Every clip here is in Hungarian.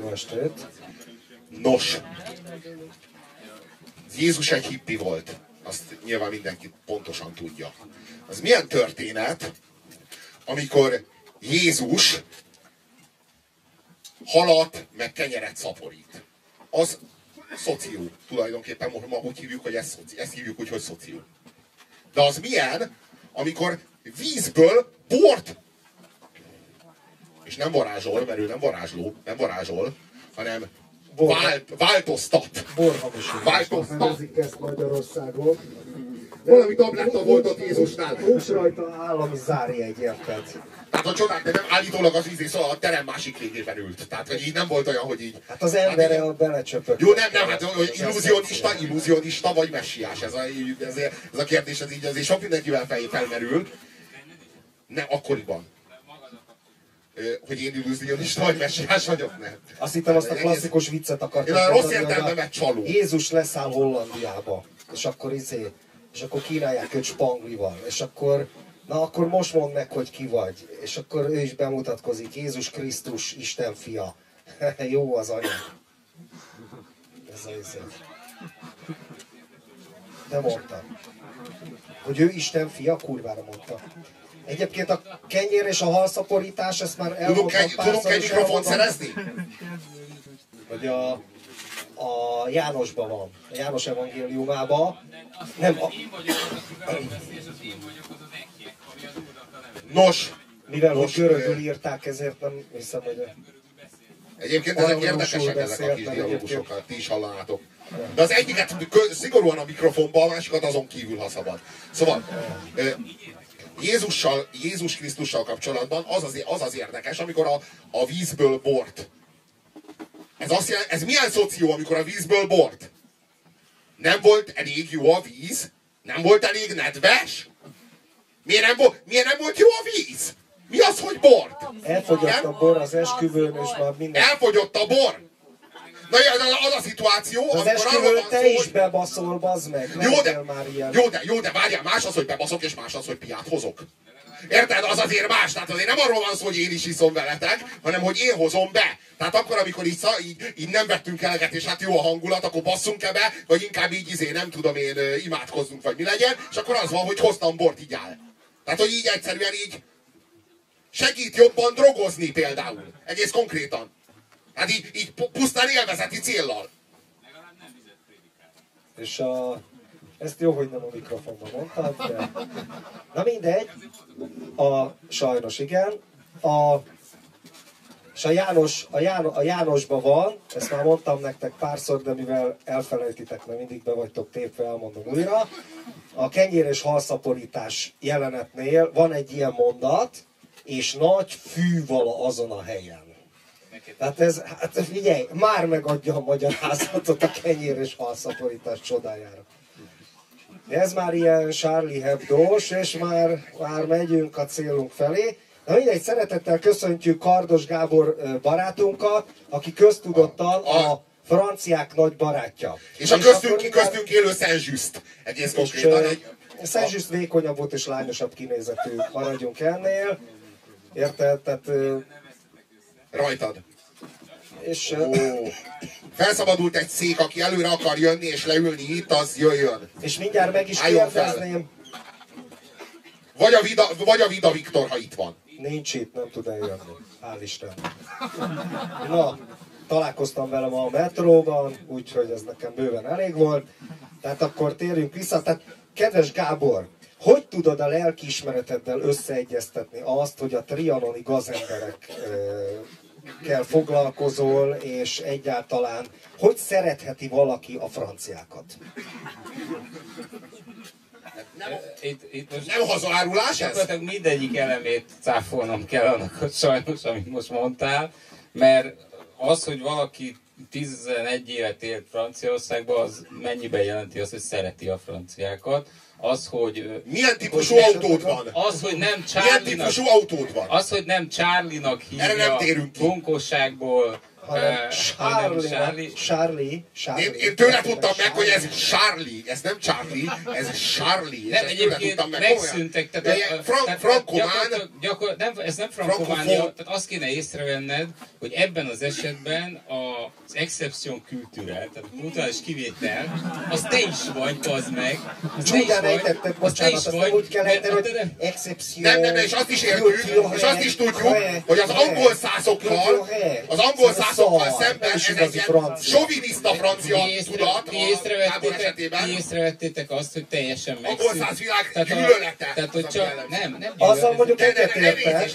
Jó estét. Nos, Jézus egy hippi volt. Azt nyilván mindenki pontosan tudja. Az milyen történet, amikor Jézus halat meg kenyeret szaporít. Az szoció. Tulajdonképpen ma úgy hívjuk, hogy ez ezt hívjuk úgy, hogy szoció. De az milyen, amikor vízből bort és nem varázsol, mert ő nem varázsló, nem varázsol, hanem vált, változtat. Borhamisítás. Változtat. Nevezik ezt Magyarországon. Valami tabletta volt ott Jézusnál. Nincs rajta állami zárjegy, érted? Tehát a csodák, de nem állítólag az ízé, szóval a terem másik végében ült. Tehát, hogy így nem volt olyan, hogy így... Hát az embere a belecsöpött. Jó, nem, nem, hát hogy illúzionista, illúzionista vagy messiás, ez a, ez, ez a kérdés, ez így azért sok mindenkivel fel, felmerül. Nem, akkoriban. Hogy én illúzionista vagy messiás vagyok, nem. Azt hittem azt a klasszikus viccet akartam Én a rossz értelmemet csaló. Jézus leszáll Hollandiába, és akkor izé, és akkor kínálják őt spanglival, és akkor, na akkor most mondd meg, hogy ki vagy. És akkor ő is bemutatkozik, Jézus Krisztus, Isten fia. Jó az anya. Ez a izé. De mondtam. Hogy ő Isten fia, kurvára mondta. Egyébként a kenyér és a halszaporítás, ezt már Tudunk elmondtam egy, párszor, tudunk egy mikrofont szerezni? hogy a, a Jánosban van, a János evangéliumában. Nem, a. Nos, mivel hogy Most, görögül írták, ezért nem hiszem, hogy... Egyébként ezek érdekesek ezek a kis dialógusokat, ti is hallanátok. De az egyiket szigorúan a mikrofonba, a másikat azon kívül, ha szabad. Szóval, Jézussal, Jézus Krisztussal kapcsolatban az az, az, az érdekes, amikor a, a vízből bort. Ez, azt jelenti, ez milyen szoció, amikor a vízből bort? Nem volt elég jó a víz? Nem volt elég nedves? Miért nem, volt, miért nem volt jó a víz? Mi az, hogy bort? Elfogyott a bor az esküvőn, és már minden... Elfogyott a bor. Na az a szituáció, Az amikor arról van te szó, is bebaszol, bazd meg. Jó de, már ilyen. jó, de, jó, de várjál, más az, hogy bebaszok, és más az, hogy piát hozok. Érted? Az azért más. Tehát azért nem arról van szó, hogy én is iszom veletek, hanem hogy én hozom be. Tehát akkor, amikor így, így, így nem vettünk eleget, és hát jó a hangulat, akkor basszunk -e be, vagy inkább így izé, nem tudom én, imádkozzunk, vagy mi legyen, és akkor az van, hogy hoztam bort, így áll. Tehát, hogy így egyszerűen így segít jobban drogozni például. Egész konkrétan. Hát így, így pu- pusztán élvezeti céllal. És a... Ezt jó, hogy nem a mikrofonban mondtad, de... Na mindegy. A... Sajnos igen. A... És a János, a, János, a Jánosban van, ezt már mondtam nektek párszor, de mivel elfelejtitek, mert mindig be vagytok tépve, elmondom újra. A kenyér és halszaporítás jelenetnél van egy ilyen mondat, és nagy fű azon a helyen. Tehát ez, hát figyelj, már megadja a magyarázatot a kenyér és halszaporítás csodájára. Ez már ilyen Charlie Hebdo-s, és már, már megyünk a célunk felé. Na mindegy, szeretettel köszöntjük Kardos Gábor barátunkat, aki köztudottan A- a franciák nagy barátja. És a köztünk, köztünk élő Szent egész és, konkrétan egy... Szent vékonyabb volt és lányosabb kinézetű, maradjunk ennél. Érted? Tehát, Rajtad. És Ó. Felszabadult egy szék, aki előre akar jönni és leülni itt, az jöjjön. És mindjárt meg is Álljon fel. kérdezném, Vagy a Vida, vagy a Vida Viktor, ha itt van. nincs itt, nem tud eljönni. Hál' Isten. Na, találkoztam vele ma a metróban, úgyhogy ez nekem bőven elég volt. Tehát akkor térjünk vissza. Tehát, kedves Gábor, hogy tudod a lelkiismereteddel összeegyeztetni azt, hogy a trianoni gazemberekkel foglalkozol, és egyáltalán hogy szeretheti valaki a franciákat? Itt, itt most Nem hazaárulás ez? mindegyik elemét cáfolnom kell annak, hogy sajnos, amit most mondtál, mert az, hogy valaki 11 évet élt Franciaországban, az mennyiben jelenti azt, hogy szereti a franciákat. Az, hogy... Milyen típusú hogy- autód van? Az, hogy nem Milyen Charlie-nak, típusú autód van? az, hogy nem Charlie-nak Erre nem hívja térünk ki. bunkosságból, hanem Charlie, Charlie. Charlie, Charlie. Én, én tőle tudtam meg, hogy ez Charlie, ez nem Charlie, ez Charlie. Nem, egyébként megszűntek, tehát, De ilyen Frank, tehát frankomán, gyakor, nem, ez nem frankománia, tehát azt kéne észrevenned, hogy ebben az esetben az exception culture, tehát a kulturális kivétel, az te is vagy, az meg. Az Csúdán te bocsánat, is azt nem úgy kell ejteni, a hogy exception. nem, nem, és azt is értjük, és azt is tudjuk, hogy az angol százokkal, az angol százokkal szemben ez egy ilyen soviniszta francia ti észre- tudat ti észrevettétek, esetében. ti észrevettétek azt, hogy teljesen megszűnt. a- gyűlölete. Tehát, hogy csak, nem, nem Azzal mondjuk egyetértek.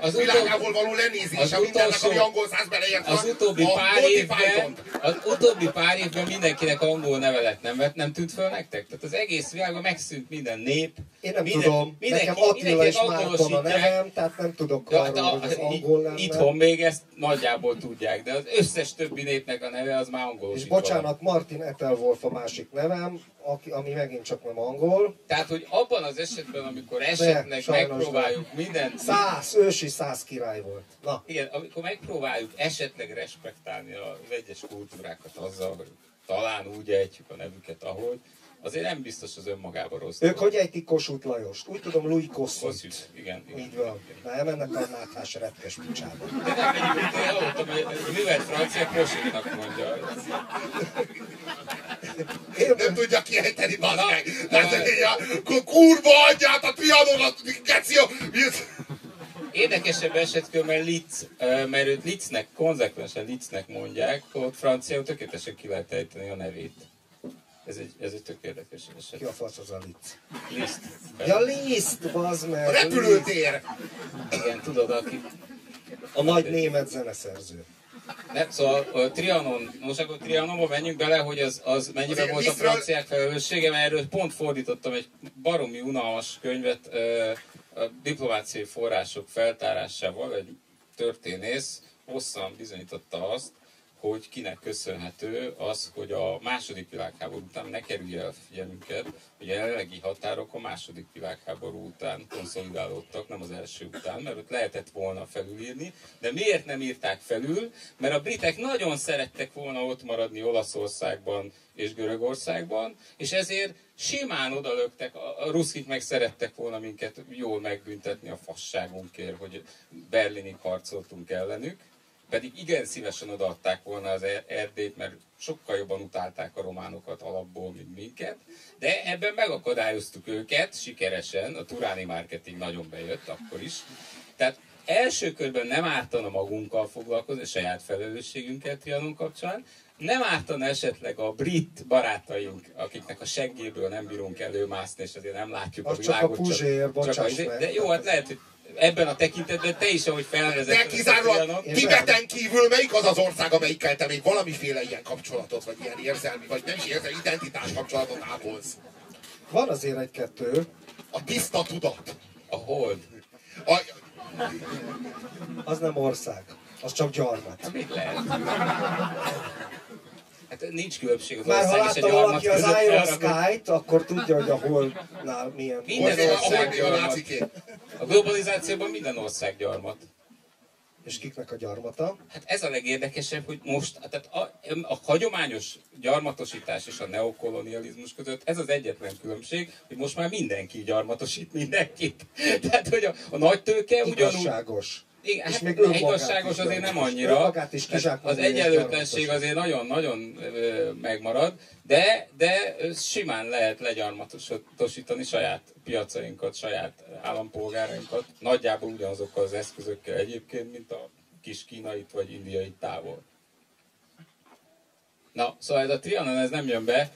az világából való lenézése az mindennek, ami angol száz beleért Az utóbbi pár évben, az utóbbi pár évben mindenkinek angol neve lett, nem, vett, nem tűnt föl nektek? Tehát az egész világon megszűnt minden nép. Én nem minden, tudom, mindenki, nekem Attila és Márton a nevem, tehát nem tudok Ja, hát arról, a, hogy az angol lenne. itthon még ezt nagyjából tudják, de az összes többi népnek a neve az már És angolosítva. van. bocsánat, Martin Ettelwolf a másik nevem, aki, ami megint csak nem angol. Tehát, hogy abban az esetben, amikor esetleg sajnos megpróbáljuk minden... Száz, ősi száz király volt. Na, Igen, amikor megpróbáljuk esetleg respektálni az egyes kultúrákat azzal, hogy talán úgy ejtjük a nevüket, ahogy, azért nem biztos az önmagában rossz. ők hogy ejtik Kossuth Lajost? Úgy tudom, Louis Kossuth. Kossuth, igen, igen. Így van. Na, elmennek a náthás retkes picsába. De nem, egyébként én hallottam, hogy művelt francia Kossuthnak mondja. Én Nem tudja kiejteni, bazd meg. na, Ez egy a kurva anyját, a trianonat, geció. Érdekesebb esetkör, mert Litz, mert őt Litznek, konzekvensen Litznek mondják, ott franciául tökéletesen ki lehet ejteni a nevét. Ez egy, ez egy tök érdekes Ki eset. a fasz az a Litz? Liszt. Ja, Liszt, bazd meg! A repülőtér. Igen, tudod, aki... A nagy német zeneszerző. Nem, szóval a Trianon, most akkor Trianonba menjünk bele, hogy az, az mennyiben Azért volt a franciák felelőssége, mert erről pont fordítottam egy baromi unalmas könyvet a diplomáciai források feltárásával, egy történész hosszan bizonyította azt, hogy kinek köszönhető az, hogy a második világháború után ne kerülje el figyelmünket, hogy a jelenlegi határok a második világháború után konszolidálódtak, nem az első után, mert ott lehetett volna felülírni, de miért nem írták felül? Mert a britek nagyon szerettek volna ott maradni Olaszországban és Görögországban, és ezért simán odalöktek, a ruszkik meg szerettek volna minket jól megbüntetni a fasságunkért, hogy Berlinig harcoltunk ellenük, pedig igen szívesen odaadták volna az Er- Erdélyt, mert sokkal jobban utálták a románokat alapból, mint minket, de ebben megakadályoztuk őket sikeresen, a turáni marketing nagyon bejött akkor is. Tehát első körben nem ártana magunkkal foglalkozni, a saját felelősségünkkel Trianon kapcsán, nem ártana esetleg a brit barátaink, akiknek a seggéből nem bírunk előmászni, és azért nem látjuk Az a csak a világot. Puzsér, csak bocsáss a, meg. de jó, hát lehet, hogy ebben a tekintetben te is, ahogy felvezetted. De kizárólag Tibeten kívül melyik az az ország, amelyikkel te még valamiféle ilyen kapcsolatot, vagy ilyen érzelmi, vagy nem is érzelmi, identitás kapcsolatot ápolsz? Van azért egy-kettő. A tiszta tudat. A hold. A, Az nem ország. Az csak gyarmat. Mit lehet? Hát nincs különbség az Már ha ország és a látta valaki az. Iron Sky-t, akkor tudja, hogy a holdnál milyen. Minden ország gyarmat. A globalizációban minden ország gyarmat. És kiknek a gyarmata? Hát ez a legérdekesebb, hogy most, tehát a, a hagyományos gyarmatosítás és a neokolonializmus között ez az egyetlen különbség, hogy most már mindenki gyarmatosít mindenkit. Tehát, hogy a, a nagy tőke ugyanúgy... Igazságos. Igen, És hát még önmagát igazságos azért nem annyira. Is Az egyenlőtlenség azért nagyon-nagyon megmarad, de, de simán lehet legyarmatosítani saját piacainkat, saját állampolgárainkat, nagyjából ugyanazokkal az eszközökkel egyébként, mint a kis kínait vagy indiai távol. Na, szóval ez a Trianon ez nem jön be.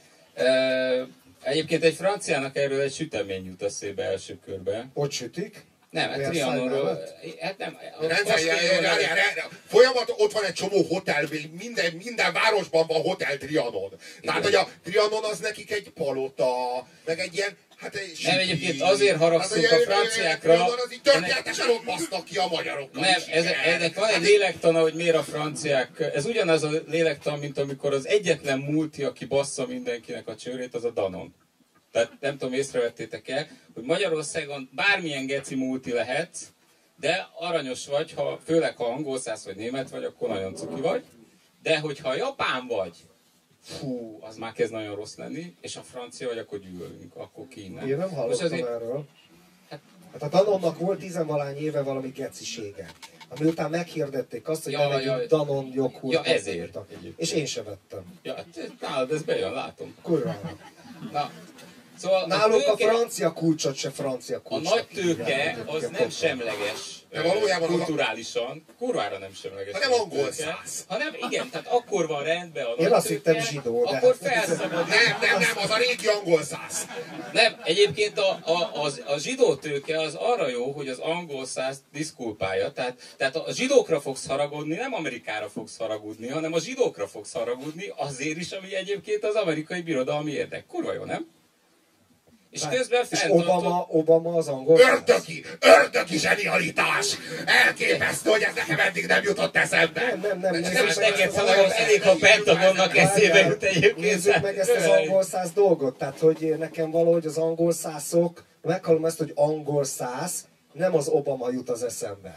Egyébként egy franciának erről egy sütemény jut eszébe első körbe. Ott sütik. Nem, hát Versailles Trianonról, hát nem, a folyamat, ott van egy csomó hotel, minden, minden városban van hotel Trianon. Tehát, hogy a Trianon az nekik egy palota, meg egy ilyen, hát egy Nem, egyébként azért haragszunk Hát, a franciákra, az így történetesen ott basztak ki a magyarokkal. Nem, ez, ennek van egy Hát, lélektana, hogy miért a franciák, ez ugyanaz a lélektan, mint amikor az egyetlen multi, aki bassza mindenkinek a csőrét, az a Danon. Tehát nem tudom, észrevettétek el, hogy Magyarországon bármilyen geci multi lehetsz, de aranyos vagy, ha, főleg ha angol száz vagy német vagy, akkor nagyon cuki vagy. De hogyha japán vagy, fú, az már kezd nagyon rossz lenni, és a francia vagy, akkor gyűlölünk, akkor ki innen. Én nem hallottam azért- erről. Hát- Hát a Danonnak volt tizenvalány éve valami gecisége. Ami után meghirdették azt, hogy Ja, ja, Danon joghurt. Ja, ezért. És én se vettem. Ja, hát nálad ez bejön, látom. Kurvára. Na, szóval Náluk a tőke- francia kulcsot se francia A kulcs. nagy tőke az nem semleges De valójában az a- kulturálisan, kurvára nem semleges. Hanem a angol száz. Hanem igen, tehát akkor van rendben a Én azt hittem zsidó, de- Akkor felszabadít. Nem, nem, nem, az a régi angol száz. Nem, egyébként a, a, az, a zsidó tőke az arra jó, hogy az angol száz diszkulpálja, tehát, tehát a zsidókra fogsz haragudni, nem Amerikára fogsz haragudni, hanem a zsidókra fogsz haragudni, azért is, ami egyébként az amerikai birodalmi érdek. Kurva jó, nem? És közben És. Obama, Obama az angol. Ördögi, ördögi zsenialitás! Elképesztő, hogy ez nekem eddig nem jutott eszembe. Nem, nem, nem. Nem Nézzük meg, neked ezt az hanem angol- elég, ha Pentagonnak eszébe jut egyébként. Nézzük meg ezt az angol száz dolgot. Tehát, hogy nekem valahogy az angol százok, meghallom ezt, hogy angol száz, nem az Obama jut az eszembe.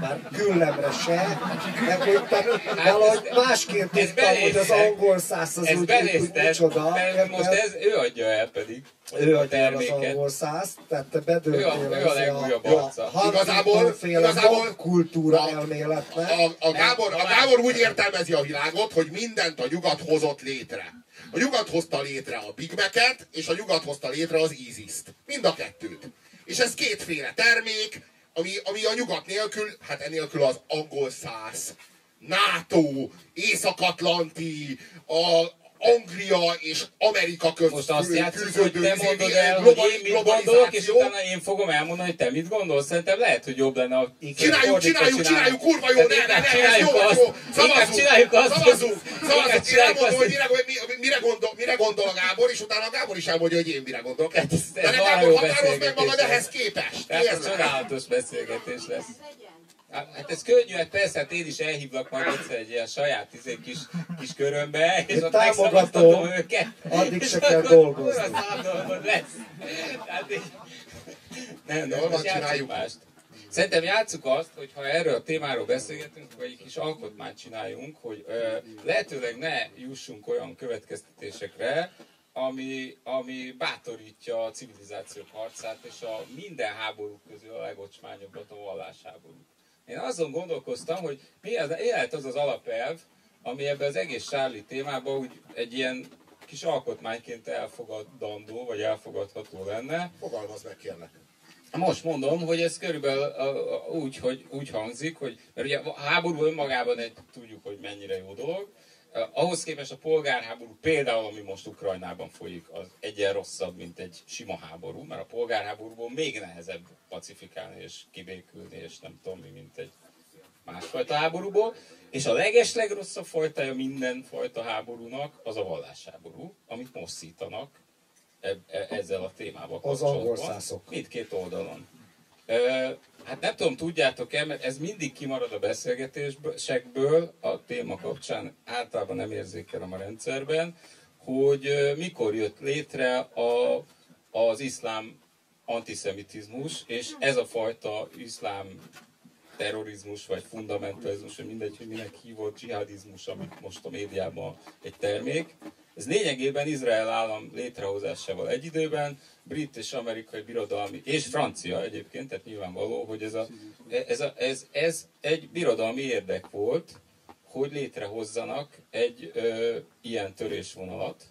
Már küllemre se, meg hogy te valahogy másként ez tudtam, hogy az angol száz az Ez úgy, úgy, micsoda. mert most ez ő adja el pedig ő a adja el az angol száz, tehát te bedőltél Ő a- ő a legújabb arca. Igazából- igazából- kultúra a- elméletnek. A, a, Gábor, a Gábor úgy értelmezi a világot, hogy mindent a nyugat hozott létre. A nyugat hozta létre a Big Mac-et, és a nyugat hozta létre az ISIS-t. Mind a kettőt. És ez kétféle termék, ami, ami a nyugat nélkül, hát enélkül az angol száz, NATO, Észak-Atlanti, a Anglia és Amerika között Most azt játszunk, hogy te mondod el, hogy én mit gondolok, és utána én fogom elmondani, hogy te mit gondolsz. Szerintem lehet, hogy jobb lenne a Csináljuk, csináljuk, csináljuk, kurva jó, ne, ne, ne, ez jó, jó, szavazunk, csináljuk azt, szavazunk, szavazunk, én elmondom, hogy mire, mi- mire, gondol, mire gondol a Gábor, és utána a Gábor is elmondja, hogy én mire gondolok. Hát ez- De ne Gábor, határozd meg magad ehhez képest. Tehát ez csodálatos beszélgetés lesz. Hát ez könnyű, hát persze, hát én is elhívlak majd egyszer egy ilyen saját izé, kis, kis körömbe, és Én ott megszavaztatom őket. Addig se kell akkor dolgozni. szádolgod lesz. Hát így... Nem, nem, most csináljuk. mást. Szerintem játsszuk azt, hogy ha erről a témáról beszélgetünk, vagy egy kis alkotmányt csináljunk, hogy ö, lehetőleg ne jussunk olyan következtetésekre, ami, ami bátorítja a civilizációk harcát, és a minden háború közül a legocsmányabbat a vallásháború. Én azon gondolkoztam, hogy mi az, lehet az az alapelv, ami ebben az egész Charlie témában úgy egy ilyen kis alkotmányként elfogadandó, vagy elfogadható lenne, Fogalmazd meg, kérlek. most mondom, hogy ez körülbelül úgy, hogy, úgy hangzik, hogy mert ugye a háború önmagában egy, tudjuk, hogy mennyire jó dolog. Eh, Ahhoz képest a polgárháború például, ami most Ukrajnában folyik, az egyen rosszabb, mint egy sima háború, mert a polgárháborúból még nehezebb pacifikálni és kibékülni, és nem tudom mi, mint egy másfajta háborúból. És a legeslegrosszabb fajtája minden fajta háborúnak az a vallásháború, amit most szítanak e- e- ezzel a témával Az kapcsolatban. angol szászok. Mindkét oldalon. Hát nem tudom, tudjátok-e, mert ez mindig kimarad a beszélgetésekből a téma kapcsán, általában nem érzékelem a rendszerben, hogy mikor jött létre a, az iszlám antiszemitizmus, és ez a fajta iszlám terrorizmus, vagy fundamentalizmus, vagy mindegy, hogy minek hívott dzsihadizmus, amit most a médiában egy termék. Ez lényegében Izrael állam létrehozásával egy időben, brit és amerikai birodalmi, és francia egyébként, tehát nyilvánvaló, hogy ez, a, ez, a, ez, ez egy birodalmi érdek volt, hogy létrehozzanak egy ö, ilyen törésvonalat,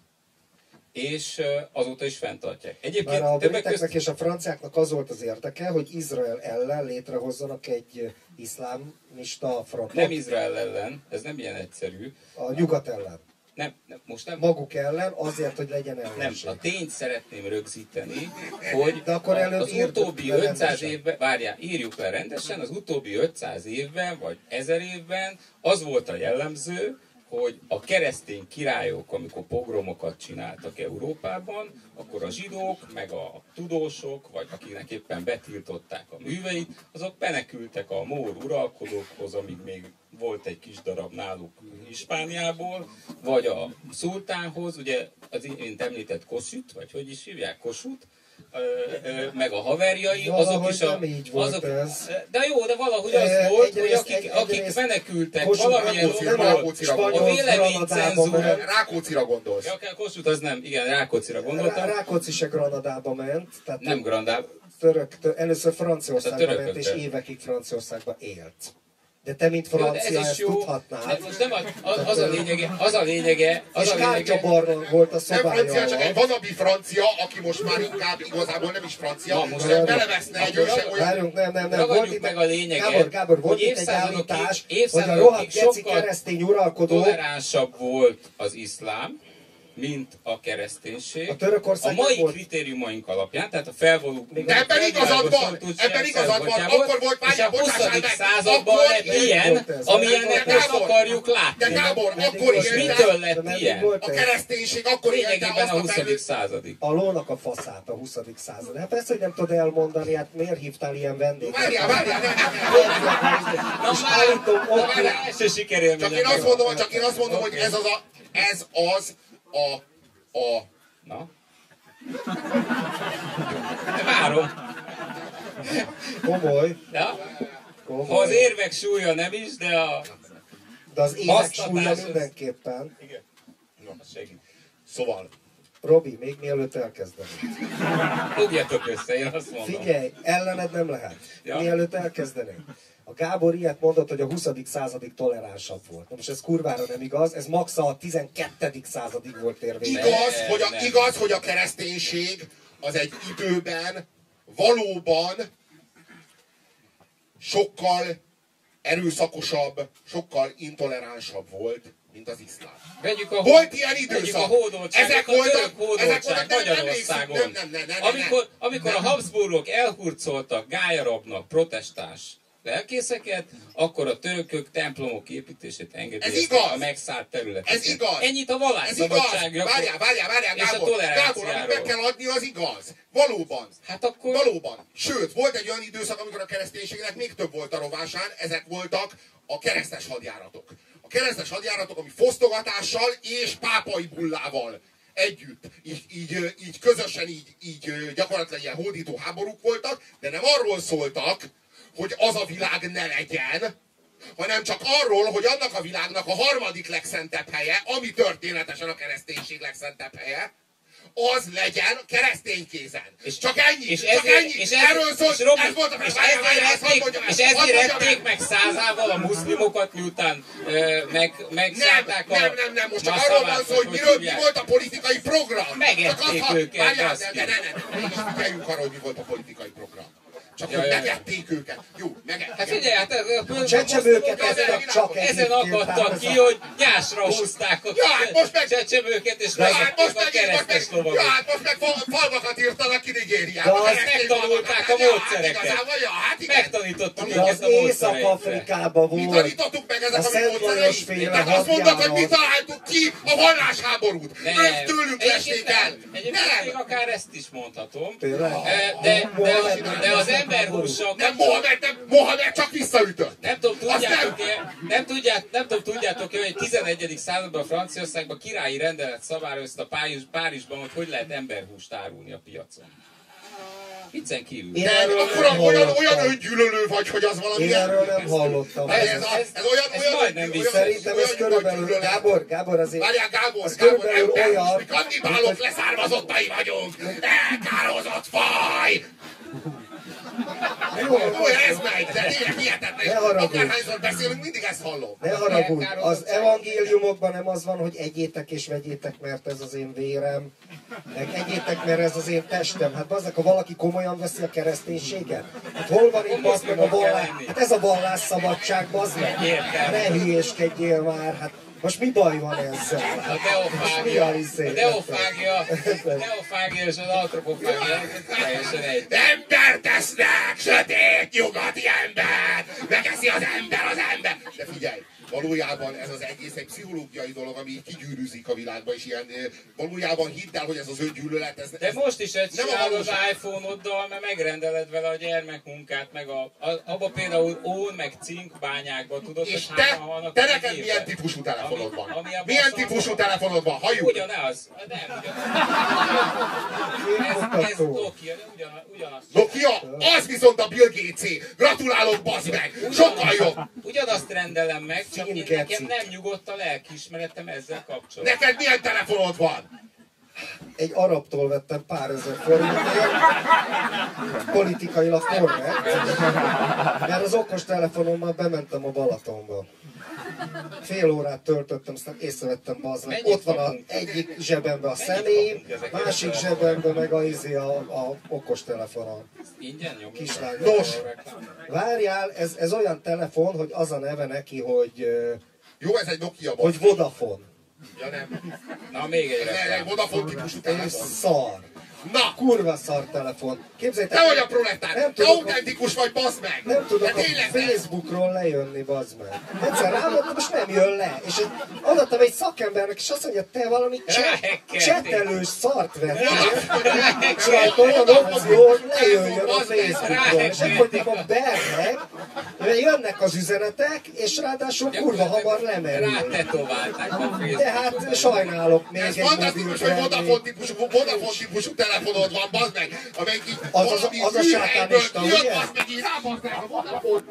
és ö, azóta is fenntartják. Egyébként Már a briteknek között és a franciáknak az volt az érdeke, hogy Izrael ellen létrehozzanak egy iszlámista frontot. nem Izrael ellen, ez nem ilyen egyszerű, A nyugat ellen. Nem, nem, most nem. maguk ellen, azért, hogy legyen Nem, ellenség. a tényt szeretném rögzíteni, hogy De akkor előbb az utóbbi le 500 rendesen. évben, várjál, írjuk le rendesen, az utóbbi 500 évben, vagy 1000 évben az volt a jellemző, hogy a keresztény királyok, amikor pogromokat csináltak Európában, akkor a zsidók, meg a tudósok, vagy akiknek éppen betiltották a műveit, azok menekültek a mór uralkodókhoz, amíg még volt egy kis darab náluk Hispániából, vagy a szultánhoz, ugye az imént említett Kossuth, vagy hogy is hívják, Kossuth, ö, ö, meg a haverjai, azok Valahogy is a... nem így volt azok, ez. De jó, de valahogy az Eh, volt, hogy akik, egy- akik egyrészt menekültek Kossuth valamilyen okból, a véleménycenzúra... Granadába. Rákóczira gondolsz. Ja, Kossuth az nem, igen, Rákóczira gondoltam. Rákóczi se Granadába ment, tehát Nem Grandá, török, tö- először Franciaországba ment, és évekig Franciaországba élt. De te, mint Jó, francia, is ezt jó. tudhatnád. De most nem az, az, az a lényege, az a lényege, az És a lényege, kártyabarron volt a Nem szobája francia, csak egy vanabi francia, aki most már inkább igazából nem is francia, Na, most nem. beleveszne egy olyan... Várjunk, nem, nem, nem. Volt itt, meg a lényeget, Gábor, Gábor, volt itt egy állítás, hogy a rohadt geci sokkal keresztény uralkodó toleránsabb volt az iszlám, mint a kereszténység. A Törökország a mai volt- kritériumaink alapján, tehát a. De ebben igazad van, ebben igazad van, akkor volt, és a várjál, 20. bocsássál meg, században akkor lett ilyen amilyennek De most Gábor, akarjuk De látni. Gábor, Meddig akkor És mitől De lett ilyen? a kereszténység, akkor Lényegében azt a a 20. fejlő... századig. A lónak a faszát a 20. század. Hát persze, hogy nem tudod elmondani, hát miért hívtál ilyen vendéget? Várjál, várjál, nem, nem, nem. És állítom, Na ott már azt mondom, csak én azt mondom, hogy ez az a, ez az a, a Na? Várom. komoly, Ja? Ha komoly. az érvek súlya nem is, de a... De az évek Basztatás súlya az- mindenképpen. Igen. Na, segít. Szóval, Robi, még mielőtt elkezdenéd. Fogjatok össze, én azt mondom. Figyelj, ellened nem lehet. Ja. Mielőtt elkezdenéd. A Gábor ilyet mondott, hogy a 20. századig toleránsabb volt. Na most ez kurvára nem igaz, ez max a 12. századig volt érvényes. igaz, hogy a, nem. igaz, hogy a kereszténység az egy időben valóban sokkal erőszakosabb, sokkal intoleránsabb volt, mint az iszlám. Vegyük a, Volt ilyen vegyük időszak. a Ezek a voltak- hódoltság ezek voltak- nem- nem Magyarországon. emlékszünk, nem, nem, nem, nem, amikor nem. amikor a Habsburgok elhurcoltak gályarabnak protestáns lelkészeket, akkor a törökök templomok építését engedélyezték a megszállt területeken. Ez igaz. Ennyit a Ez igaz. vallásszabadságról Várjál, várjál, várjál, Gábor. Gábor, amit meg kell adni, az igaz. Valóban. Hát akkor... Valóban. Sőt, volt egy olyan időszak, amikor a kereszténységnek még több volt a rovásán, ezek voltak a keresztes hadjáratok. A keresztes hadjáratok, ami fosztogatással és pápai bullával együtt, így, így, így közösen, így, így gyakorlatilag ilyen hódító háborúk voltak, de nem arról szóltak, hogy az a világ ne legyen, hanem csak arról, hogy annak a világnak a harmadik legszentebb helye, ami történetesen a kereszténység legszentebb helye, az legyen keresztény kézen. És csak ennyi, és csak ezért, ennyi. és ezért, Erről szólt, és Robi, ez volt a és ezért ették, és ezért ették meg százával a muszlimokat, miután ö, meg, Nem, megszállták a nem, nem, nem, most csak arról van szó, hogy miről, mi volt a politikai program. Megették Csak őket, Várjál, de, de, de, de, de, de, figyeljünk arra, hogy mi volt a politikai program. Csak Ja, hogy ja, ja. megették őket. Jó, megették. Hát figyelj, hát a Csecsemőket ezen- csak Ezen akadtak ki, a- hogy nyásra húzták a Ja, hát most meg- csecsemőket, és Ja, hát vezették most a meg, most keresztes meg, ja, lovagot. hát most meg fal- falvakat írtanak ki Nigériába. Megtanulták a Ja, módszereket. Hát ja, hát. Megtanítottuk őket a. Észak-Afrikában Mi volt. tanítottuk meg ezek A a, mi féle Tehát azt mondod, hogy mi találtuk ki a vallásháborút. Nem. Ők tőlünk lesték el. nem. Egyébként még akár ezt is mondhatom. De, de, de, de az emberhússal Nem Mohamed, nem, Mohamed csak visszaütött. Nem tudom, Azt tudjátok-e, nem, tudját, nem tudom, tudjátok-e, hogy 11. században Franciaországban királyi rendelet szabályozta Párizs, Párizsban, hogy hogy lehet emberhúst árulni a piacon. Viccen kívül. Én De erről akkor nem olyan, olyan öngyűlölő vagy, hogy az valami... Én erről nem hallottam. Ez, Ez- ez, ez- olyan, ez olyan, majdnem olyan. Szerintem ez körülbelül. Gábor, Gábor azért... Várjál, Gábor, Ez Gábor, ember, olyan, mi kannibálok leszármazottai vagyunk. Elkározott faj! Jó, Ó, ez megy, de tényleg hihetetlen. Ne haragudj. Akárhányszor beszélünk, mindig ezt hallom. Ne haragudj, az evangéliumokban nem az van, hogy egyétek és vegyétek, mert ez az én vérem, meg egyétek, mert ez az én testem. Hát bazdek, ha valaki komolyan veszi a kereszténységet, hát hol van itt bazd meg a vallás? Hát ez a vallásszabadság, bazd meg. Ne hülyéskedjél már, hát most mi baj van ezzel? A deofágia, a izé? a deofágia, a deofágia és az antropofágia teljesen egy. Ember tesznek, sötét, nyugati ember! Megeszi az ember az ember! De figyelj, valójában ez az egész egy pszichológiai dolog, ami így kigyűrűzik a világba, és ilyen, valójában hidd el, hogy ez az öngyűlölet, ez, De ez most is ezt Nem a csinálod az iPhone-oddal, mert megrendeled vele a gyermekmunkát, meg a, a abba például ón, meg cinkbányákba tudod, és hogy te, vannak te neked milyen típusú telefonod Ami- van? ami a Milyen típusú telefonod van? Halljuk! Ugyanaz, nem ugyanaz. Ez, ez Képmutató. Nokia, de ugyanaz. ugyanaz. Nokia, az viszont a Bill gates Gratulálok, bazd meg! Sokkal jobb! Ugyanazt rendelem meg, csak én, Cinkecik. nekem nem nyugodt a lelkiismeretem ezzel kapcsolatban. Neked milyen telefonod van? Egy arabtól vettem pár ezer forintért, politikailag korrekt, mert az okos telefonommal bementem a Balatonba. Fél órát töltöttem, aztán észrevettem bazd meg. Ott van a egyik zsebembe a ezekért másik a zsebembe meg a, izé a, a okos telefonom. Ingyen nyomjuk. Kislány. Nos. Várjál, ez, ez olyan telefon, hogy az a neve neki, hogy, Jó, ez egy Nokia, hogy. Vodafone. Ja, nem. Na, még egy reklám. Vodafone típusú És telefon. szar. Na, Kurva szar telefon. Képzeljétek, te vagy a proletár! Nem tudok, autentikus vagy, bazd meg! nem tudok De a Facebookról lejönni, bazd meg. Egyszer rámondtam, és nem jön le. És adattam egy szakembernek, és azt mondja, te valami csetelős szart vettél. És rajta olyan opció, hogy lejöjjön a Facebookról. És ekkor a bernek, jönnek az üzenetek, és ráadásul kurva hamar lemerül. Rátetoválták a Facebookot. Tehát sajnálok még Ez egy fantasztikus, hogy mobil Vodafone típusú, Vodafone típusú telefonod van, bazd meg, amelyik így Az- az- az a műhelyből kijött, bazd meg így rábazd meg a Vodafone.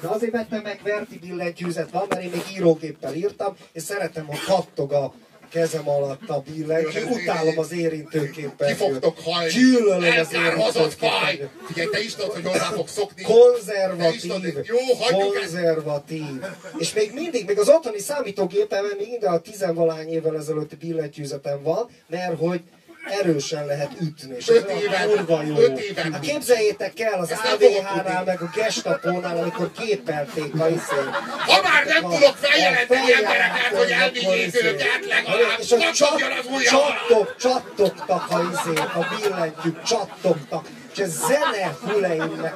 De azért vettem meg Verti billentyűzet van, mert én még írógéppel írtam, és szeretem, hogy kattog a kezem alatt a billentyű. Utálom az érintőképpen. Ki fogtok halni? Gyűlölöm az érintőképpen. Figyelj, te is tudod, hogy hozzá fogsz szokni. Konzervatív. tudod, Jó, hagyjuk ezt. Konzervatív. És még mindig, még az otthoni számítógépemen még minden a tizenvalány évvel ezelőtti billentyűzetem van, mert hogy erősen lehet ütni. És ez Öt olyan éven- kurva jó. öt éven- Hát képzeljétek el az AVH-nál, meg a Gestapónál, amikor képelték a izét. Ha már nem tudok feljelenteni A embereket, hogy elvigyék izé. őket legalább, És a csattok, csattogtak a izék, a billentyűk, csattogtak. És ez zene füleimnek.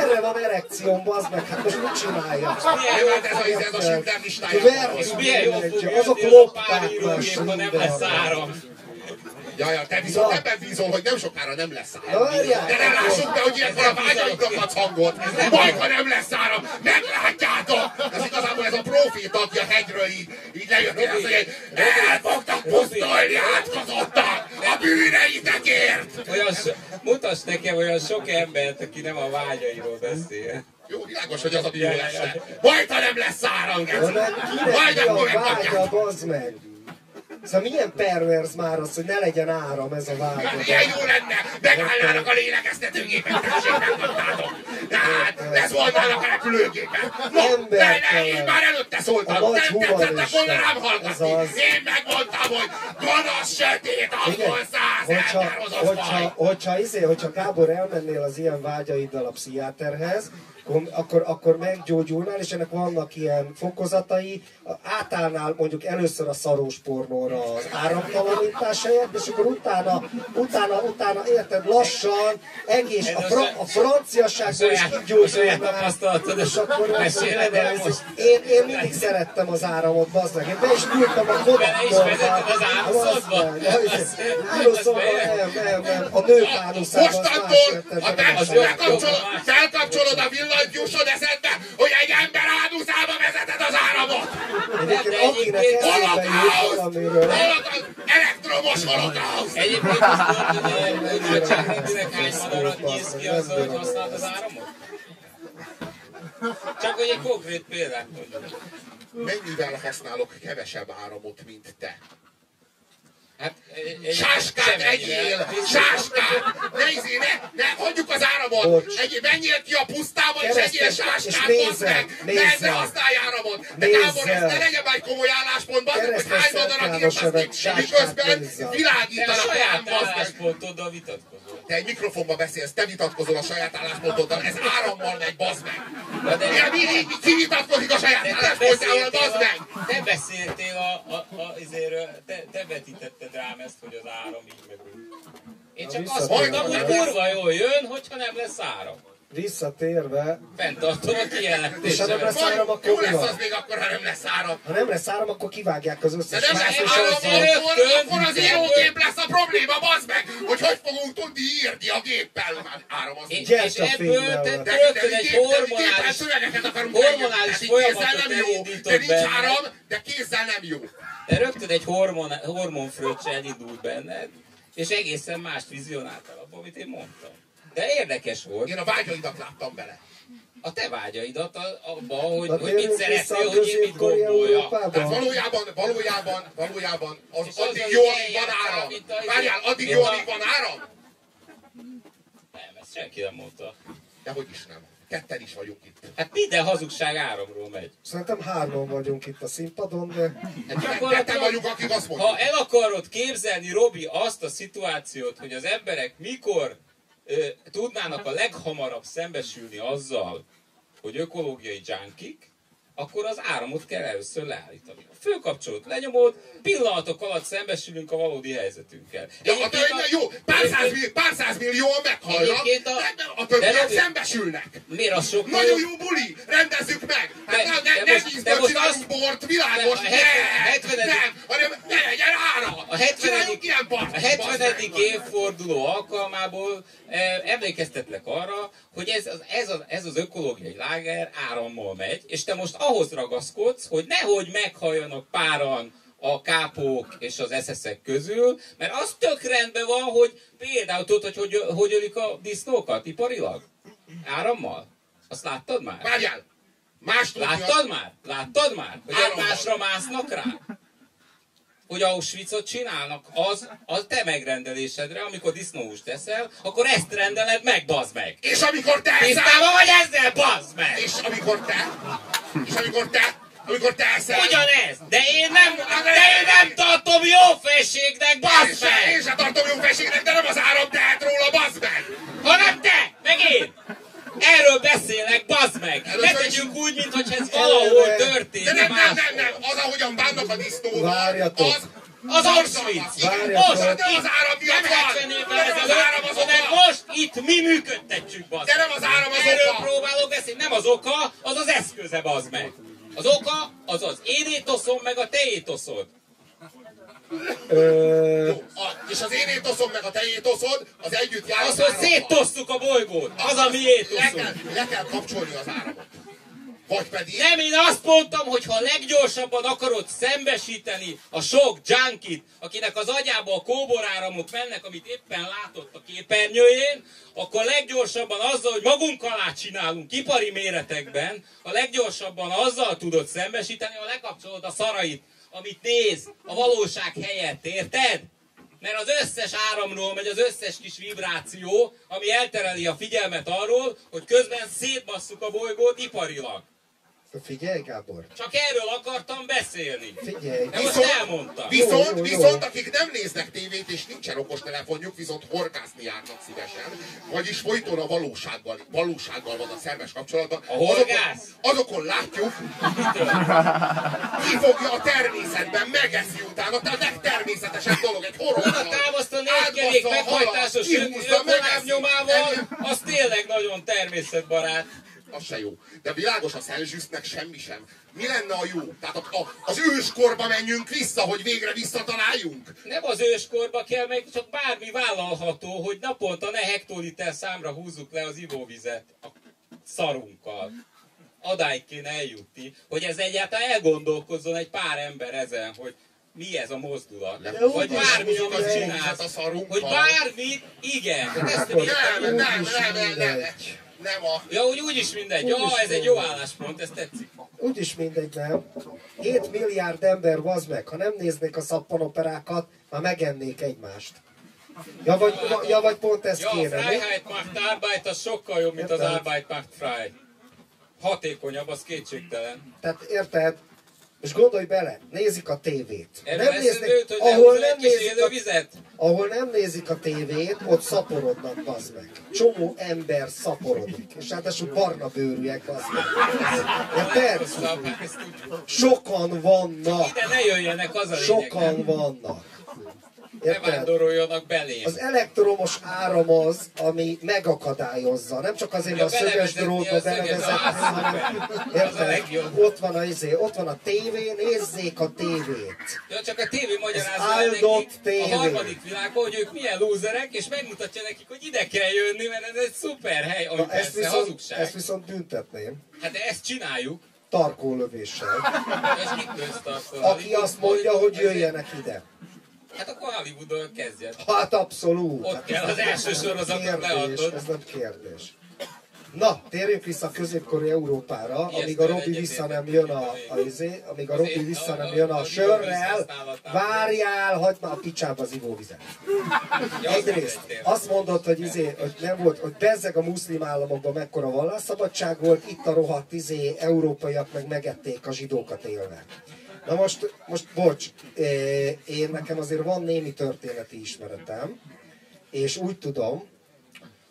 Erre van erekcióm, bazd meg, hát most mit csináljak? Jó, hát ez a, ez a Schindler listája. Verti És milyen jó fog billentyű, azok a lopták ha nem lesz áram. Ja, ja, te viszont Na. ebben bízol, hogy nem sokára nem lesz áram. várjál, De ne lássuk be, hogy ilyenkor a vágyainknak adsz hangot. Majd, ha nem lesz áram, meglátjátok! Ez igazából ez a proféta, aki a hegyről így, így lejött, és azt mondja, hogy el fogtak pusztulni átkozottak a bűneitekért! Olyan so, mutass nekem olyan sok embert, aki nem a vágyairól beszél. Jó, világos, hogy az a bűn lesz. Majd, ha nem lesz áram, Geci. Majd akkor megkapják. Szóval milyen pervers már az, hogy ne legyen áram ez a vágya. Milyen jó lenne, megállnának a lélegeztetőgépek, tessék, megmondtátok. Tehát leszólnának a repülőgépek. No, Ember de ne, én már előtte szóltam, A nem humanista. volna rám hallgatni. az. Én megmondtam, hogy gonosz, sötét, angol száz hogyha, hogyha, faj. hogyha, izé, hogyha Gábor elmennél az ilyen vágyaiddal a pszichiáterhez, akkor- akkor, akkor meggyógyulnál, és ennek vannak ilyen fokozatai, átállnál mondjuk először a szarós pornóra az áramtalanítás helyett, és akkor utána, utána, utána, érted, lassan, egész, a, fra, a franciaságból is kigyógyulnál, és akkor meséled el most. én, én mindig szerettem az áramot, bazd meg. Én be is küldtem a Bele is kodakkorba. vezetted az? Áruszodba, nem, nem, nem. A nők áruszában Mostantól, ha te felkapcsolod a villanyt, jusson eszedbe, hogy egy ember áduszába vezeted az áramot. Egyébként akinek Holokauszt! Holokauszt! Elektromos holokauszt! Egyébként azt tudod, hogy a nagyságrendileg hány madarat nyíz ki azzal, hogy használod az áramot? Csak hogy egy konkrét példát mondjuk. Mennyivel használok kevesebb áramot, mint te? Hát egy- Sáskát egyél! Sáskát! Ne, izé, ne, ne, hagyjuk az áramot! Egy, menjél ki a pusztába és egyél sáskát, bazd meg! Ne, ne használj áramot! De. Gábor, ez ne legyen már egy komoly álláspont, bazd meg, hogy hány madarat Szent János írtasz evett ki, sáskát miközben világítanak rám, saját bazd meg! álláspontoddal vitatkozol. Te egy mikrofonba beszélsz, te vitatkozol a saját álláspontoddal, ez árammal megy, bazd meg! De- Ja, mi, mi, ki vitatkozik a saját álláspontjával, beszéltél, bazd meg! a, te beszéltél a, a, a, izéről, te, te vetítetted rám ezt, hogy az áram így meg úgy. Én csak azt mondtam, hogy kurva jól jön, hogyha nem lesz áram. Visszatérve, Fenntartom a És ha nem lesz áram, akkor jó mi lesz az még akkor, ha nem lesz áram. ha nem lesz áram, akkor kivágják az De összes nem más, lesz áram, akkor, akkor az írógép lesz a probléma, bazd meg! Hogy hogy fogunk tudni írni a géppel, már áramozni. És, és ebből te De, de, rögtön de, egy de hormonális, hormonális folyamatot nem jó, elindított de nincs áram, de kézzel nem jó. De rögtön egy hormon, hormonfröccse elindult benned, és egészen mást vizionáltál abban, amit én mondtam. De érdekes volt, Én a vágyaidat láttam bele. a te vágyaidat abba, hogy, Na, hogy mit szeretnél, hogy én mit gondoljak. Tehát valójában, valójában, valójában, az, És az, addig hogy jó, amíg van áram. Várjál, addig jó, amíg van áram? Nem, ezt senki nem mondta. De hogy is nem. Ketten is vagyunk itt. Hát minden hazugság áramról megy. Szerintem hárman vagyunk itt a színpadon, de Ketten vagyunk, akik azt mondjuk. Ha el akarod képzelni, Robi, azt a szituációt, hogy az emberek mikor ö, tudnának a leghamarabb szembesülni azzal, hogy ökológiai junkik, akkor az áramot kell először leállítani. A főkapcsolót lenyomod, pillanatok alatt szembesülünk a valódi helyzetünkkel. Ja, a tényleg jó, pár száz, millió, pár száz millióan Egyébként a- a, Robi- szembesülnek. Miért az sokkal Nagyon jó buli, rendezzük meg! Hát De- ne, ne, ne vízből azt- bort, világos, ne, nem, hanem ne legyen ára! A 70. Csináljunk ilyen! A 70. évforduló alkalmából eh, emlékeztetlek arra, hogy ez az, ez, az, ez az ökológiai láger árammal megy, és te most ahhoz ragaszkodsz, hogy nehogy meghalljanak páran a kápók és az eszeszek közül, mert az tök rendben van, hogy például tudod, hogy hogy, hogy ölik a disznókat iparilag? Árammal? Azt láttad már? Várjál! Más Láttad már? Láttad már? Hogy egymásra másznak rá? Hogy Auschwitzot csinálnak, az a te megrendelésedre, amikor disznóhúst teszel, akkor ezt rendeled meg, bazd meg! És amikor te Tisztában vagy ezzel, bazd meg! és amikor te, és amikor te, amikor te eszel, Ugyanez! De én nem, de én nem tartom jó én bazd se, én meg! se tartom jó felségnek, de nem az áram tehet róla, bazd meg! Hanem te, meg én! Erről beszélek, bazd meg! Ne Először is- tegyünk úgy, mintha ez valahol De történik nem, nem, máshol. nem, nem, az, ahogyan bánnak a disznóval, Várjatok. az, Az Várjatok. most, de az áram miatt Nem van! 70 évvel Nem az áram ezelőtt, az oka! most itt mi működtetjük, bazd De nem az áram az Erről oka! próbálok beszélni, nem az oka, az az eszköze, bazd meg. Az oka, az az én étoszom, meg a te étoszod. ö, Jó, a, és az én étoszom meg a te étoszod, az együtt jár Az, az hogy széttosszuk a bolygót, az a mi Le étoszunk. kell, le kell kapcsolni az áramot. Vagy pedig... Nem, én azt mondtam, hogy ha leggyorsabban akarod szembesíteni a sok junkit, akinek az agyába a kóboráramok mennek, amit éppen látott a képernyőjén, akkor leggyorsabban azzal, hogy magunk alá csinálunk ipari méretekben, a leggyorsabban azzal tudod szembesíteni, ha lekapcsolod a szarait, amit néz a valóság helyett, érted? Mert az összes áramról megy az összes kis vibráció, ami eltereli a figyelmet arról, hogy közben szétbasszuk a bolygót iparilag. Figyelj, Gábor, Csak erről akartam beszélni. figyelj. De most elmondtam. Viszont, Jó, jó, jó. viszont akik nem néznek tévét és nincsen okostelefonjuk, viszont horgászni járnak szívesen. Vagyis folyton a valósággal, valósággal van a szerves kapcsolatban. A horgász? Azokon, azokon látjuk, Mitől? kifogja a természetben, megeszi utána, a legtermészetesebb dolog, egy horog. Oda támasztani egy kerék meghajtásos ökolábnyomával, az tényleg nagyon természetbarát. Az se jó. De világos a Szentzsüsznek semmi sem. Mi lenne a jó? Tehát a, a, az őskorba menjünk vissza, hogy végre visszataláljunk? Nem az őskorba kell, meg csak bármi vállalható, hogy naponta ne hektoliter számra húzzuk le az ivóvizet a szarunkkal. Adáig kéne eljutni, hogy ez egyáltalán elgondolkozzon egy pár ember ezen, hogy mi ez a mozdulat. De Vagy úgyis bármi, amit csinálsz. Hogy bármit, igen. Ezt. Nem, nem, nem, nem, nem, nem, a... Ja, úgy úgyis mindegy. Ja, Úgyis ez egy mindegy. jó álláspont, ez tetszik. úgyis mindegy, nem? 7 milliárd ember vaz meg, ha nem néznék a szappanoperákat, már megennék egymást. Ja vagy, ja, vagy pont ezt Ja, a kéne, mi? Freiheit macht Arbeit az sokkal jobb, mint az Érted? Arbeit macht frei. Hatékonyabb, az kétségtelen. Tehát érted? És gondolj bele, nézik a tévét. Nem néznek, hogy ahol nem nézik a vizet. ahol nem nézik a tévét, ott szaporodnak, bazd meg. Csomó ember szaporodik. És ráadásul barna bőrűek, bazd meg. Érted? Rosszabb, hát. Sokan vannak. Ide ne jöjjenek, az a. Sokan vannak. Ne Érted? vándoroljanak belém. Az elektromos áram az, ami megakadályozza. Nem csak azért, Ja, mert a szöges belevezetni drótba a szöges- belevezetni, Ah, hanem szuper. Az a érted? Ott van a, izé, ott van a tévé, nézzék a tévét. Ja, csak a tévé magyarázza nekik tévé. a harmadik világban, hogy ők milyen lúzerek, és megmutatja nekik, hogy ide kell jönni, mert ez egy szuper hely, ami Na, persze ezt, viszont, hazugság. ezt viszont büntetném. Hát de ezt csináljuk, Tarkólövéssel. Aki azt mondja, hogy jöjjenek ide. Hát akkor Hollywoodon kezdjen. Hát abszolút. Ott Hát kell az első sorozatot leadnod. Ez nem kérdés. Na, térjünk vissza a középkori Európára, amíg a Robi vissza nem jön a, a, izé, amíg a Robi vissza nem jön a sörrel, várjál, hagyd már a picsába az ivóvizet. Egyrészt azt mondod, hogy, izé, hogy nem volt, hogy bezzeg a muszlim államokban mekkora vallásszabadság volt, itt a rohadt izé, európaiak meg megették a zsidókat élve. Na most, most bocs, én nekem azért van némi történeti ismeretem, és úgy tudom,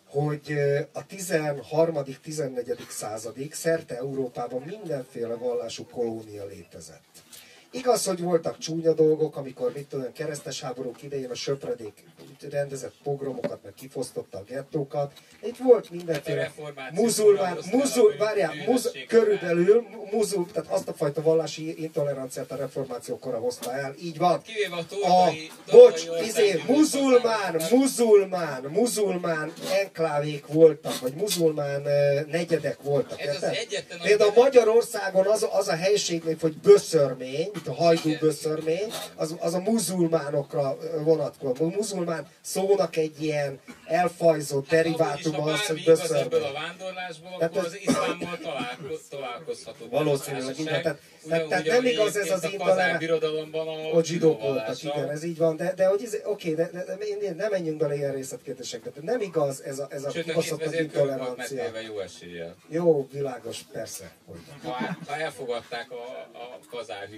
hogy a 13.-14. századig szerte Európában mindenféle vallású kolónia létezett. Igaz, hogy voltak csúnya dolgok, amikor mit tudom, keresztes háborúk idején a söpredék rendezett pogromokat, meg kifosztotta a gettókat. Itt volt mindenféle a muzulmán, muzul, a várjál, muz, körülbelül muzul, tehát azt a fajta vallási intoleranciát a reformáció kora hozta el. Így van. Kivéve a A, tordai, bocs, izé, muzulmán, muzulmán, muzulmán enklávék voltak, vagy muzulmán negyedek voltak. Ez az érted? egyetlen, Például Magyarországon az, az a helység, hogy böszörmény, mint a hajdú böszörmény, az, az a muzulmánokra vonatkozik. A muzulmán szónak egy ilyen elfajzott derivátuma Hát, az, hogy igaz ebből a böszörmény. vándorlásból, akkor az iszlámmal találkoz, találkozható. Valószínűleg, igen. Tehát- Ugyanúgy, tehát nem igaz ez az egyébként a zsidók voltak, igen, ez így van, de, de hogy ez, oké, de, de, de, nem menjünk bele ilyen részletkérdésekbe. De nem igaz ez a, ez a kibaszott intolerancia. jó eséllyel. Jó, világos, persze. Hogy. Ha, ha elfogadták a, a kazár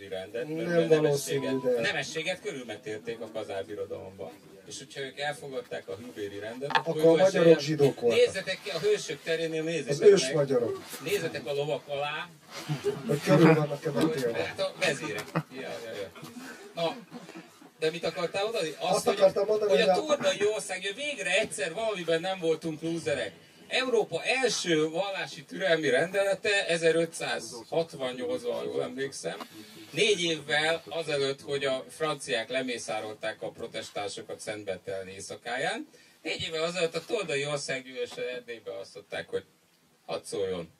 hűbér rendet, Nem nemességet, de- a nemességet körülmetélték a kazár birodalomban. És hogyha ők elfogadták a hűbéri rendet, Akkor jó a magyarok eséllyel- zsidók voltak. Nézzetek ki a hősök terénél, nézzétek Az ős meg. magyarok, Nézzetek a lovak alá, hogy körül vannak-e hogy hát a vezérek. Ja, ja, ja. Na, de mit akartál mondani? Azt hogy, akartam mondani, hogy a hogy a- tordai ország, hogy végre egyszer valamiben nem voltunk lúzerek. Európa első vallási türelmi rendelete 1568-ban, ha jól emlékszem. Négy évvel azelőtt, hogy a franciák lemészárolták a protestánsokat Szentbeteln éjszakáján, négy évvel azelőtt a Toldai Országgyűlése Erdélybe azt mondták, hogy hadd szóljon,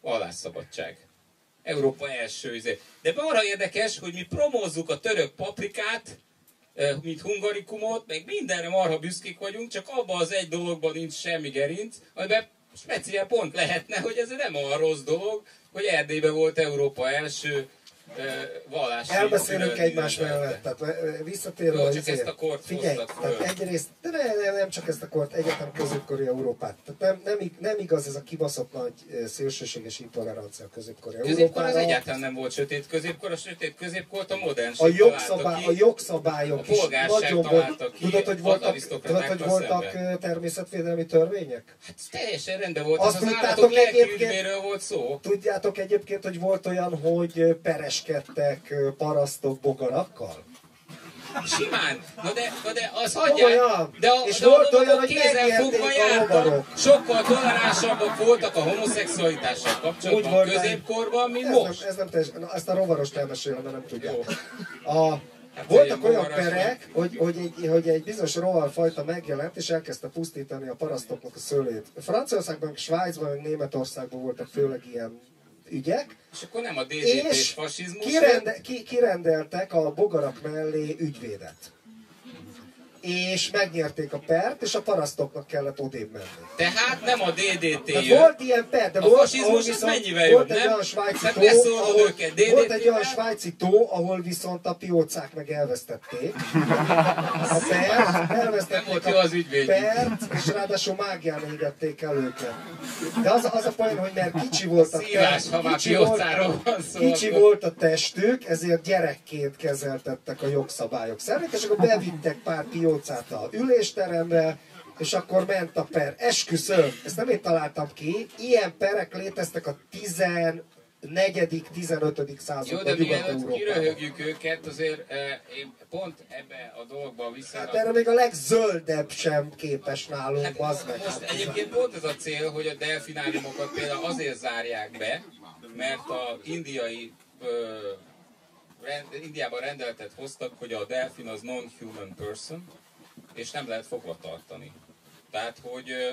vallásszabadság. Európa első izé. De arra érdekes, hogy mi promózzuk a török paprikát, mint hungarikumot, meg mindenre marha büszkék vagyunk, csak abban az egy dologban nincs semmi gerinc, amiben speciál pont lehetne, hogy ez nem olyan rossz dolog, hogy Erdélyben volt Európa első vallási Elbeszélünk egymás mellett, tehát visszatérve Jó, csak izé- ezt a kort Figyelj, tehát egyrészt, de ne, ne, nem csak ezt a kort, egyáltalán középkori Európát. Tehát nem, nem, nem igaz ez a kibaszott nagy szélsőséges intolerancia középkori Középkor az Európára. egyáltalán nem volt sötét középkor, a sötét középkort a modernség A, jogszabály, a jogszabályok A is nagyon volt. ki Tudod, hogy voltak, tudod, hogy voltak szemben. természetvédelmi törvények? Hát teljesen rendben volt, Azt az, az állatok volt szó. Tudjátok egyébként, hogy volt olyan, hogy ö, pereskedtek ö, parasztok bogarakkal? Simán. Na de, na de az hagyják. De a, És de a volt olyan, hogy megnyerték fogva a jártak. Sokkal toleránsabbak voltak a homoszexualitással Úgy kapcsolatban volt, középkorban, mint Ez most. nem, ez nem teljesen, na, ezt a rovarost elmesélem, mert nem tudják. Jó. A, Hát voltak olyan perek, hogy, hogy, egy, hogy egy bizonyos rovarfajta megjelent, és elkezdte pusztítani a parasztoknak a szőlét. Franciaországban, Svájcban, Németországban voltak főleg ilyen ügyek, És akkor nem a és és fasizmus. kirende, ki, kirendeltek a bogarak mellé ügyvédet. És megnyerték a pert, és a parasztoknak kellett odébb menni. Tehát nem a DDT jön. volt ilyen per, de A volt, fasizmus az mennyivel volt jobb, egy nem? olyan svájci Tehát tó, ahol, őket volt egy olyan svájci tó, ahol viszont a piócák meg elvesztették. A pert, elvesztették Nem jó az ügyvéd. pert, és ráadásul mágián égették el őket. De az, az a bajom, hogy mert kicsi volt a Szívás, ha már kicsi volt, szó. kicsi akkor- volt a testük, ezért gyerekként kezeltettek a jogszabályok szerint, és akkor bevittek pár piócát a ülésterembe, és akkor ment a per. Esküszöm, ezt nem én találtam ki, ilyen perek léteztek a 14. 15. Jó, században de mielőtt kiröhögjük őket, azért eh, én pont ebbe a dologban vissza... Hát erre még a legzöldebb sem képes nálunk, Hát az meg. most egyébként pont ez a cél, hogy a delfináriumokat például azért zárják be, mert a indiai ö, rend, Indiában rendeletet hoztak, hogy a delfin az non-human person, és nem lehet fogva tartani. Tehát, hogy... Ö,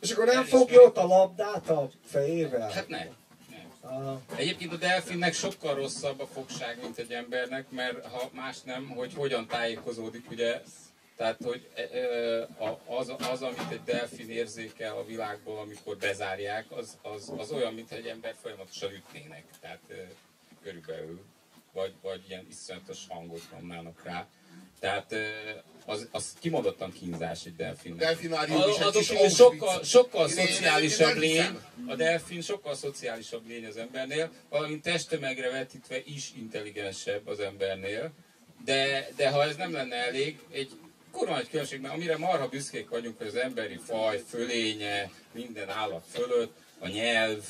És akkor nem fogja ott a labdát a fejével? Hát nem. nem. Ah. Egyébként a delfinnek sokkal rosszabb a fogság, mint egy embernek, mert ha más nem, hogy hogyan tájékozódik, ugye, tehát, hogy e, e, az, az, amit egy delfin érzékel a világból, amikor bezárják, az, az, az olyan, mint egy ember folyamatosan ütnének. Tehát körülbelül, vagy, vagy ilyen iszonyatos hangot nyomnának rá. Tehát az, az kimondottan kínzás egy delfinnek. Delfinárium is egy kis sokkal, sokkal Én- én- én szociálisabb lény, a delfin sokkal szociálisabb lény az embernél, valamint testtömegre vetítve is intelligensebb az embernél, de, de ha ez nem lenne elég, egy kurva nagy különbség, mert amire marha büszkék vagyunk, hogy az emberi faj fölénye, minden állat fölött, a nyelv,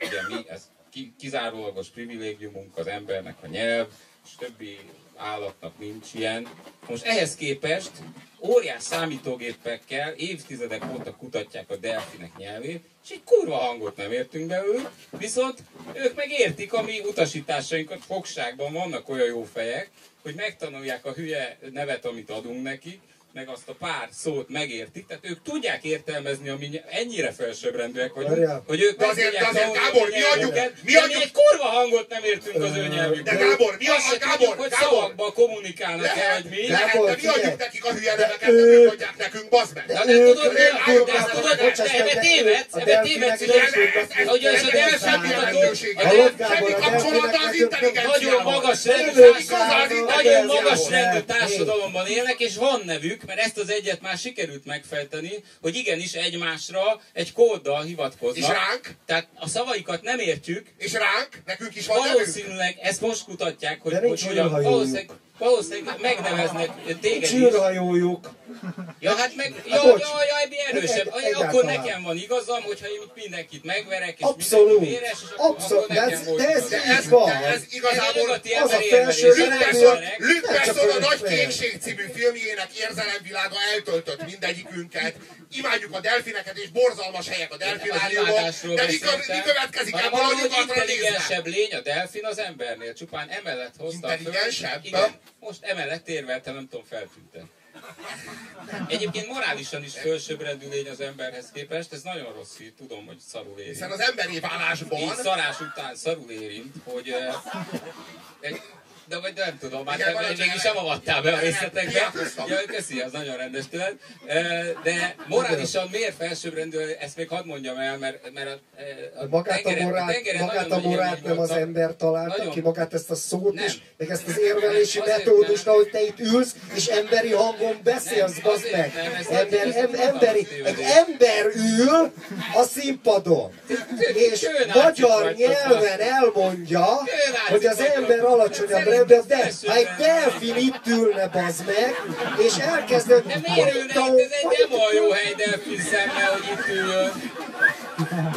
ugye mi, ez ki- kizárólagos privilégiumunk az embernek a nyelv, és többi állatnak nincs ilyen. Most ehhez képest óriás számítógépekkel évtizedek óta kutatják a delfinek nyelvét, és egy kurva hangot nem értünk belőlük, viszont ők meg értik a mi utasításainkat fogságban, vannak olyan jó fejek, hogy megtanulják a hülye nevet, amit adunk nekik, meg azt a pár szót megértik, tehát ők tudják értelmezni, ami ny- ennyire felsőbbrendűek Várjál. hogy ők De azért- de azért, Gábor, a mi adjuk- mi adjuk- egy kurva hangot nem értünk az ő nyelvükben. De Gábor, mi a- Azt se Gábor, hogy Gábor. szavakban kommunikálnak-e, Lehet, vagy mi. lehet, de mi adjuk nekik a hülye neveket, De nem ők- adják nekünk, bazd meg! De, ők- tudod, de, de tudod, de ebbe tévedsz, a ebbe tévedsz, nem hogy az a Gábor, Semmi kapcsolata az nem- intelligenciával. nagyon magas rendű, Nem nem társadalomban élnek, és van nevük, mert ezt az egyet már sikerült megfejteni, hogy igenis egymásra egy kóddal hivatkoznak. És ránk? Tehát a szavaikat nem értjük, És ránk? Nekünk is van nevünk? valószínűleg ezt most kutatják, hogy, hogy hogyan, valószínűleg, valószínűleg megneveznek téged is. Csűrhajójuk. Ja, hát meg, ja, Bocs. ja, ja, ebbi erősebb. Egy- Akkor egyáltalán. nekem van igazam, hogyha én itt mindenkit megverek, és Abszolút. mindenki véres, és akkor, Abszolút. akkor nekem volt de ez. De ez, van. ez igazából... az a felső Luc Besson, a Nagy. Kékség című filmjének érzelemvilága eltöltött mindegyikünket. Imádjuk a delfineket, és borzalmas helyek a imádásról De mi, mi következik ebből a arról, hogy nyugatra nézve? intelligensebb lény a delfin az embernél. Csupán emellett hoztam föl. Intelligensebb? Most emellett érveltem, nem tudom, feltűntem. Egyébként morálisan is fölsőbbrendű lény az emberhez képest, ez nagyon rossz hír, tudom, hogy szarul éri. Hiszen az emberi válásban... így szarás után szarul érint, hogy eh, egy, de vagy nem tudom, már Igen, te mégis sem avattál be a részletekbe. Ja, köszi, az nagyon rendes tőled. De morálisan miért felsőbbrendű, ezt még hadd mondjam el, mert, mert a, a Magát a tengeren- morát, tengeren magát a morát nem az ember találta Nagyon- ki, magát ezt a szót Nem. is, meg ezt az érvelési metódust, nem. ahogy te itt ülsz, és emberi hangon beszélsz, Nem, azért meg. nem, Ember, em, emberi, egy ember ül a színpadon, és magyar nyelven elmondja, hogy az ember alacsonyabb Rendben, de egy delfin itt ülne, bazd meg, és elkezded... De miért ülne itt? Ez egy nem olyan jó hely delfin szemmel, hogy itt üljön.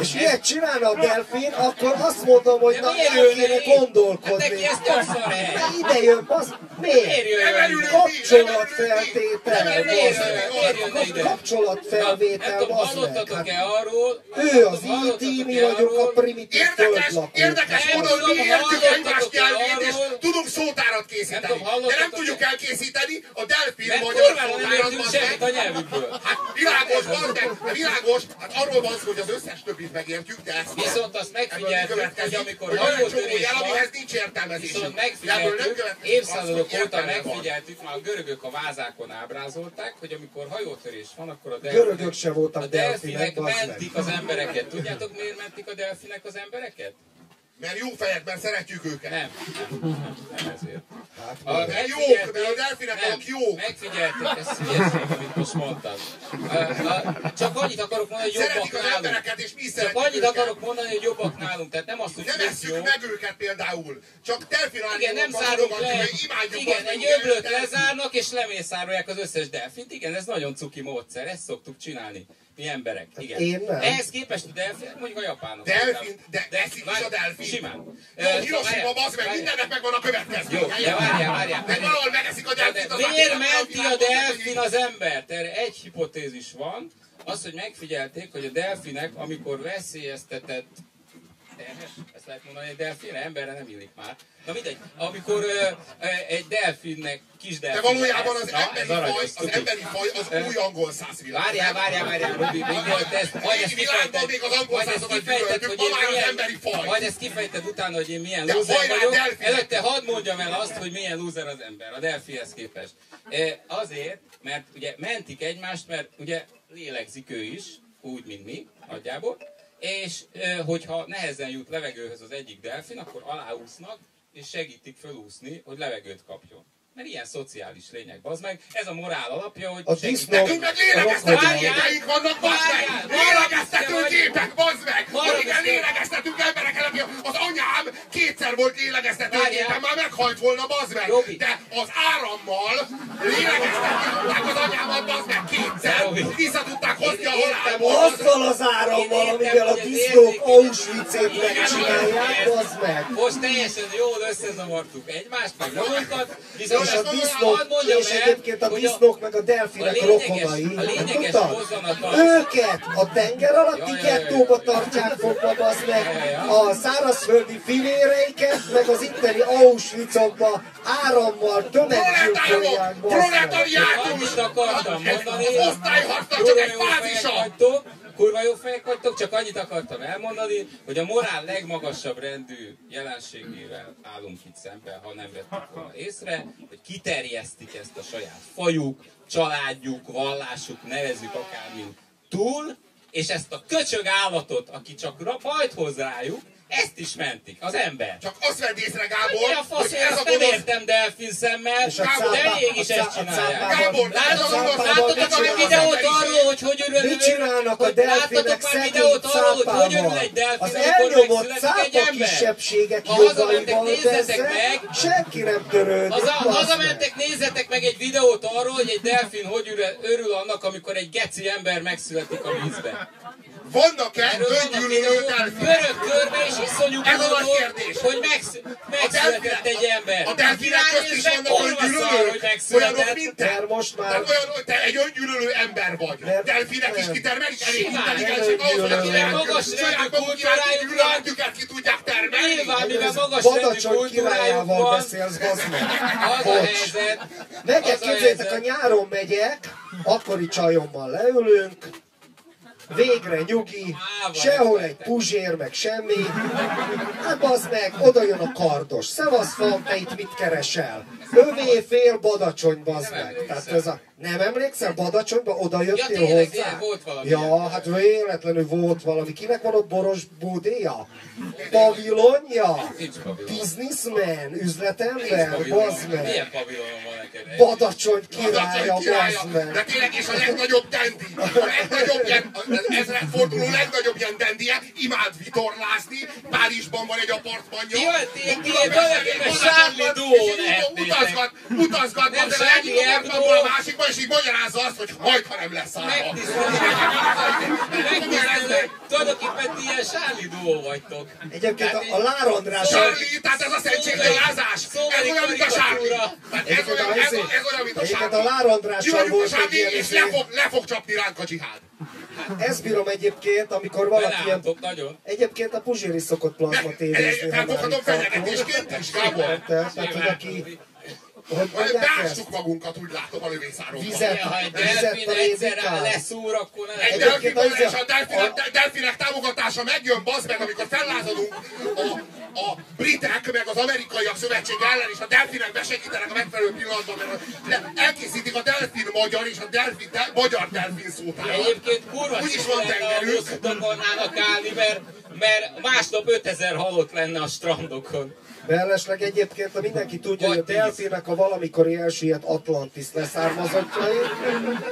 És ilyet csinálna a delfin, akkor azt mondom, hogy na miért ülne kéne gondolkodni. Hát neki ez tök szar hely. De ide jön, az Miért miért? Kapcsolatfeltétel. Miért miért Kapcsolatfelvétel, az meg. Hát arról? ő az IT, mi vagyunk a primitív Érdekes, földlakók. érdekes módon mi értjük hallottatok-e egymás nyelvét, és tudunk szótárat készíteni. De nem tudjuk elkészíteni a delfin magyar nyelvükből. Hát világos, meg, világos, hát arról van szó, hogy az összes többit megértjük, de ezt Viszont azt megfigyeltük, hogy amikor hajótörés van, amihez nincs értelmezés. Viszont megfigyeltük, évszázadok óta megfigyeltük, már a görögök a vázákon ábrázolták, hogy amikor hajótörés van, akkor a Görögök delfinek, voltak a delfinek, mentik az embereket. Tudjátok miért mentik a delfinek az embereket? Mert jó fejek, mert szeretjük őket. Nem, nem, nem, ezért. Hát, A, Mert jók, megfigyelték- mert a delfinek nem, jók. Megfigyelték, ez hülyeség, amit most. A, a, csak annyit akarok mondani, hogy jobbak az nálunk. embereket, és mi Csak annyit őket. akarok mondani, hogy jobbak nálunk. Tehát nem azt, hogy Nem jó. meg őket például. Csak delfin Igen, nem zárunk le. Igen, egy öblöt lezárnak és lemészárolják az összes delfint. Igen, ez nagyon cuki módszer, ezt szoktuk csinálni. Mi emberek. Igen. én nem. Ehhez képest a delfin, mondjuk a japánok. Delfin, de eszik is a delfin. Simán. Hiroshima, bazd meg, mindennek megvan a következménye. Jó, de várjál, várjál. De valahol megeszik a De már miért menti a delfin az embert? Erre egy hipotézis van. Az, hogy megfigyelték, hogy a delfinek, amikor veszélyeztetett terhes, ezt lehet mondani egy delfinre, emberre nem illik már. Na mindegy, amikor ö, egy delfinnek, kis De delfin... valójában az Na, emberi aranyos, faj, az emberi faj az új angol száz világ. Várjál, várjál, várjál, Rubi, még mielőtt ezt, majd ezt világban még az angol majd ezt kifejted, hogy én milyen, emberi faj. majd ezt kifejted utána, hogy én milyen De lúzer vagyok. Előtte hadd mondjam el azt, hogy milyen lúzer az ember, a delfihez képest. Azért, mert ugye mentik egymást, mert ugye lélegzik ő is, úgy, mint mi, nagyjából, és hogyha nehezen jut levegőhöz az egyik delfin, akkor aláúsznak, és segítik fölúszni, hogy levegőt kapjon. Mert ilyen szociális lények, az meg. Ez a morál alapja, hogy A disznó- Nekünk meg lélegeztető Várjál! gépeink vannak, bazd meg! Várjál! Lélegeztető Várjál! gépek, bazd meg! Hogy igen, lélegeztetünk embereket, aki az anyám kétszer volt lélegeztető Várjál! gépen, már meghalt volna, bazd meg! Robi. De az árammal lélegeztetni tudták az anyámat, bazd meg, kétszer! Vissza tudták hozni a halálból! Azzal az árammal, amivel a disznók Auschwitz-ét megcsinálják, bazd meg. Most teljesen jól összezavartuk egymást, meg magunkat, viszont És a disznók, és egyébként a disznók meg a delfinek a rokonai. Tudtad? az- Őket a tenger alatti gettóba tartják fogva, bazd meg. A szárazföldi filéreiket, meg az itteni Auschwitzokba árammal tömeggyilkolják, mondani, Az osztályharcnak csak egy fázisa! Kurva jó fejek vagytok, csak annyit akartam elmondani, hogy a morál legmagasabb rendű jelenségével állunk itt szemben, ha nem vettük volna észre, hogy kiterjesztik ezt a saját fajuk, családjuk, vallásuk, nevezük akármin túl, és ezt a köcsög állatot, aki csak bajt hoz rájuk, ezt is mentik, az ember. Csak azt vedd észre, Gábor, a fasz, hogy ez a ezt nem gonosz értem delfin szemmel, És a de mégis ezt csinálják. Gábor, Láttatok már videót arról, hogy hogy örül? Mit csinálnak a hogy delfinek szegény videót arról, hogy hogy örül cápával? egy delfin, Az amikor elnyomott cápa ember? kisebbségek Ha hazamentek, jogaival meg, senki nem törődik. Hazamentek, nézzetek meg egy videót arról, hogy egy delfin hogy örül, örül annak, amikor egy geci ember megszületik a vízbe. Vannak-e öngyűlölő delfinek? Görög körbe és iszonyú Ez a nagy boldog, kérdés. hogy megsz, megszületett egy ember. A delfinek közt is vannak öngyűlölők, olyanok, mint te. Most már- Tehát olyan, hogy te egy öngyűlölő ember vagy. Delfinek is kitermelik elég Simán. intelligenség ahhoz, hogy a Magas rendű kultúrájuk van. gyűlöletüket ki tudják termelni. Nyilván, mivel magas rendű kultúrájuk van, beszélsz, bazd meg. az a helyzet. Megyek, az a képzeljétek, a nyáron megyek, akkori csajommal leülünk, végre nyugi, sehol egy puzsér, meg semmi. Hát bazd meg, oda jön a kardos. Szevasz, te itt mit keresel? Övé fél badacsony, bazd meg. emlékszem. Tehát ez a, nem emlékszel Badacsonyba? Oda jöttél tényleg, hozzá? tényleg, volt valami Ja, ilyen. hát véletlenül volt valami. Kinek van ott boros búdéja? Pavilonja? Pavilon. Businessman, üzletember, pavilon. bazd meg. Milyen pavilonon van neked? Badacsony Badacsony királya, bazd meg. de tényleg is a legnagyobb dendi, a legnagyobb ilyen, az ezredforduló legnagyobb ilyen dendie, imád vitorlázni, Párizsban van egy apartmanja. Vagy- ti- egy Charlie Badacsonyban, Duo lehetnétek. Utazgat, utazgat, az Charlie egyik apartmanból a másikba, és így magyarázza azt, hogy majd, ha nem lesz. Megtisztelő. Tulajdonképpen ti ilyen duó vagytok. Egyébként a, a Lár András... Tehát ez a szentséggyalázás. Ez olyan, mint a Charlie. Tehát ez Egyébként olyan, a, ez, ez olyan, mint a egyébként a. Lár Andrással volt egy ilyen, és izé- le fog, csapni ránk a dzsihád. ezt bírom egyébként, amikor valaki ilyen... Nagyon. Egyébként a Puzséri szokott plazma tévézni. Felfoghatom itt tartunk. fenyegetésként is, Gábor. Tehát, hogy aki hogy ezt? Beássuk magunkat, úgy látom a lövészárokban. Vizet. Ja, ha egy delfin a egyszer rédikál. leszúr, akkor ne Egy delfin, és a delfinek, a- delfinek támogatása megjön, bazd meg, amikor fellázadunk a, a britek, meg az amerikaiak szövetség ellen, és a delfinek besegítenek a megfelelő pillanatban, mert elkészítik a delfin magyar és a delfin, de, magyar delfin szótárat. Egyébként kurva Úgyis is van tengerük. akarnának állni, mert, mert másnap 5000 halott lenne a strandokon. Mellesleg egyébként ha mindenki tudja, hogy a delfinek a valamikori elsüllyedt Atlantis leszármazottjai,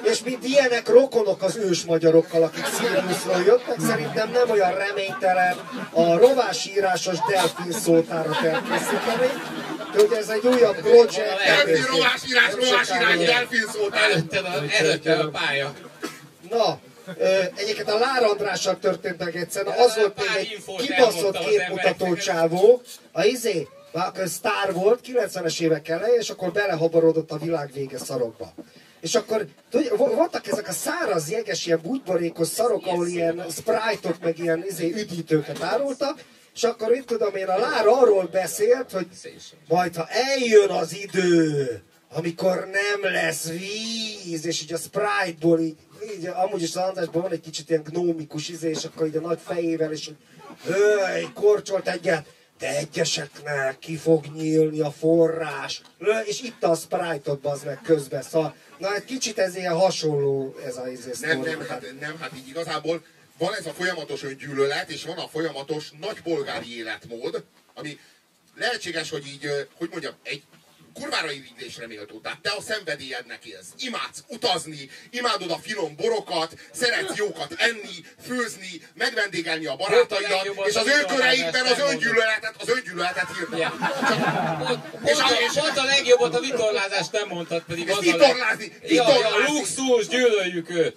és mint ilyenek rokonok az ős magyarokkal, akik Siriusról jöttek, szerintem nem olyan reménytelen a rovásírásos delfin szótárat elkészíteni, de ugye ez egy újabb projekt. Delfin rovásírás, Nem rovásírás, sokára- delfin szótár. Előtted a, előtted a pálya. Na, egyébként a Lár Andrással történt meg egyszerűen, az volt még egy kibaszott képmutató csávó, a izé, sztár volt, 90-es évek elején, és akkor belehabarodott a világ vége szarokba. És akkor tudja, vo- voltak ezek a száraz, jeges, ilyen bugyborékos szarok, ahol ilyen sprite-ok, meg ilyen izé, üdítőket árultak, és akkor itt tudom én, a Lára arról beszélt, hogy majd ha eljön az idő, amikor nem lesz víz, és így a Sprite-ból így, így amúgy is az Andrásban van egy kicsit ilyen gnómikus izé, és akkor így a nagy fejével, és höj, korcsolt egyet, de egyeseknek ki fog nyílni a forrás, Ö, és itt a Sprite-ot bazd meg közben, szóval, na egy kicsit ez ilyen hasonló ez a izé Nem, nem, hát, nem, hát így igazából van ez a folyamatos öngyűlölet, és van a folyamatos nagy polgári életmód, ami lehetséges, hogy így, hogy mondjam, egy kurvára irigylésre méltó. Tehát te a szenvedélyednek élsz. Imádsz utazni, imádod a finom borokat, szeretsz jókat enni, főzni, megvendégelni a barátaidat, és az ő köreikben az öngyűlöletet, az öngyűlöletet hirdetni. Pont, És a- és- pont a legjobbat a vitorlázást nem mondtad, pedig az leg... vitorlázni, Ja, ja, vitorlázni. luxus, gyűlöljük őt.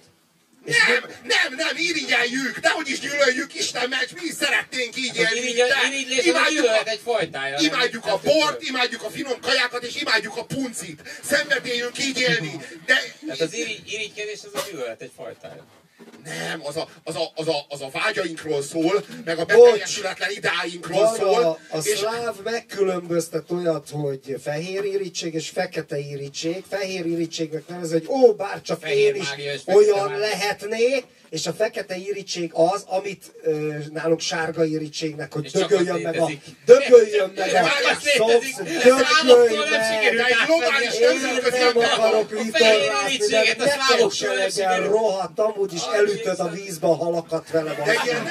Nem, nem, nem, irigyeljük, dehogy is gyűlöljük, Isten ments, mi is szeretnénk így Az élni, de imádjuk a, egy fajtája. imádjuk a Hát, bort, imádjuk a finom kajákat, és imádjuk a puncit. Szenvedélyünk így élni, de Tehát az irigy, irigykedés az a gyűlölet egy fajtája. Nem, az a, az, a, az, a, az a vágyainkról szól, meg a beteljesületlen idáinkról Van szól, a, a és szláv megkülönböztet olyat, hogy fehér irítség és fekete irítség. Fehér irítségnek nevez, hogy ó, bárcsak Fehér én is olyan mágia. lehetnék, és a fekete irítség az, amit ö, nálunk sárga irítségnek, hogy És dögöljön meg a, dögöljön meg a Csak az létezik. szobsz, Ezt dögölj szlávoktól nem meg! Én nem akarok vitorlázni, de szlávoktól se legyen rohadt, amúgy is elütöd a vízbe a halakat vele. De ilyen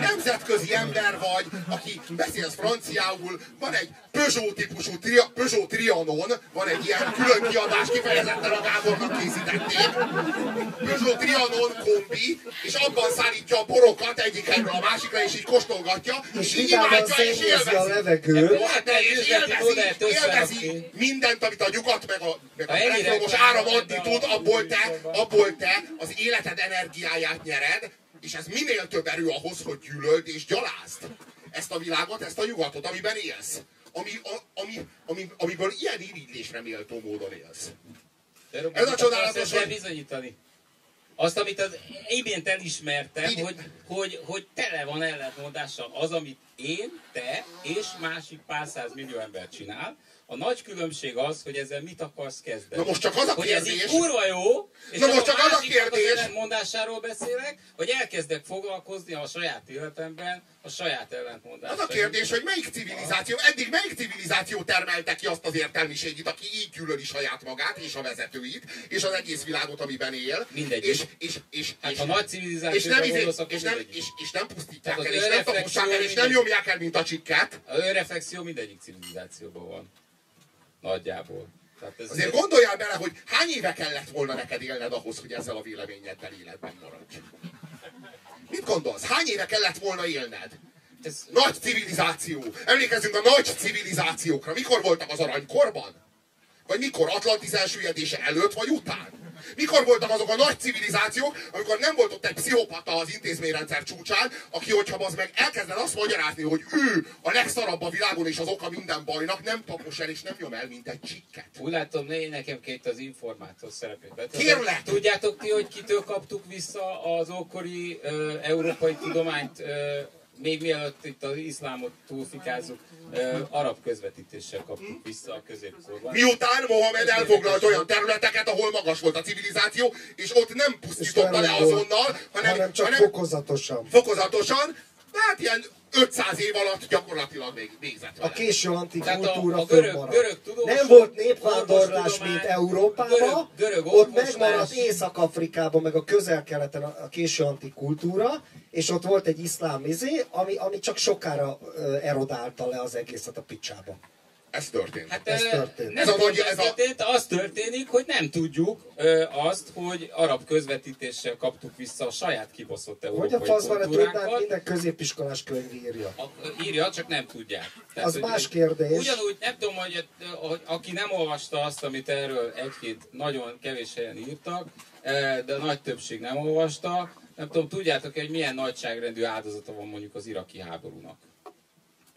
nemzetközi ember vagy, aki beszélsz franciául, van egy Peugeot típusú, Peugeot Trianon, van egy ilyen külön kiadás, kifejezetten a Gábornak készítették. Peugeot Trianon kombi, és abban szállítja a borokat egyik helyről a másikra, és így kóstolgatja, És így imádja, és szennyezi a élvezi. levegőt. Hát egy És élvezi, élvezi mindent, amit a nyugat meg a, meg a elektromos áram adni tud, abból te, abból te az életed energiáját nyered, és ez minél több erő ahhoz, hogy gyűlöld és gyalázd ezt a világot, ezt a nyugatot, amiben élsz. Ami, a, ami, ami, amiből ilyen irigylésre méltó módon élsz. Ez a csodálatos, hogy- bizonyítani. Azt, amit az imént elismertem, Így- hogy, hogy, hogy tele van ellentmondással az, amit én, te és másik pár száz millió ember csinál. A nagy különbség az, hogy ezzel mit akarsz kezdeni. Na most csak az a hogy ez kérdés- így kurva jó, és Na most csak az a kérdés- az ellentmondásáról beszélek, hogy elkezdek foglalkozni a saját életemben a saját Az ellentmondással. a kérdés, hogy melyik civilizáció, eddig melyik civilizáció termelte ki azt az értelmiségit, aki így gyűlöli saját magát, és a vezetőit, és az egész világot, amiben él. Mindegyik. És, és, és, Hát és, ha nagy és civilizációra nem, izé, és, nem, és, és nem pusztítják el, az és nem tapossák el, és nem nyomják el, mint a csikket. A önreflexió mindegyik civilizációban van. Nagyjából. Tehát ez Azért gondoljál bele, hogy hány éve kellett volna neked élned ahhoz, hogy ezzel a véleményeddel életben maradj. Mit gondolsz? Hány éve kellett volna élned? ez, Nagy civilizáció. Emlékezzünk a nagy civilizációkra. Mikor voltak az aranykorban? Vagy mikor? Atlantis elsüllyedése előtt vagy után? Mikor voltak azok a nagy civilizációk, amikor nem volt ott egy pszichopata az intézményrendszer csúcsán, aki, hogyha az meg elkezded azt magyarázni, hogy ő a legszarabb a világon és az oka minden bajnak, nem tapos el és nem nyom el, mint egy csikket. úgy látom, ne, nekem két az informátor szerepét. Kérlek! Tudjátok ti, hogy kitől kaptuk vissza az ókori ö, európai tudományt ö, még mielőtt itt az iszlámot túlfikázzuk, ö, arab közvetítéssel kaptuk vissza a középkorban. Miután Mohamed elfoglalt olyan területeket, ahol magas volt a civilizáció, és ott nem pusztította le azonnal, hanem, hanem csak hanem fokozatosan. fokozatosan, hát ilyen 500 év alatt gyakorlatilag vég- végzett A vele. késő antik a- kultúra a görög- fönnmaradt. görög tudósok, Nem volt népvándorlás, mint Európában, görög- görög ott megmaradt Észak-Afrikában, meg a közel-keleten a a késő antik kultúra, és ott volt egy iszlám izé, ami, ami csak sokára erodálta le az egészet a picsába. Ez történt. Hát Ez történt. Nem Ez a nagy- ez a- történt, az történik, hogy nem tudjuk ö, azt, hogy arab közvetítéssel kaptuk vissza a saját kibaszott Hogy európai a faszban tudnánk, minden középiskolás könyv írja. A, írja, csak nem tudják. Az hogy- más kérdés. Ugyanúgy nem tudom, hogy, hogy aki nem olvasta azt, amit erről egy-két nagyon kevés helyen írtak, de a nagy többség nem olvasta, nem tudom, tudjátok hogy milyen nagyságrendű áldozata van mondjuk az iraki háborúnak.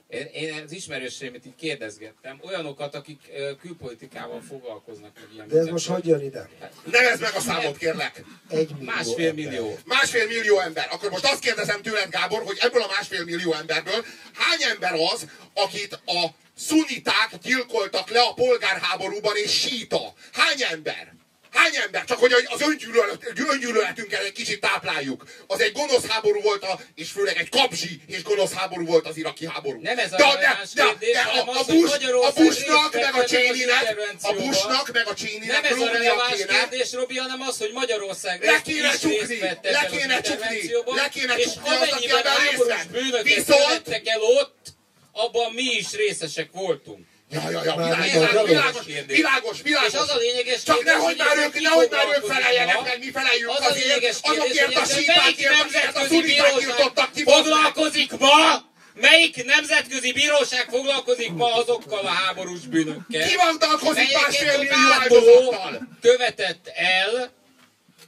Én, én az ismerőseimet így kérdezgettem, olyanokat, akik külpolitikával foglalkoznak, meg ilyen De ez most hogy jön ide? Nevezd meg a számot, kérlek. Egy millió Másfél ember. millió. Másfél millió ember. Akkor most azt kérdezem tőled, Gábor, hogy ebből a másfél millió emberből hány ember az, akit a szuniták gyilkoltak le a polgárháborúban és síta? Hány ember? Hány ember? Csak hogy az öngyűlölet, öngyűlöletünket egy kicsit tápláljuk. Az egy gonosz háború volt, a, és főleg egy kapzsi és gonosz háború volt az iraki háború. Nem ez a de, de, de, kérdés, de, a, az, a, Bush, a Bushnak, részt meg a az Cheney-nek, a. Bushnak, meg a Nem Cheney-nek ez a releváns kérdés, Robi, hanem az, hogy Magyarország Le kéne csukni, le kéne az csukni, le kéne csukni azt, aki ebben részt vett. Viszont- el ott, abban mi is részesek voltunk. Ja, ja, ja, világos, világos, világos, világos, világos. És az a lényeges Csak nehogy hogy már ők, nehogy már ők feleljenek meg, mi feleljünk Az a azért, azokért a melyik akiket a szuniták írtottak ki, foglalkozik ma? Melyik nemzetközi bíróság foglalkozik ma azokkal a háborús bűnökkel? Ki foglalkozik másfél melyeket a millió követett el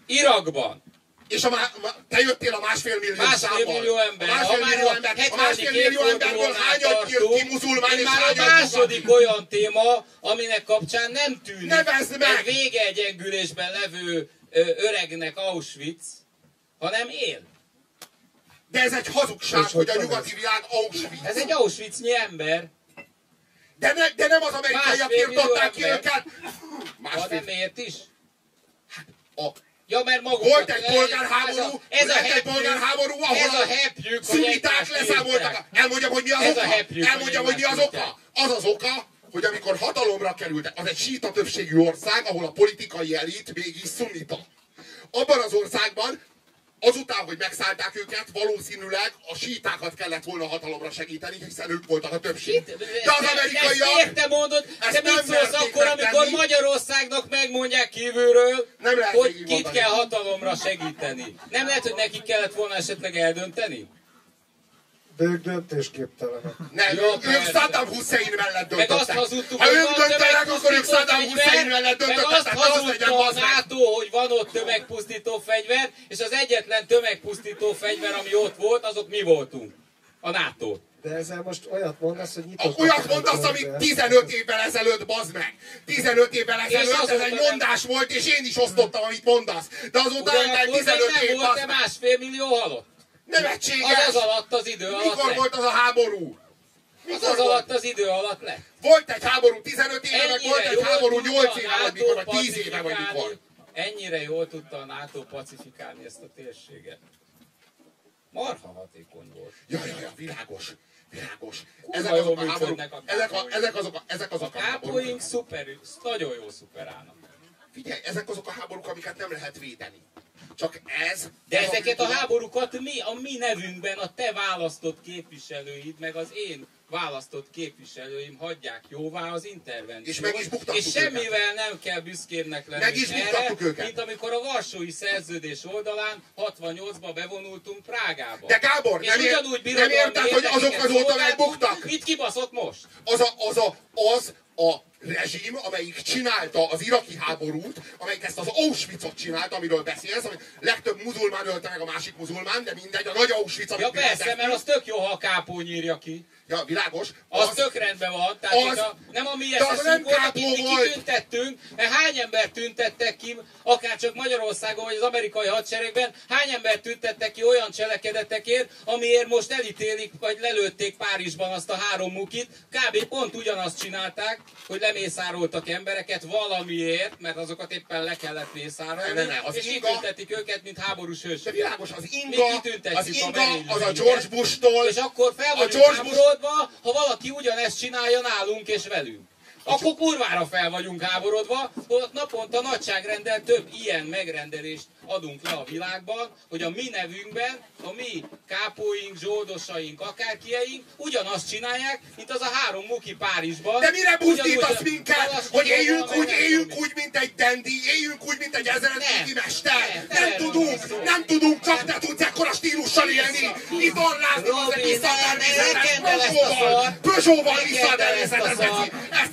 Irakban. És a te jöttél a másfél millió Másfél millió ember. A másfél Ha millió ember, a 70. másfél millió emberből hányat írt ki muzulmán és már a hányat második olyan téma, aminek kapcsán nem tűnik Nevezd meg! egy vége egyengülésben levő öregnek Auschwitz, hanem él. De ez egy hazugság, hogy a nyugati világ Auschwitz. Ez egy Auschwitznyi ember. De, ne, de nem az amerikaiak írtották ki őket. Ha Másfél. nem ért is. A, Ja, mert maguk... Volt egy polgárháború, ez a lett egy hepjük, polgárháború, ahol ez a a hepjük, szuniták leszámoltak. Elmondjam, hogy mi az Ez a oka. hepjük, Elmondjam, hogy mi az oka. Az az oka, hogy amikor hatalomra kerültek, az egy síta többségű ország, ahol a politikai elit mégis szunita. Abban az országban Azután, hogy megszállták őket, valószínűleg a sítákat kellett volna hatalomra segíteni, hiszen ők voltak a többség. De az Ezt amerikaiak... miért te mondod? Ezt Te mit szólsz akkor, amikor. Magyarországnak megmondják kívülről, Nem lehet hogy kit mondani. kell hatalomra segíteni? Nem lehet, hogy nekik kellett volna esetleg eldönteni? De ők döntésképtelenek. Nem, Jó, ők. Saddam Hussein mellett Meg azt döntöttek. hazudtuk, Ha ők döntenek, akkor ők Saddam Hussein mellett meg döntöttek. azt Tehát az legyen hazudta a bazd meg. NATO, hogy van ott tömegpusztító fegyver, és az egyetlen tömegpusztító fegyver, ami ott volt, azok mi voltunk. A NATO. De ezzel most olyat mondasz, hogy nyitott. Olyat mondasz, amit 15 évvel ezelőtt, bazd meg! 15 évvel ezelőtt ez egy nem- mondás volt, és én is osztottam, amit mondasz. De azóta eltelt Ugyanakkor 15 még év, nem volt -e meg. másfél millió halott. Nevetséges! Az az alatt az idő alatt Mikor lett. volt az a háború? Az Mikor az volt? alatt az idő alatt lett. Volt egy háború 15 éve, meg volt egy háború tudta 8 a éve, vagy mikor, vagy 10 éve, vagy mikor. Ennyire jól tudta a NATO pacifikálni ezt a térséget. Marha hatékony volt. Ja, ja, ja, világos. Világos. Ezek azok a háborúk, működnek a ezek, a, ezek azok a, ezek azok a háborúk. Kápóink szuper, nagyon jó szuperálnak. Figyelj, ezek azok a háborúk, amiket nem lehet védeni. Csak ez... De ez ezeket a háborúkat mi, a mi nevünkben a te választott képviselőid, meg az én választott képviselőim hagyják jóvá az intervenciót. És meg is buktattuk És semmivel nem kell büszkébbnek lenni Meg is erre, őket. mint amikor a Varsói Szerződés oldalán 68-ba bevonultunk Prágába. De Gábor, és nem ér- ugyanúgy nem birodalmi érted, hogy azok azóta megbuktak? Mit kibaszott most? az a, az a, az a rezsim, amelyik csinálta az iraki háborút, amelyik ezt az Auschwitzot csinálta, amiről beszélsz, ami legtöbb muzulmán ölte meg a másik muzulmán, de mindegy, a nagy Auschwitz, amit Ja persze, mert az tök jó, ha a kápó nyírja ki. Ja, világos. Az, az tök rendben van. Tehát az- a, nem a mi kápó akit mi kitüntettünk, mert hány ember tüntettek ki, akár csak Magyarországon, vagy az amerikai hadseregben, hány ember tüntettek ki olyan cselekedetekért, amiért most elítélik, vagy lelőtték Párizsban azt a három mukit. Kb. pont ugyanazt csinálták, hogy lemészároltak embereket valamiért, mert azokat éppen le kellett mészárolni, Ne, ne, ne, az és inga- kitüntetik őket, mint háborús De hősök. világos, az inga, az a inga, merénylő az a George Bush-tól, És akkor fel a George Bush, háborodva, ha valaki ugyanezt csinálja nálunk és velünk. Akkor kurvára fel vagyunk háborodva, holott naponta nagyságrendel több ilyen megrendelést adunk le a világban, hogy a mi nevünkben, a mi kápóink, zsoldosaink, akárkieink ugyanazt csinálják, mint az a három muki Párizsban. de mire buzdítasz minket, hogy éljünk úgy, éljünk úgy, mint egy dendi, éljünk úgy, mint egy Nem. mester. Nem. Nem tudunk, Nem. tudunk, csak te tudsz ekkora stílussal élni. Vitorlázni, az a Peugeot-val. el ezt.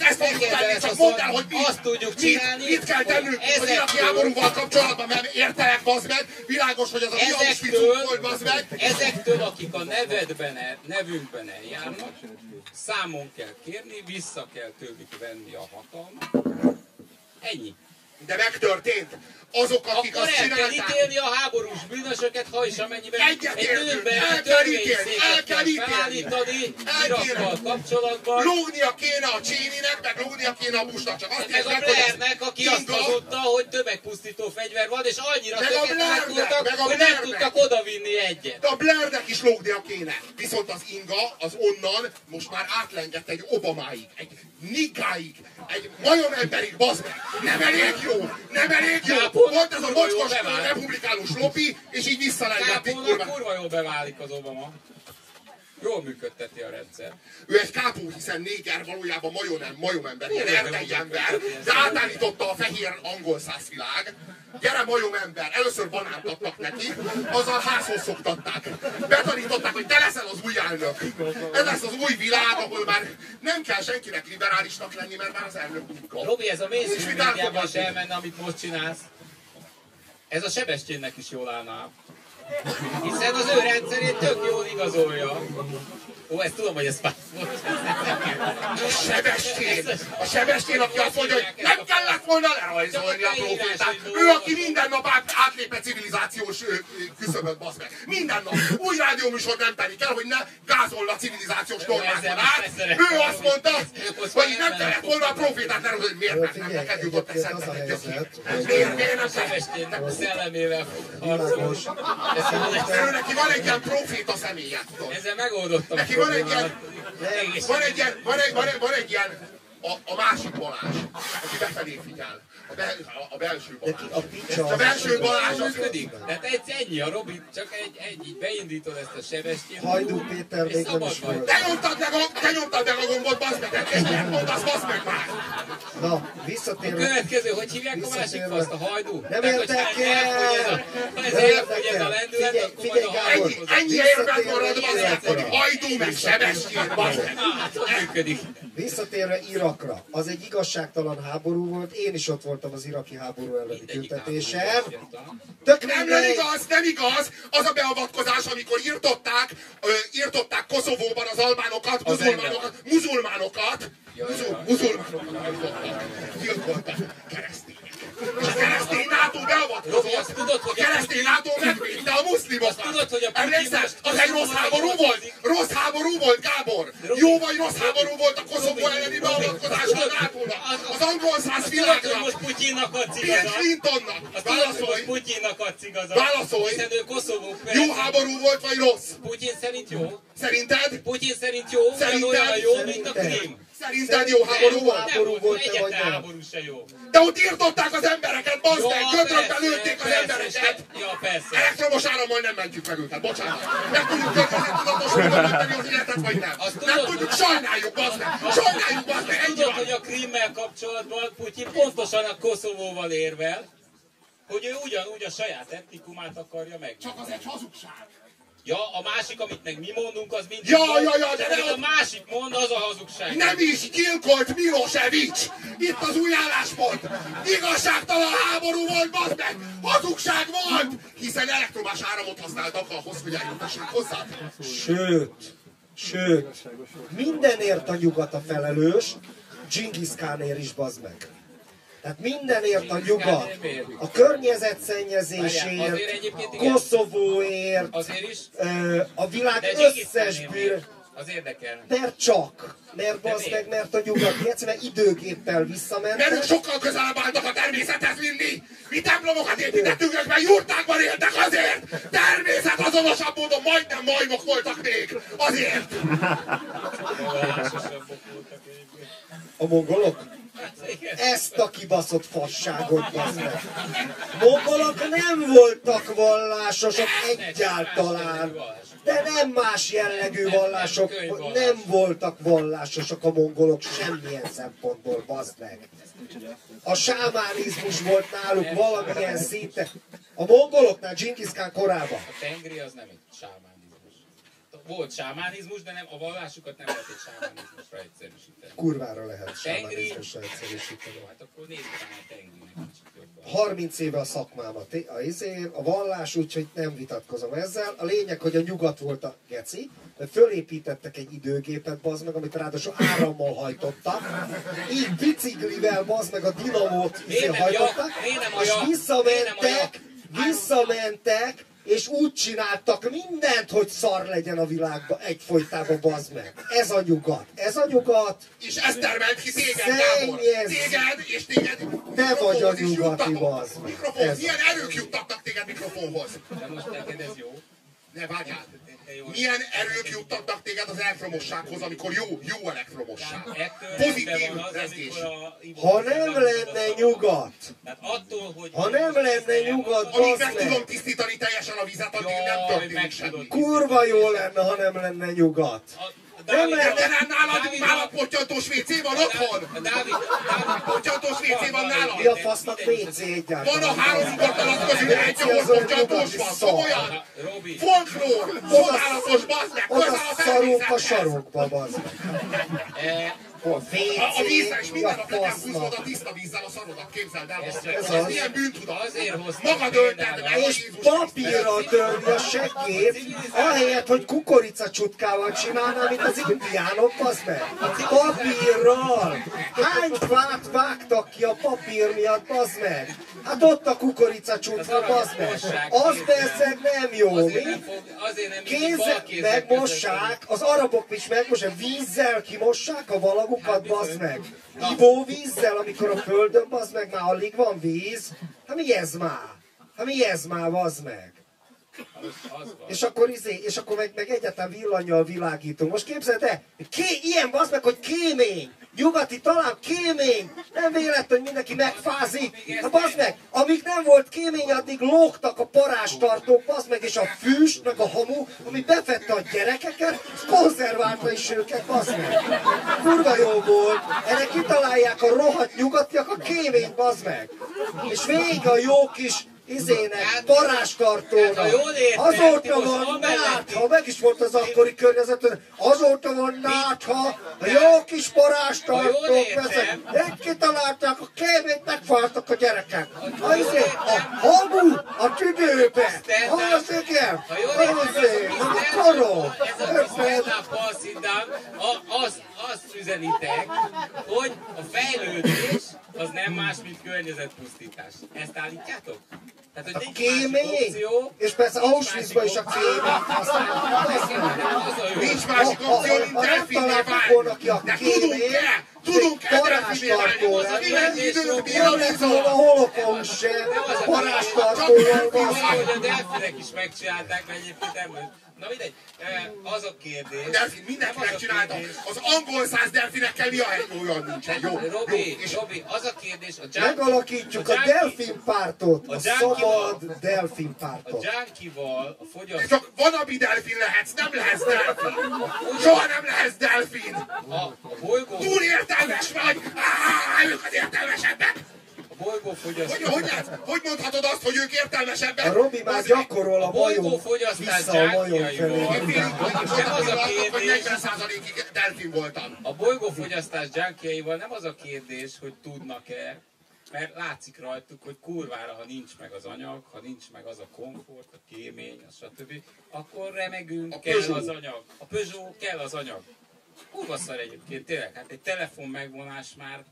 Ezt, fogjuk tenni, csak mondd el, hogy mit. Azt tudjuk csinálni, Mit kell tennünk az iraki háborúval kapcsolatban, mert értelek, bazd meg. Világos, hogy az a mi volt, bazd meg. ezektől, akik a nevedben, nevünkben eljárnak, számon kell kérni, vissza kell tőlük venni a hatalmat. Ennyi. De megtörtént. Azok, akik Akkor azt el kell csinálták. ítélni a háborús bűnösöket, ha és amennyiben egy nőben El kell ítélni, el törvényszéket kell kell ítélni. felállítani. Irakkal kapcsolatban. Lógnia kéne a Cséninek, meg lógnia kéne a Bushnak. Csak azt Meg a Blairnek, aki azt hazudta, hogy tömegpusztító fegyver van, és annyira Blairnek, voltak, meg a hogy nem tudtak odavinni egyet. De a Blairnek is lógnia kéne. Viszont az Inga az onnan most már átlengett egy Obamáig, egy Nikáig, egy majom emberig, bazd meg. Nem elég jó, nem elég jó. Kápolnak Volt ez a mocskos republikánus lopi, és így visszalengették Kápolnak kurva. kurva jól beválik az Obama. Jól működteti a rendszer. Ő egy kápó, hiszen néger valójában majom, majomember, ilyen erdei ember, de átállította a fehér angol százvilág. Gyere majom ember, először banánt adtak neki, azzal házhoz szoktatták. Betanították, hogy te leszel az új elnök. Ez lesz az új világ, ahol már nem kell senkinek liberálisnak lenni, mert már az elnök munka. Robi, ez a mainstream médiában is elmenne, amit most csinálsz. Ez a Sebestyénnek is jól állna. Hiszen az ő rendszerét tök jól igazolja. Ó, ezt tudom, hogy ez fáj volt. A Sebestyén, a Sebestyén, aki azt mondja, hogy nem kellett volna lerajzolni a profétát. Ő, aki minden nap át, átlép egy civilizációs küszöböt, basz meg. Minden nap. Új rádióműsor nem telik el, hogy ne gázolna a civilizációs normákon át. Ő azt mondta, hogy nem kellett volna a profétát lerajzolni. Miért? Nem neked jutott helyzet, Miért? Miért nem Sebestyénnek a szellemével fog harcolni. Ő neki van egy ilyen proféta személye, tudod. Ezzel megoldottam Neki van egy ilyen- Van egy ilyen, van egy, van egy, van egy ilyen a, a másik Balázs, aki befelé figyel. A, bel, a, a belső De ki Balázs. a picsa A belső Balázs az működik. Tehát egy, ennyi a Robi, csak egy, egy így beindítod ezt a Sebestyén. Hajdú Péter még nem is volt. Te nyomtad meg a, te nyomtad meg a gombot, bazd meg, és miért mondasz, bazd meg már? Na, A visszatérve. következő, hogy hívják a másik faszt, a hajdú? Nem elfogy ez a- Ha ez elfogy ez a lendület, Figyelj, akkor majd a hajdú. ennyi érved marad, bazd meg, hogy hajdú meg sebestjén, bazd meg. Hát, működik. Visszatérve Irakra, az egy igazságtalan háború volt, én is ott voltam az iraki háború elleni tüntetésen. Tök Nem, nem igaz, nem igaz. Az a beavatkozás, amikor írtották, ö, írtották Koszovóban az albánokat, Az muzulmánokat, muzulmánokat, Ja, muzul, ja. muzulmánokat gyilkoltak. Gyilkoltak keresztények. És a keresztény NATO beavatkozott. azt tudod, hogy a keresztény NATO megvédte a muszlimokat. Tudod, hogy a Emlékszel? Az egy rossz háború volt? Rossz háború volt, Gábor? Jó vagy rossz háború volt a Koszovó elleni beavatkozás a NATO-nak? az- angol száz világra? most Putyinnak adsz Bill igazat? Clintonnak? Tudod, hogy Válaszolj! Putyinnak adsz igazat? Válaszolj! Hiszen ő Koszovó Jó háború volt, vagy rossz? Putyin szerint jó? Szerinted? Putyin szerint jó? Szerinted? Ugyanolyan jó, mint a Szerinted? Szerinted jó háború volt? Háború volt, volt-e, vagy háború se jó. De ott írtották az embereket, bazd meg! Persze, lőtték az embereket! Ja, persze. Elektromos árammal nem mentjük meg őket, bocsánat. Nem tudjuk környezettudatos módon menteni az életet, vagy nem. Nem tudjuk, hogy- sajnáljuk, bazd meg! Sajnáljuk, bazd meg! Ennyi Tudod, hogy a Krimmel kapcsolatban Putyin pontosan a Koszovóval érvel, hogy ő ugyanúgy a saját etnikumát akarja meg. Csak az egy hazugság. Ja, a másik, amit meg mi mondunk, az mindig Ja, jó, ja, ja, de ne- a másik mond, az a hazugság. Nem is gyilkolt Milosevic! Itt az új álláspont! Igazságtalan háború volt, bazd meg! Hazugság volt! Hiszen elektromás áramot használtak ahhoz, hogy eljutassák hozzá. Sőt, Sőt, mindenért a nyugat a felelős, Genghis Khanért is bazd meg. Tehát mindenért a nyugat. A környezetszennyezésért, Koszovóért, Azért is, ö, a világ összes bűr... Az érdekel. Mert csak. Mert bazd meg, mert a nyugati egyszerűen időgéppel Mert ők visszamentek. sokkal közelebb álltak a természethez, mint mi! Mi templomokat építettünk, ők meg jurtákban éltek azért! Természet azonosabb módon majdnem majmok voltak még! Azért! A mongolok? Ezt a kibaszott fasságot meg. Mongolok nem voltak vallásosok egyáltalán. De nem más jellegű vallások, nem voltak vallásosok a mongolok semmilyen szempontból, bazd meg. A sámánizmus volt náluk valamilyen szinten. A mongoloknál Genghis korában. A tengri az nem egy sámánizmus. Volt sámánizmus, de nem, a vallásukat nem lehet egy sámánizmusra egyszerűsíteni. Kurvára lehet sámánizmusra egyszerűsíteni. Hát akkor nézzük rá a tengrinek kicsit jobban. 30 éve a szakmámat, a, izé, a vallás, úgyhogy nem vitatkozom ezzel. A lényeg, hogy a nyugat volt a geci, mert fölépítettek egy időgépet, bazd meg, amit ráadásul árammal hajtottak. Így biciklivel, bazd meg, a dinamót izé hajtottak, a és a visszamentek, visszamentek, és úgy csináltak mindent, hogy szar legyen a világban egyfolytában, bazd meg. Ez a nyugat. Ez a nyugat. És ez termelt ki téged, Gábor! Téged, és téged Te vagy a nyugati, bazd meg. Mikrofonhoz. Ez Milyen erők juttattak téged mikrofonhoz? De most neked ez jó. Ne várjál! Milyen erők juttattak téged az elektromossághoz, amikor jó, jó elektromosság? Pozitív rezgés. Ha nem lenne nyugat, Tehát attól, hogy... Ha nem lenne nyugat, Amíg meg tudom tisztítani teljesen a vizet, addig nem történik semmi. kurva jó lenne, ha nem lenne nyugat. Nem De lenne- nem nálad nálad pottyantós WC van otthon? A Dávid, Dávid, Pottyantós WC van nálad? Mi a fasznak WC Van egyáltalán? a három ingatlanat közül egy, ahol nyugati van. Komolyan? Folklór! Csodálatos, bazd meg! Oda Közel a szarunk a sarokba, bazd meg. A A, vízzel és minden nap húznod fasznak? a tiszta vízzel a szarodat, képzeld el. Ez Ez az. milyen bűntudat? azért hoztam Magad ölted meg, És papírral törni a seggét, ahelyett, hogy kukoricacsutkával csinálná, mint az indiánok, bazd meg. Papírral! Hány fát vágtak ki a papír miatt, bazd meg? Hát ott a kukoricacsutka, bazd meg. Az persze nem jó, Azért mi? nem, fog, azért nem mindig Kézzel megmossák, az arabok is megmossák, vízzel kimossák a valagukat, bazd meg. Ivóvízzel, amikor a földön, bazd meg, már alig van víz. Hát mi ez már? Hát mi ez már, bazd meg? Az, az. És akkor, izé, és akkor meg, meg egyáltalán villanyjal világítunk. Most képzeld el, ké, ilyen bazd meg, hogy kémény. Nyugati talán kémény. Nem véletlen, hogy mindenki megfázik. Hát bazd meg, amíg nem volt kémény, addig lógtak a parástartók, bazd meg, és a füst, meg a hamu, ami befette a gyerekeket, konzerválta is őket, bazd meg. Kurva jó volt. Erre kitalálják a rohadt nyugatiak a kéményt, bazd meg. És végig a jó kis izének, parástartónak. Hát, ti Azóta van nátha, meg is volt az akkori környezetben, azóta van nátha, a jó kis értem- veszek. Egy kitalálták, a kéményt megfaltak a gyerekek. A, izé, a hamu a tüdőbe. Az igen. Értem, izé, a a koró. ez a azt, azt üzenitek, hogy a fejlődés az nem más, mint környezetpusztítás. Ezt állítjátok? Tehát, hogy A kémény, és persze Auschwitzban is a kéményt használják. A. Nincs másik opció, mint nem delfinné találtuk volna válni. a De tudunk-e? Tudunk-e delfinné válni? a Nem lett volna vízon? holokauszt se, parázstartóval Van, van. hogy a delfinek is megcsinálták, mert egyébként nem Na mindegy, az a kérdés. A delfin mindenki nem az a angol száz delfinekkel mi a hely? Olyan nincsen. Jó, jó. Robi, És Robi, az a kérdés, a junkie, Megalakítjuk a junkie- delfin pártot, a A szabad delfin A pártot. junkival, a fogyasztó, csak vanabi delfin lehetsz, nem lehetsz delfin. Soha nem lehetsz delfin. a, a bolygó, Túl értelmes vagy. Á, ők az értelmesebbek. a bolygó Hogy, hogy, lehet? hogy mondhatod azt, hogy ők értelmesebbek? A Robi már gyakorol a majom, fogyasztás vissza a majom felé. Nem az a hogy kérdés. 40%-ig delfin voltam. a bolygó fogyasztás junkiaival nem az a kérdés, hogy tudnak-e, mert látszik rajtuk, hogy kurvára, ha nincs meg az anyag, ha nincs meg az a komfort, a kémény, a stb., akkor remegünk, A kell Peugeot. az anyag. A Peugeot kell az anyag. Kurva szar egyébként, tényleg, hát egy telefon megvonás már,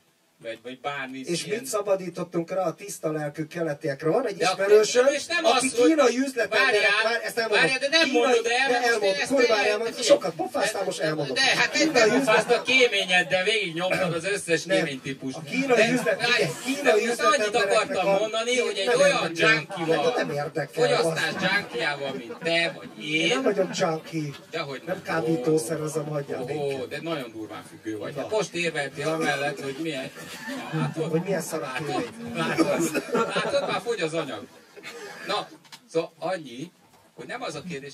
vagy, vagy bármi És ilyen- mit szabadítottunk rá a tiszta lelkű keletiekre? Van egy ismerősöm, és nem aki az, kínai üzletemberek, már ezt nem várjál, de nem mondod el, de én elmondom, kurvájál, én- mert sokat pofáztál, most elmondom. De hát Kínai nem a kéményed, de végig nyomtad az összes Nem. kéménytípust. A kínai üzlet- igen, kínai most annyit akartam mondani, hogy egy nem olyan junkival, Nem érdekel, fogyasztás junkiával, mint te vagy Én nem én, vagyok junkie, dehogy nem kábítószerezem, hagyjál Ó, de nagyon durván függő vagy. Hát most érveltél amellett, hogy milyen... Látod? Hogy milyen szar a Látod? Látod? Látod? Már fogy az anyag. Na, szóval annyi, hogy nem az a kérdés,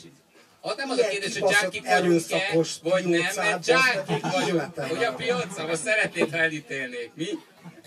az nem az a kérdés, hogy junkik vagyunk-e, vagy nem, mert junkik vagyunk. Hogy a piacon, azt szeretnéd, ha elítélnék, mi?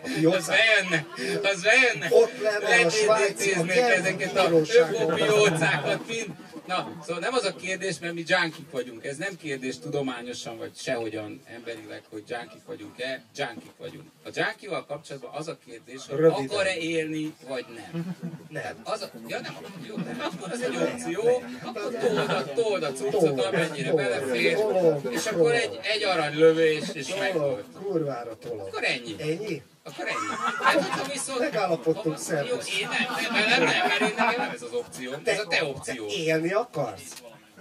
Az bejönne, az bejönne. Ott lenne a svájci, a Letéznék Genfi ezeket a ökopiócákat mind. Na, szóval nem az a kérdés, mert mi junkik vagyunk. Ez nem kérdés tudományosan, vagy sehogyan emberileg, hogy junkik vagyunk-e. Junkik vagyunk. A junkival kapcsolatban az a kérdés, hogy Röviden. akar-e élni, vagy nem. Nem. Az a, ja nem, jó, nem, akkor az egy opció, akkor told a, told a cuccot, amennyire belefér, és akkor egy, egy aranylövés, és meg Tolom, volt. kurvára tolom. Akkor ennyi. Ennyi? Akkor ennyi. Hát, hogyha viszont... Megállapodtunk, Jó, szervusz. én nem, nem, nem, nem, mert én nekem nem ez az opció. Ez a te opció. Te élni akarsz?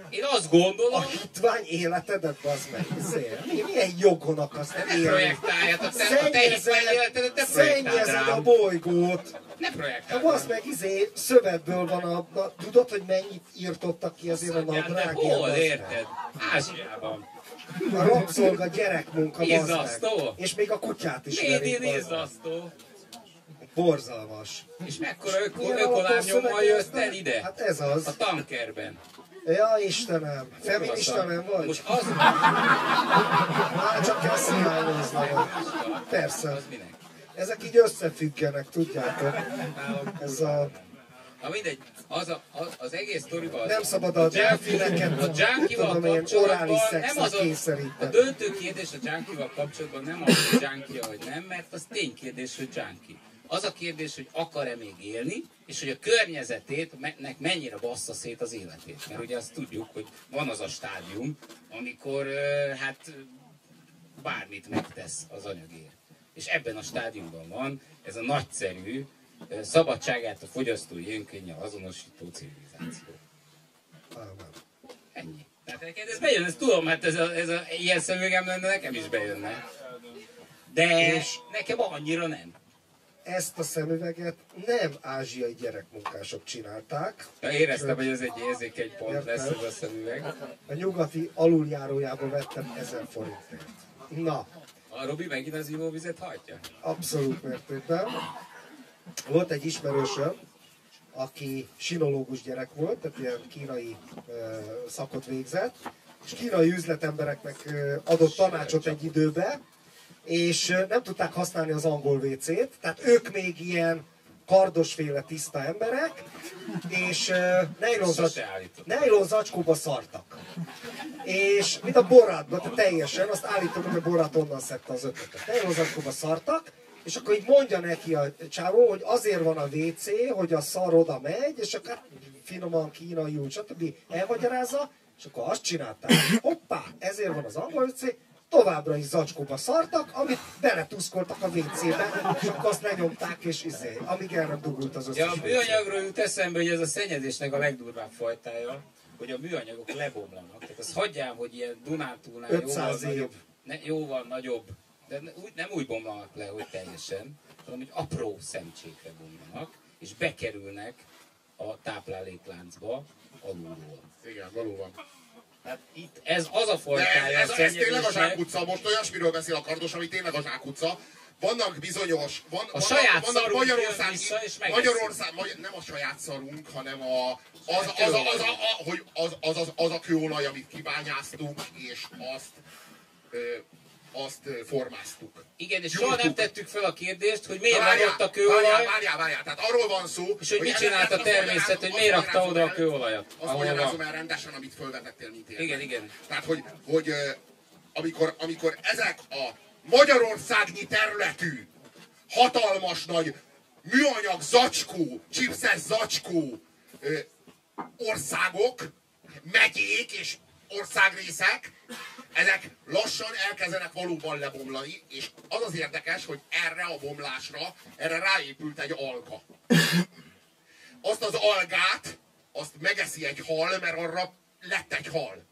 Én azt A gondolom, hitvány életedet, bazd meg. Izé, Mi, milyen jogon akarsz te ne élni? projektálj, hát a te, a te hitvány életedet ne projektáld a bolygót. Ne Ha projektáld bazd rám. meg, izé, szövetből van a, a... Tudod, hogy mennyit írtottak ki azért a nadrágért? hol, érted? Ázsiában. A rabszolga gyerekmunka, bazd meg. Izzasztó. És még a kutyát is verik, izzasztó. Borzalmas. És mekkora öko, ökolámnyommal jössz el ide? Hát ez az. A tankerben. Ja, Istenem. Feminista nem vagy? Most az, Már csak színálózni vagy. Persze. Ezek így összefüggenek, tudjátok. Ez a... Na mindegy, az, a, az, az egész sztoriban az, Nem szabad a delfineket, a junkival kapcsolatban nem az a, a döntő kérdés a junkival kapcsolatban nem az, hogy junkie vagy nem, mert az ténykérdés, hogy junkie. Az a kérdés, hogy akar-e még élni, és hogy a környezetét mennyire bassza szét az életét. Mert ugye azt tudjuk, hogy van az a stádium, amikor hát bármit megtesz az anyagért. És ebben a stádiumban van ez a nagyszerű, szabadságát a fogyasztói önkénnyel azonosító civilizáció. Ámen. Ennyi. Tehát ez bejön, ezt tudom, hát ez a, ez a ilyen szemüvegem lenne, nekem is bejönne. De És- nekem annyira nem. Ezt a szemüveget nem ázsiai gyerekmunkások csinálták. Ja, éreztem, hogy ez egy érzékeny pont Érted? lesz ez a szemüveg. A nyugati aluljárójából vettem 1000 forintért. Na, A Robi megint az ivóvizet hajtja? abszolút mértékben. Volt egy ismerősöm, aki sinológus gyerek volt, tehát ilyen kínai szakot végzett, és kínai üzletembereknek adott tanácsot egy időbe, és nem tudták használni az angol WC-t, tehát ők még ilyen kardosféle tiszta emberek, és nylon zacskóba szartak. És mint a borátba, tehát teljesen, azt állítom, hogy a borát onnan szedte az ötletet. Nylon zacskóba szartak, és akkor így mondja neki a csávó, hogy azért van a WC, hogy a szar oda megy, és akkor finoman kínaiul, stb. elmagyarázza, és akkor azt csinálták, hoppá, ezért van az angol WC, továbbra is zacskóba szartak, amit beletuszkoltak a WC-be, és akkor azt lenyomták, és izé, amíg nem dugult az összes Ja, a műanyagról jut eszembe, hogy ez a szennyezésnek a legdurvább fajtája, hogy a műanyagok lebomlanak. Tehát azt hagyjál, hogy ilyen Dunántúlnál 500 jóval év. nagyobb, ne, jóval nagyobb, de úgy, nem úgy bomlanak le, hogy teljesen, hanem hogy apró szemcsékre bomlanak, és bekerülnek a táplálékláncba alulról. Igen, valóban. Hát itt ez az a De fajtája ez, a ez, ez tényleg a zsákutca, most olyasmiről beszél a kardos, ami tényleg a zsákutca. Vannak bizonyos, van, vannak, saját vannak Magyarország, vissza, és. Magyarország, Magyar, nem a saját szarunk, hanem a, az, az, az, az, a, a, hogy az, az, az, az a kőolaj, amit kibányáztunk, és azt, ö, azt formáztuk. igen, és soha nem tettük fel a kérdést, hogy miért Na, van ott a Várjál, kőolaj, várjál, várjál, tehát arról van szó, és hogy mit ezt- csinált a természet, hogy miért rakta oda a kőolajat, Azt magyarázom el rendesen, amit fölvetettél, mint érve. Igen, igen. Tehát, hogy, hogy amikor, amikor ezek a Magyarországnyi területű hatalmas nagy műanyag zacskó, chipses zacskó országok, megyék és országrészek, ezek lassan elkezdenek valóban lebomlani, és az az érdekes, hogy erre a bomlásra, erre ráépült egy alga. Azt az algát, azt megeszi egy hal, mert arra lett egy hal.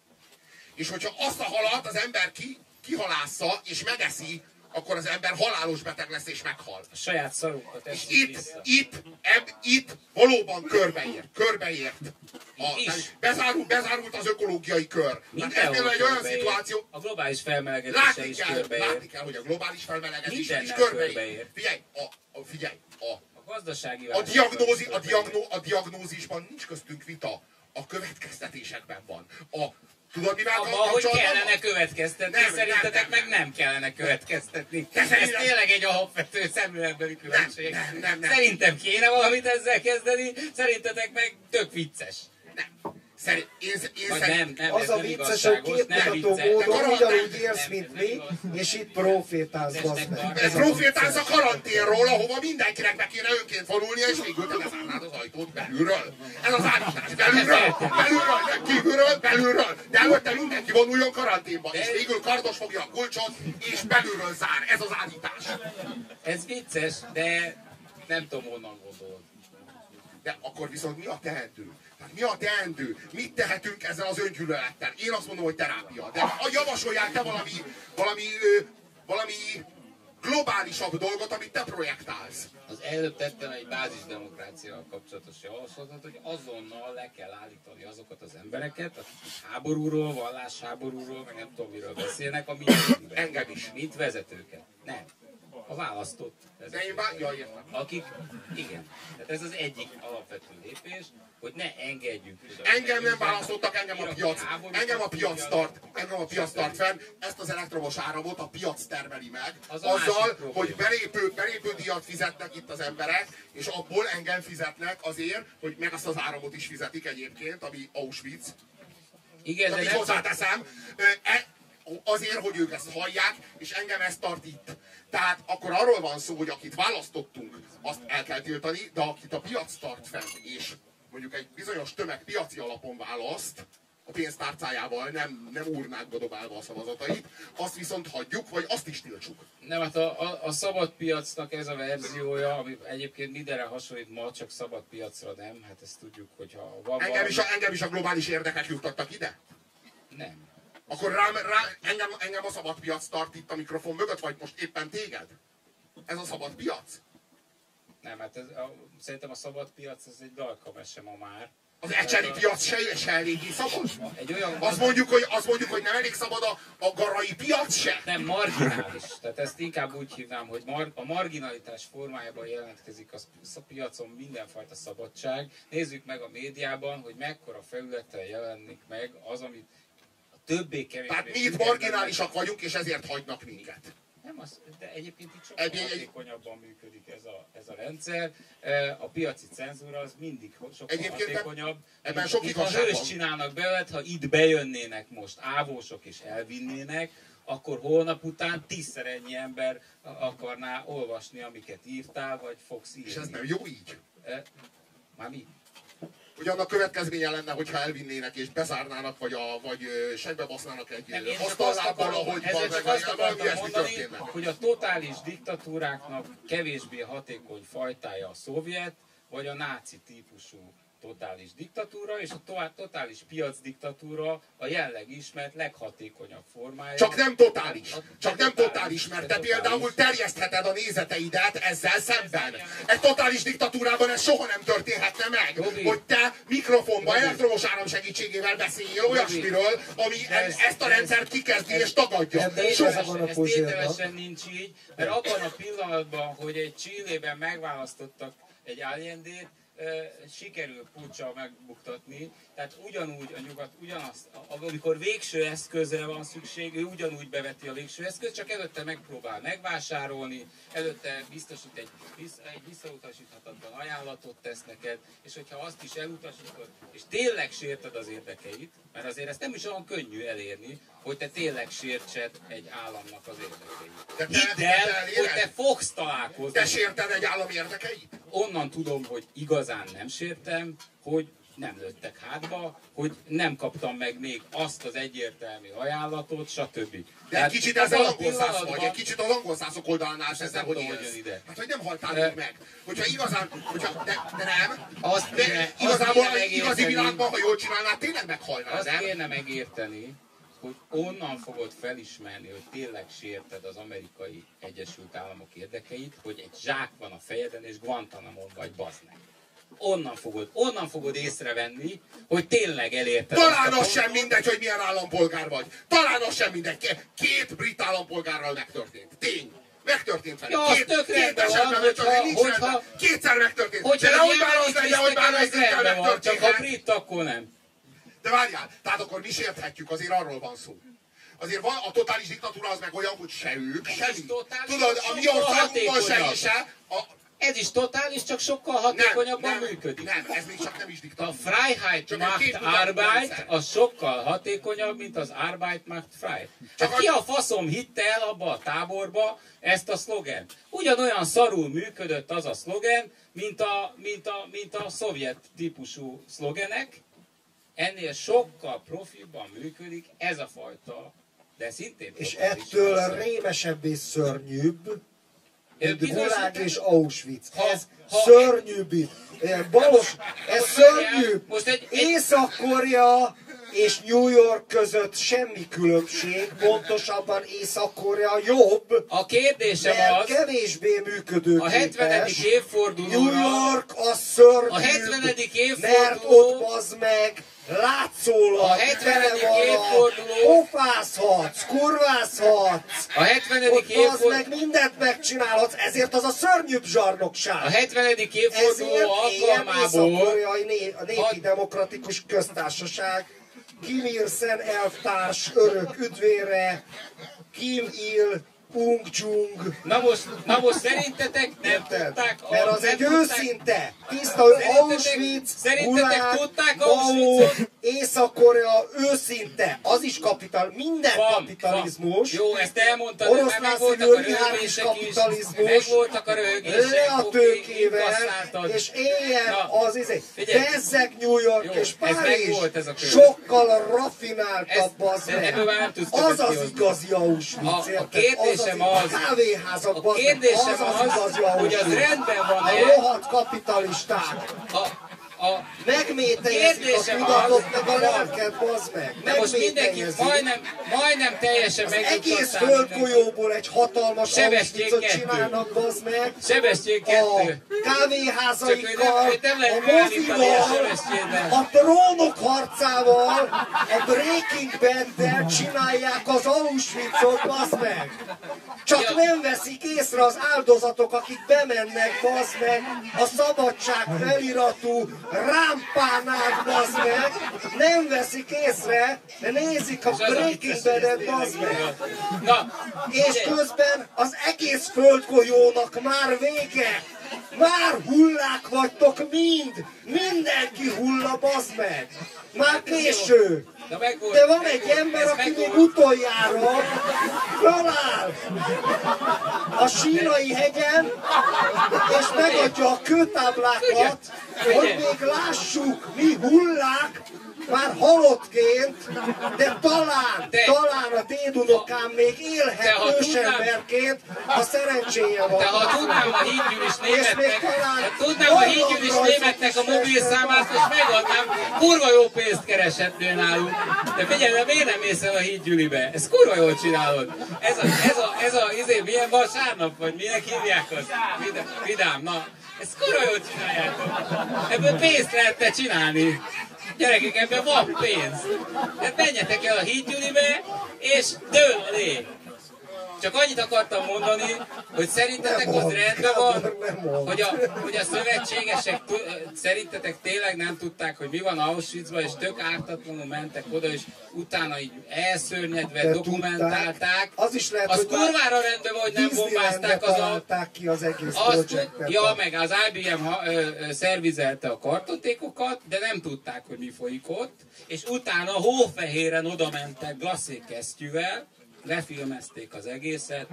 És hogyha azt a halat az ember ki, kihalásza és megeszi, akkor az ember halálos beteg lesz és meghal. A saját szarunkat És itt, vissza. itt, eb, itt valóban körbeért, körbeért. A, bezárult, bezárult az ökológiai kör. Tehát ez Mindenhol például egy olyan szituáció, A globális felmelegedéssel látni is kell, körbeér. látni kell, hogy a globális felmelegedés is Mindennel körbeér. körbeér. Figyelj, a, a, figyelj, a, A gazdasági a, diagnózi, a, diagnó, a diagnózisban nincs köztünk vita. A következtetésekben van. A, tudod, mivel Abban, hogy kellene következtetni, Nem, szerintetek nem, meg nem. nem kellene következtetni. De Ez tényleg egy alapvető szemléletbeli különbség. nem, nem, nem. Szerintem kéne valamit ezzel kezdeni, szerintetek meg tök vicces. Nem. Szerint, én, én Vagy szerint, nem, nem, Az a vicces, hogy képmutató módon ugyanúgy nem, mint mi, és itt profétálsz, bazd meg. Ez profétálsz a karanténról, ahova mindenkinek be kéne önként vonulnia, és végül te bezárnád az ajtót belülről. Ez az állítás. Belülről, belülről, nem kívülről, belülről. De előtte mindenki vonuljon karanténba, és végül kardos fogja a kulcsot, és belülről zár. Ez az állítás. Ez vicces, de nem tudom honnan gondolod. De akkor viszont mi a teendő? Mi a teendő? Mit tehetünk ezzel az öngyűlölettel? Én azt mondom, hogy terápia. De a javasoljál te valami, valami, valami globálisabb dolgot, amit te projektálsz. Az előbb tettem egy bázisdemokráciával kapcsolatos javaslatot, hogy azonnal le kell állítani azokat az embereket, akik háborúról, vallásháborúról, meg nem tudom miről beszélnek, a mi Engem is. Mint vezetőket. Nem. A választott De én vezetőket. bár... Ja, értem. Akik, igen. Tehát ez az egyik alapvető lépés, hogy ne engedjük. Engem nem választottak, engem a piac, engem a piac tart, engem a piac tart fenn, ezt az elektromos áramot a piac termeli meg, azzal, hogy belépő, belépő díjat fizetnek itt az emberek, és abból engem fizetnek azért, hogy meg azt az áramot is fizetik egyébként, ami Auschwitz. Igen, de nem hozzáteszem, e, azért, hogy ők ezt hallják, és engem ezt tart itt. Tehát akkor arról van szó, hogy akit választottunk, azt el kell tiltani, de akit a piac tart fenn, és mondjuk egy bizonyos tömeg piaci alapon választ, a pénztárcájával, nem, nem urnákba dobálva a szavazatait, azt viszont hagyjuk, vagy azt is tiltsuk. Nem, hát a, a, a szabad piacnak ez a verziója, ami egyébként mindenre hasonlít ma, csak szabad piacra nem, hát ezt tudjuk, hogyha van Engem valami... is, a, engem is a globális érdekek juttattak ide. Nem. Akkor rám, rá, engem, engem a szabad piac tart itt a mikrofon mögött, vagy most éppen téged? Ez a szabad piac? Nem, hát ez, a, szerintem a szabad piac ez egy dalkamese ma már. Az ecseri piac se, se eléggé szabad? Egy olyan Azt mondjuk, hogy, azt mondjuk, hogy nem elég szabad a, a garai piac se? nem marginális. Tehát ezt inkább úgy hívnám, hogy mar, a marginalitás formájában jelentkezik a, piacon mindenfajta szabadság. Nézzük meg a médiában, hogy mekkora felületen jelenik meg az, amit többé-kevésbé... Tehát mi itt marginálisak vagyunk, és ezért hagynak minket. Nem, az, de egyébként itt sokkal Egy- hatékonyabban működik ez a, ez a rendszer. E, A piaci cenzúra az mindig sokkal Egyébként hatékonyabb. ebben sok itt, ha hős csinálnak belőled, ha itt bejönnének most ávósok és elvinnének, akkor holnap után tízszer ennyi ember akarná olvasni, amiket írtál, vagy fogsz írni. És ez nem jó így. E, Már mi? Hogy annak következménye lenne, hogyha elvinnének és bezárnának, vagy, a, vagy segbe basznának egy asztallábbal, ahogy van, meg azt akartam mondani, történne. hogy a totális diktatúráknak kevésbé hatékony fajtája a szovjet, vagy a náci típusú totális diktatúra, és a to- totális piac diktatúra a jelleg ismert leghatékonyabb formája. Csak nem totális. A- Csak nem totális, mert te de például totális. terjesztheted a nézeteidet ezzel szemben. Egy totális diktatúrában ez soha nem történhetne meg, Robi. hogy te mikrofonba Robi. elektromos áram segítségével beszéljél olyasmiről, ami ez- ezt a ez- rendszert kikezdi ez- és tagadja. ez- Ez Soha. ez Puzsérnak. tételesen nincs így, mert abban a pillanatban, hogy egy Csillében megválasztottak egy Allendét, sikerül pucsa megbuktatni, tehát ugyanúgy a nyugat, ugyanazt, amikor végső eszközre van szükség, ő ugyanúgy beveti a végső eszközt, csak előtte megpróbál megvásárolni, előtte biztosít egy, egy visszautasíthatatlan ajánlatot tesz neked, és hogyha azt is elutasítod, és tényleg sérted az érdekeit, mert azért ezt nem is olyan könnyű elérni, hogy te tényleg sértsed egy államnak az érdekeit. Hidd el, hogy te fogsz találkozni. Te sérted egy állam érdekeit? Onnan tudom, hogy igazán nem sértem, hogy nem lőttek hátba, hogy nem kaptam meg még azt az egyértelmű ajánlatot, stb. De egy kicsit ezzel angol száz vagy, egy kicsit az angol szászok oldalán állsz ezzel, hogy élsz. Ide. Hát, hogy nem haltál még meg. Hogyha igazán, hogyha, de, de nem, azt de kéne, igazából azt igazi világban, ha jól csinálnád, tényleg meghalnál, Azt nem? kéne megérteni, hogy onnan fogod felismerni, hogy tényleg sérted az amerikai Egyesült Államok érdekeit, hogy egy zsák van a fejeden, és Guantanamo vagy baznek. Onnan fogod, onnan fogod észrevenni, hogy tényleg elérted. Talán az sem mindegy, hogy milyen állampolgár vagy. Talán az sem mindegy. Két brit állampolgárral megtörtént. Tény. Megtörtént vele. Ja, két, két esetben megtörtént, hogyha, Kétszer megtörtént. Hogyha De nehogy már az legyen, hogy már megtörtént. Csak a brit, akkor nem. De várjál, tehát akkor mi sérthetjük, azért arról van szó. Azért van, a totális diktatúra az meg olyan, hogy se ők, se mi. Tudod, a mi országunkban se, se a, ez is totális, csak sokkal hatékonyabban nem, nem, működik. Nem, ez még csak nem is diktatúra. A Freiheit csak macht Arbeit az sokkal hatékonyabb, mint az Arbeit macht Frei. Csak ki a faszom hitte el abba a táborba ezt a szlogen? Ugyanolyan szarul működött az a szlogen, mint a, mint a, mint a szovjet típusú szlogenek, ennél sokkal profibban működik ez a fajta, de szintén És ettől rémesebb és szörnyűbb, Gulag és Auschwitz. Ha, ez ha, szörnyűbb. Balos, ez szörnyű. Most egy... Észak-Korea és New York között semmi különbség, pontosabban Észak-Korea jobb. A kérdésem az, kevésbé működő A 70. évfordulóra... New York a szörnyű, a 70. évforduló, mert ott az meg látszólag, a 70. évforduló, pofázhatsz, kurvázhatsz, a 70. évforduló, meg mindent megcsinálhatsz, ezért az a szörnyűbb zsarnokság. A 70. évforduló alkalmából, a népi demokratikus köztársaság, Kim Il-sen elvtárs örök üdvére, Kim Il Ung Chung. Na most, na most szerintetek nem Érted? tudták... A, Mert az egy tudták, őszinte, tiszta Auschwitz, Szerintetek tudták? Észak-Korea őszinte, az is kapital, minden van, kapitalizmus. Van. Jó, ezt elmondtad, Oroszlán meg voltak a röhögések is, meg voltak a röhögések, Le a tőkével, és éljen az izé, bezzeg New York Jó, és Párizs, sokkal raffináltabb az meg. Az az igazi Auschwitz, a, a kérdés kérdésem az, a kérdésem az, az, hogy az rendben van-e, a rohadt kapitalisták. A, a megmételjezik a tudatot, meg a lelket, bazd meg. De most mindenki majdnem, majdnem teljesen meg. egész földgolyóból egy hatalmas auschwitz csinálnak, bazd meg. Sebestyén kettő. A kávéházaikkal, a mozival, a trónok harcával, a Breaking bad csinálják az Auschwitzot, bazd meg. Csak nem veszik észre az áldozatok, akik bemennek, bazd meg, a szabadság feliratú rámpánák, bazd meg, nem veszik észre, de nézik a Breaking Bad-et, bazd meg. Na, és közben az egész földgolyónak már vége. Már hullák vagytok mind! Mindenki hulla, bazd meg! Már késő! De van egy ember, aki még utoljára föláll a sínai hegyen, és megadja a kőtáblákat, hogy még lássuk, mi hullák, már halottként, de talán, de, talán a dédunokám még élhet ősemberként, ha szerencséje van. De ha tudnám a hídgyűlis németnek, ha tudnám a hídgyűlis németnek a mobil számát, és megadnám, kurva jó pénzt kereshetnél nálunk. De figyelj, de miért nem mész el a hídgyűlibe? Ez kurva jól csinálod. Ez a, ez a, ez a, izé, milyen vasárnap, vagy minek hívják az? Vidám, na. Ezt kurva jól csináljátok. Ebből pénzt lehetne csinálni. Gyerekek, ebben van pénz. De menjetek el a hídgyűlibe, és dől a lé. Csak annyit akartam mondani, hogy szerintetek Nem az rendben van, hogy a, hogy a szövetségesek szerintetek tényleg nem tudták, hogy mi van Auschwitzban, és tök ártatlanul mentek oda, és utána így elszörnyedve De dokumentálták. tudták. Az is lehet, az hogy kurvára rendben van, hogy nem bombázták az a... ki az egész Azt, ja, meg az IBM ha, ö, ö, szervizelte a kartotékokat, de nem tudták, hogy mi folyik ott, és utána hófehéren oda mentek glaszékesztyűvel, lefilmezték az egészet,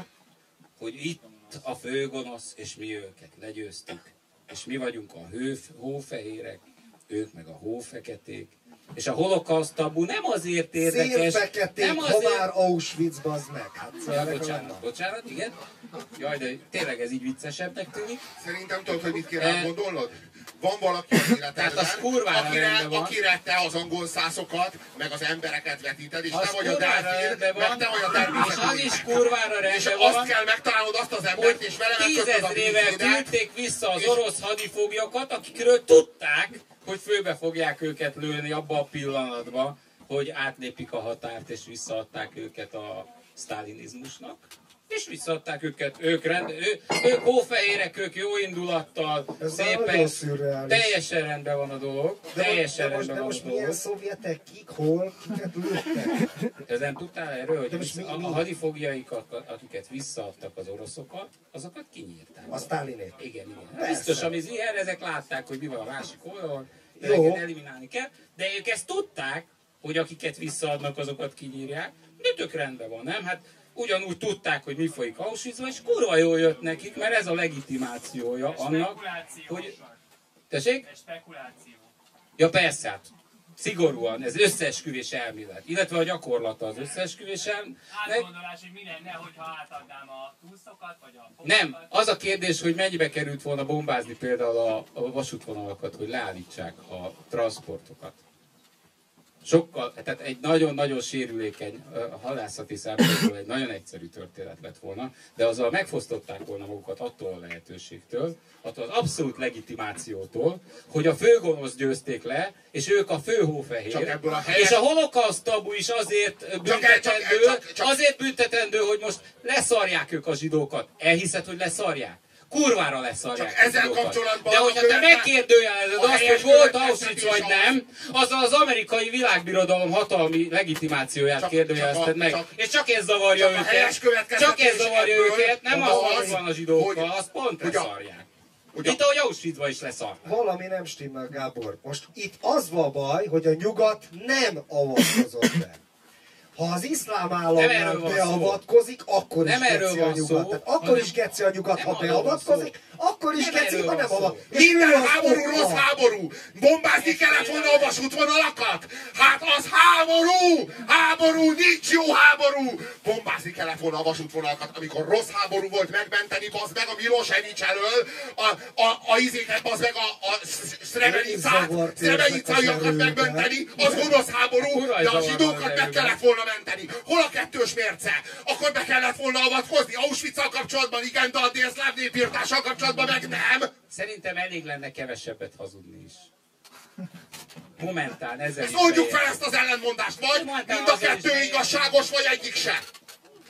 hogy itt a főgonosz, és mi őket legyőztük. És mi vagyunk a hő, hófehérek, ők meg a hófeketék. És a holokauszt tabu nem azért érdekes, Szélfeketék, nem ha azért, már Auschwitz, bazd meg. Hát, szóval Ja, bocsánat, bocsánat, igen. Jaj, de tényleg ez így viccesebbnek tűnik. Szerintem tudod, hogy mit kéne Eh. gondolnod? Van valaki az Tehát életedben, az kurvára akire, van. akire te az angol szászokat, meg az embereket vetíted, és Az te vagy a delfin, meg te vagy a és természet. az is kurvára És rendben azt van, kell megtalálnod azt az embert, és vele megkötöd a tízezrével küldték vissza az és- orosz hadifoglyokat, akikről tudták, hogy főbe fogják őket lőni abba a pillanatban, hogy átlépik a határt, és visszaadták őket a sztálinizmusnak. És visszaadták őket, ők, rend, ő, ők hófehérek, ők jó indulattal, Ez szépen, teljesen rendben van a dolog, De most, de teljesen most, rendben de van most a milyen dolog. szovjetek, kik, hol, kiket lőttek? Te nem tudtál erről, hogy De most mi- a, a hadifogjaikat, akiket visszaadtak az oroszokat, azokat kinyírták. A Sztálinék. Igen, igen. Persze. Biztos, ami ilyen, ezek látták, hogy mi van a másik oldalon, de Jó. eliminálni kell, de ők ezt tudták, hogy akiket visszaadnak, azokat kinyírják, de tök rendben van, nem? Hát ugyanúgy tudták, hogy mi folyik Auschwitzban, és kurva jól jött nekik, mert ez a legitimációja annak, Spekuláció. hogy... Tessék? Ez spekuláció. Ja persze, hát szigorúan, ez összeesküvés elmélet, illetve a gyakorlata az összeesküvés elmélet. Átgondolás, hogy mi lenne, hogyha átadnám a túszokat, vagy a Nem, fogakat. az a kérdés, hogy mennyibe került volna bombázni például a, a vasútvonalakat, hogy leállítsák a transportokat. Sokkal, tehát egy nagyon-nagyon sérülékeny halászati szempontból egy nagyon egyszerű történet lett volna, de azzal megfosztották volna magukat attól a lehetőségtől, attól az abszolút legitimációtól, hogy a főgonosz győzték le, és ők a főhófehér. Csak ebből a helyes- És a holokauszt tabu is azért csak- büntetendő, csak- csak- azért büntetendő, hogy most leszarják ők a zsidókat. Elhiszed, hogy leszarják? Kurvára Csak a ezzel zsidókat. kapcsolatban De hogyha te megkérdőjelezed azt, hogy volt Auschwitz vagy az- nem, azzal az amerikai világbirodalom hatalmi legitimációját Csak- kérdőjelezted csak meg. csak- és csak ez zavarja csak őket. Csak ez zavarja őket. Nem az, az, hogy van a zsidókkal, az pont leszarják. hogy a- Mint ahogy Auschwitzban is leszarták. Valami nem stimmel, Gábor. Most itt az van a baj, hogy a nyugat nem avatkozott be. Ha az iszlám szó. beavatkozik, akkor Nem is erről geci a nyugat. szó, Tehát akkor is geci a nyugat, ha beavatkozik. Akkor is geci, erről ha van nem szó. avatkozik. Minden háború rossz háború! Bombázni kellett volna a vasútvonalakat! Hát az háború! Háború! Nincs jó háború! Bombázni kellett volna a vasútvonalakat, amikor rossz háború volt megmenteni, bazd meg a Milosevic elől, a, a, a izéket, bazd meg a, a Srebrenicát, az megmenteni, az gonosz háború, de a zsidókat meg kellett volna menteni. Hol a kettős mérce? Akkor be kellett volna avatkozni auschwitz kapcsolatban, igen, de a délszláv népírtással kapcsolatban meg nem. Szerintem elég lenne kevesebbet hazudni is. Momentán ezzel Ezt is oldjuk fel ezt az ellentmondást, vagy Mondtam, mind a kettő igazságos, vagy egyik se.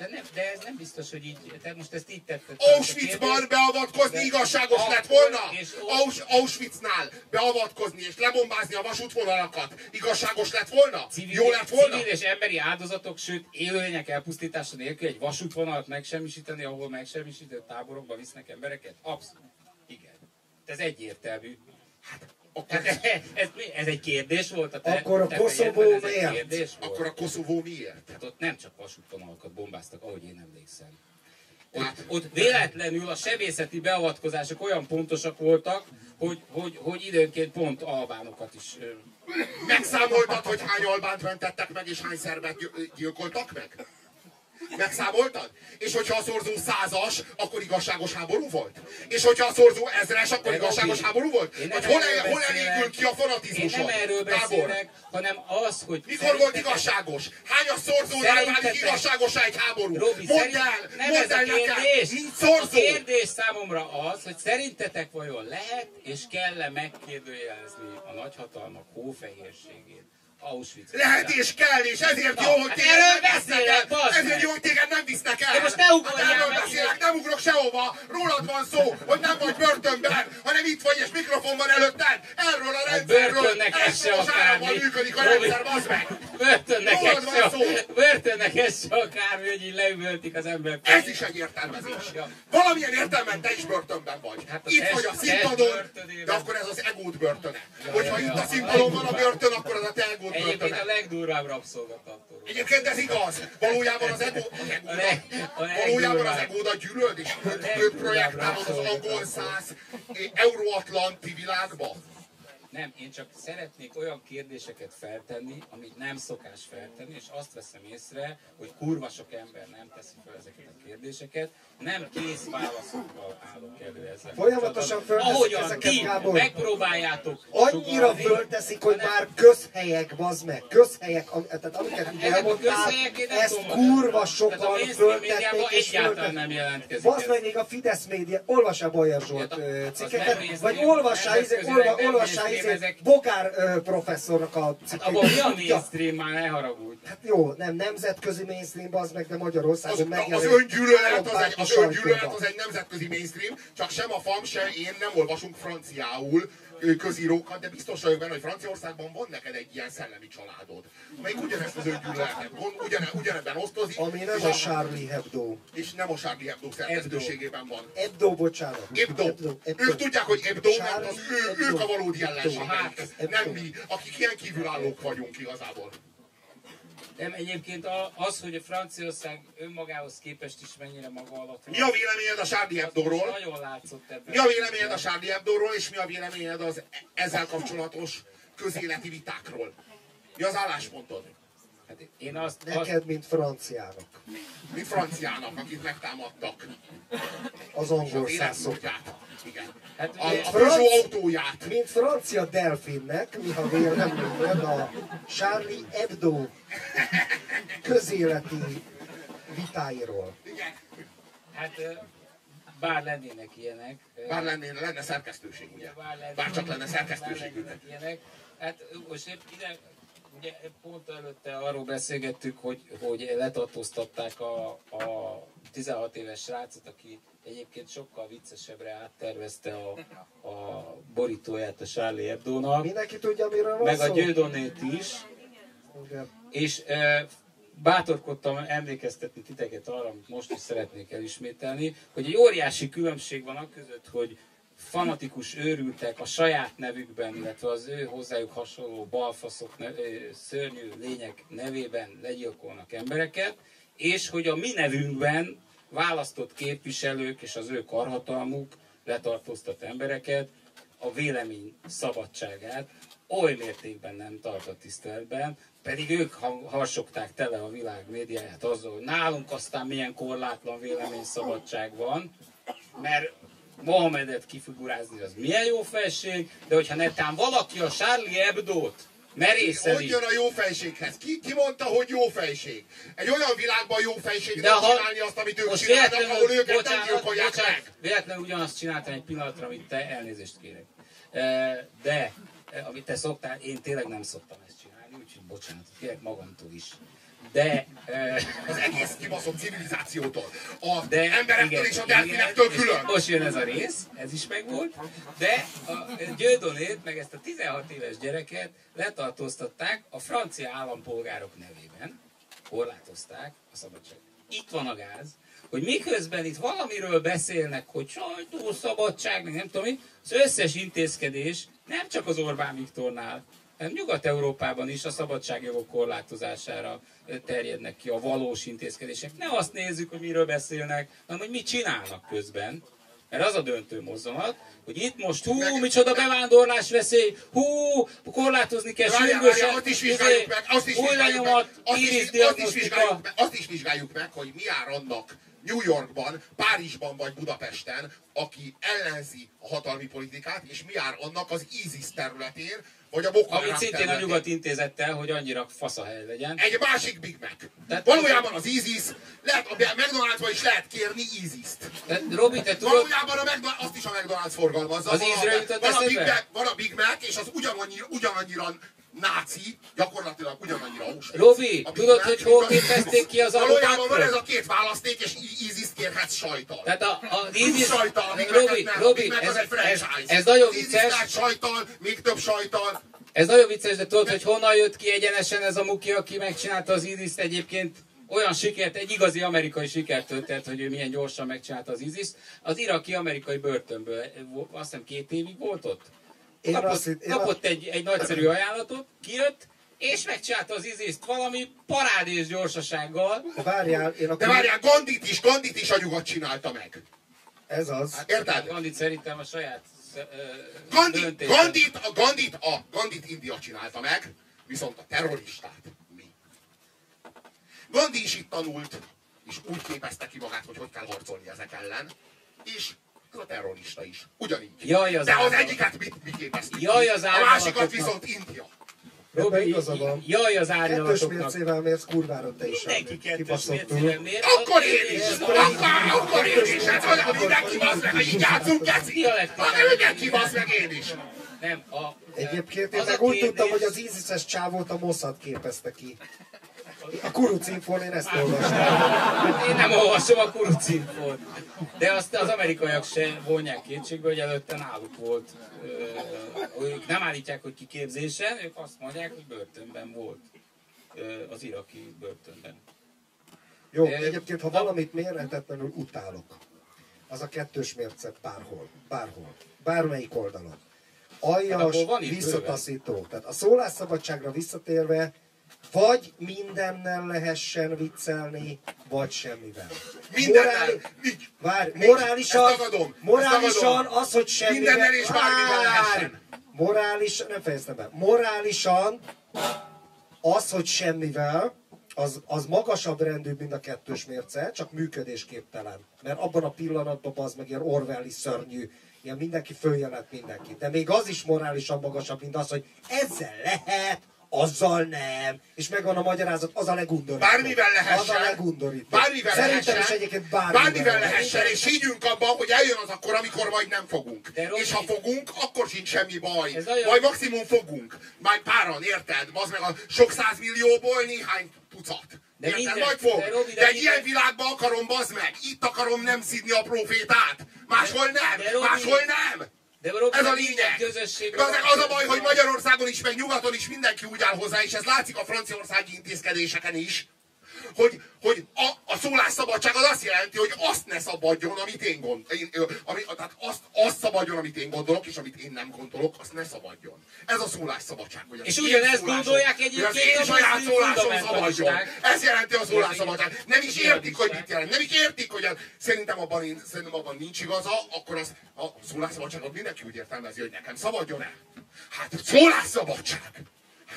De, nem, de ez nem biztos, hogy így, te most ezt így tetted. Auschwitzban beavatkozni De- igazságos Akkor- lett volna? és- Aus- Auschwitznál beavatkozni és lebombázni a vasútvonalakat igazságos lett volna? Civil, Jó lett volna? civil és emberi áldozatok, sőt élőlények elpusztítása nélkül egy vasútvonalat megsemmisíteni, ahol megsemmisített táborokba visznek embereket? Abszolút. Igen. Ez egyértelmű. Akkor, Hát ez, ez egy kérdés volt a te, Akkor a te Koszovó ez miért? Kérdés volt. akkor a Koszovó miért? Hát ott nem csak vasútvonalakat bombáztak, ahogy én emlékszem. Ott, ott véletlenül a sebészeti beavatkozások olyan pontosak voltak, hogy, hogy, hogy időnként pont albánokat is Megszámoltad, hogy hány albánt mentettek meg, és hány szerbet gy- gyilkoltak meg? Megszámoltad? És hogyha a szorzó százas, akkor igazságos háború volt? És hogyha a szorzó ezres, akkor igazságos háború volt? én Vagy hol, erről hol elégül ki a Én fanatizmuson? nem erről beszélek, hanem az, hogy... Mikor volt igazságos? Hányas szorzónál válik igazságosá egy háború? Robi, mondd el, nem mondd ez a el kérdés. nincs A szorzó. kérdés számomra az, hogy szerintetek vajon lehet és kell-e megkérdőjelezni a nagyhatalmak hófehérségét, Auschwitz. Lehet és kell, és ezért Na, jó, hogy hát téged erről nem beszélek, el. Ezért jó, hogy téged nem visznek el. De most ne ugorjál Hát erről beszélek, nem ugrok sehova. Rólad van szó, hogy nem vagy börtönben, hanem itt vagy, és mikrofon van előtted. Erről a rendszerről. börtönnek ez se akármi. működik a rendszer, bazd meg. Börtönnek ez se, börtönnek ez se akármi, hogy így leüvöltik az ember. Ez is egy értelmezés. Ja. Valamilyen értelmen te is börtönben vagy. Hát Itt vagy a színpadon, de akkor ez az egód börtöne. Hogyha itt a színpadon van a börtön, akkor az a te egód Egyébként börtöne. a legdurvább rabszolgatartó. Egyébként ez igaz. Valójában az ego, az A leg- a valójában az egódat gyűlöd, és őt, őt projektálod az angol száz euróatlanti világba. Nem, én csak szeretnék olyan kérdéseket feltenni, amit nem szokás feltenni, és azt veszem észre, hogy kurva sok ember nem teszi fel ezeket a kérdéseket. Nem kész válaszokkal állok elő ezzel. Folyamatosan fölteszik ezeket, ti Gábor. megpróbáljátok Annyira fölteszik, hogy hanem- már közhelyek, bazd meg, közhelyek, am- tehát amiket a elmondtál, ezt kurva sokan föltették és föltették. nem jelentkezik Bazd meg még a Fidesz média, olvassál Bajer Zsolt Hát, cikkeket, vagy olvassál, izé, ezek- Bogár ö, professzornak a Hát abban mi a mainstream? Már, ne haragudj. Hát jó, nem nemzetközi mainstream, bazd meg, de Az, Magyarországon az megjelenik. öngyűlölet, az egy, az öngyűlölet az egy nemzetközi mainstream, csak sem a FAM, sem én nem olvasunk franciául közírókat, de biztos vagyok benne, hogy Franciaországban van neked egy ilyen szellemi családod, amelyik ugyanezt az öngyűlöletet, ugyane, ugyanebben osztozik, Ami nem a Charlie Hebdo. és nem a Charlie Hebdo szerkesztőségében van. Hebdo, bocsánat. Ebdo. Ők tudják, hogy Ebdo, mert az ő, ők a Hebdo. valódi ellenségeik. Hát, Nem mi, akik ilyen kívülállók vagyunk igazából. Nem, egyébként az, hogy a Franciaország önmagához képest is mennyire maga alatt van. Mi a véleményed a Charlie az Hebdo-ról? Nagyon látszott ebben. Mi a véleményed a Charlie Hebdo-ról, és mi a véleményed az ezzel kapcsolatos közéleti vitákról? Mi az álláspontod? Hát én azt, azt Neked, mint franciának. Mint franciának, akit megtámadtak. Az angol Az szászok. életmódját. Igen. Hát A, a Peugeot autóját. Mint francia delfinnek, mi ha véleményed a Charlie Hebdo közéleti vitáiról. Igen. Hát bár lennének ilyenek. Bár lenne, lenne szerkesztőség, ugye? bár, lennének- Bár csak lenne bár szerkesztőségük. lennének ilyenek. Hát most épp ide, ugye pont előtte arról beszélgettük, hogy, hogy letartóztatták a, a 16 éves srácot, aki egyébként sokkal viccesebbre áttervezte a, a borítóját a Charlie Hebdo-nak, Mindenki tudja, miről van meg a? Győdonét is. Igen. És e, bátorkodtam emlékeztetni titeket arra, amit most is szeretnék elismételni, hogy egy óriási különbség van a között, hogy fanatikus őrültek a saját nevükben, illetve az ő hozzájuk hasonló balfaszok, szörnyű lények nevében legyilkolnak embereket, és hogy a mi nevünkben választott képviselők és az ő karhatalmuk letartóztat embereket, a vélemény szabadságát oly mértékben nem tartott tiszteletben, pedig ők ha- harsogták tele a világ médiáját azzal, hogy nálunk aztán milyen korlátlan véleményszabadság van, mert Mohamedet kifigurázni az milyen jó felség, de hogyha netán valaki a Charlie Hebdo-t Hogy merészeli, jön a jó fejséghez? Ki, ki mondta, hogy jó fejség? Egy olyan világban jó fejség De nem ha- csinálni azt, amit ők csinálnak, ahol őket nem bocsánat, gyilkolják bocsánat, meg. véletlenül ugyanazt csináltam egy pillanatra, amit te, elnézést kérek. E, De, e, amit te szoktál, én tényleg nem szoktam ezt csinálni, úgyhogy bocsánat, kérek magamtól is. De, Az egész kibaszott civilizációtól. A de emberektől igen, és a delfinektől külön. Most jön ez a rész, ez is megvolt, de a Győdonét, meg ezt a 16 éves gyereket letartóztatták a francia állampolgárok nevében, korlátozták a szabadság. Itt van a gáz, hogy miközben itt valamiről beszélnek, hogy sajtószabadság, meg nem tudom mi, az összes intézkedés nem csak az Orbán Viktornál, hanem Nyugat-Európában is a szabadságjogok korlátozására terjednek ki a valós intézkedések. Ne azt nézzük, hogy miről beszélnek, hanem hogy mit csinálnak közben. Mert az a döntő mozzanat, hogy itt most hú, micsoda bevándorlás veszély, hú, korlátozni kell sürgősen, azt is vizsgáljuk meg, azt is vizsgáljuk meg, azt is, azt is vizsgáljuk meg, azt is vizsgáljuk meg, hogy mi jár annak New Yorkban, Párizsban vagy Budapesten, aki ellenzi a hatalmi politikát, és mi jár annak az ISIS területén, vagy a Boko Amit szintén a nyugat intézettel, hogy annyira faszahely legyen. Egy másik Big Mac. Tehát- Valójában az ISIS, lehet, a McDonald'sban is lehet kérni ISIS-t. Robi, te tudod, Valójában a McDonald's, azt is a McDonald's forgalmazza. Az Van a- ízre jutott van a, Big? Mac, van a Big Mac, és az ugyanannyi, ugyanannyira náci, gyakorlatilag ugyanannyira Auschwitz. Robi, tudod, hogy hol képezték ki az Valójában van ez a két választék, és ISIS-t kérhetsz sajtal. Tehát a, a ISIS... sajtal, amíg Robi, nem, Robi, meg ez, ez, franchise. ez nagyon vicces. sajtal, még több sajtal. Ez nagyon vicces, de tudod, hogy honnan jött ki egyenesen ez a muki, aki megcsinálta az ISIS-t egyébként olyan sikert, egy igazi amerikai sikert történt, hogy ő milyen gyorsan megcsinálta az ISIS. Az iraki amerikai börtönből, azt hiszem két évig volt ott. Én Kapott, azt hitt- én kapott egy, egy nagyszerű ajánlatot, kijött, és megcsinálta az ISIS-t valami parádés gyorsasággal. De várjál, én De akkor... várjál, Gandit is, Gandit is a nyugat csinálta meg. Ez az. Hát érted? Gandit szerintem a saját ö, Gandhi, döntése. Gandit, a Gandit, a Gandit India csinálta meg, viszont a terroristát mi. Gandhi is itt tanult, és úgy képezte ki magát, hogy hogy kell harcolni ezek ellen, és a terrorista is. Ugyanígy. Jaj, az De az állat. egyiket mit, mit képeztük Jaj, az A állatoknak. másikat viszont India. Robi, igaza van. jaj az Kettős árnyalatoknak. mércével mérsz kurvára te is. Mindenki kettős mércével mér. Akkor én is! Akkor, akkor én is! Ez olyan, mindenki basz meg, hogy így játszunk, keci! Hát mindenki basz meg én is! Nem, a, Egyébként én a meg úgy tudtam, hogy az ISIS-es csávót a Mossad képezte ki. A Kuruc infón én ezt olvastam. Hát én nem olvasom a kurucinfót. De azt az amerikaiak se vonják kétségbe, hogy előtte náluk volt. Ö, ők nem állítják, hogy kiképzésen, ők azt mondják, hogy börtönben volt. Ö, az iraki börtönben. Jó, Eh, egyébként, ha valamit mérhetetlenül utálok, az a kettős mérce bárhol, bárhol, bármelyik oldalon. Hát Aljas, itt visszataszító. Tehát a szólásszabadságra visszatérve, vagy mindennel lehessen viccelni, vagy semmivel. Nincs! Várj, Nincs. morálisan, Ezt tagadom. Ezt morálisan az, hogy semmivel... Mindennel és bármivel lehessen. Morálisan, nem fejeztem be. Morálisan az, hogy semmivel, az, az magasabb rendű, mint a kettős mérce, csak működésképtelen. Mert abban a pillanatban az meg ilyen Orwelli szörnyű, ilyen mindenki följelent mindenki. De még az is morálisan magasabb, mint az, hogy ezzel lehet, azzal nem. És megvan a magyarázat, az a legundorító. Bármivel lehessen. Az a legundorító. Bármivel Szerintem lehessen. is egyébként bármivel, bármivel lehessen, és higgyünk abban, hogy eljön az akkor, amikor majd nem fogunk. De Robi- és ha fogunk, akkor sincs semmi baj. Olyan- Majd maximum fogunk. Majd páran, érted? Az meg a sok százmillióból néhány tucat. De Érted? minden- Majd fog. de Robi, de de minden- ilyen világban akarom, bazd meg. Itt akarom nem szidni a profétát. Máshol nem. de Robi- Máshol nem. De Ez a lényeg. közösségben Az, az a baj, hogy. Magyarországon is, meg nyugaton is mindenki úgy áll hozzá, és ez látszik a franciaországi intézkedéseken is, hogy, hogy a, a szólásszabadság az azt jelenti, hogy azt ne szabadjon, amit én gondolok. Ami, tehát azt, azt szabadjon, amit én gondolok, és amit én nem gondolok, azt ne szabadjon. Ez a szólásszabadság. Hogy És ugyanezt gondolják egyébként az én saját szólásom szabadjon. Ez jelenti a szólásszabadság. Nem is értik, hogy mit jelent. Nem is értik, hogy a, szerintem, abban, én- szerintem abban nincs igaza, akkor az, a szólásszabadságot mindenki úgy értelmezi, hogy nekem szabadjon-e. Hát szólásszabadság.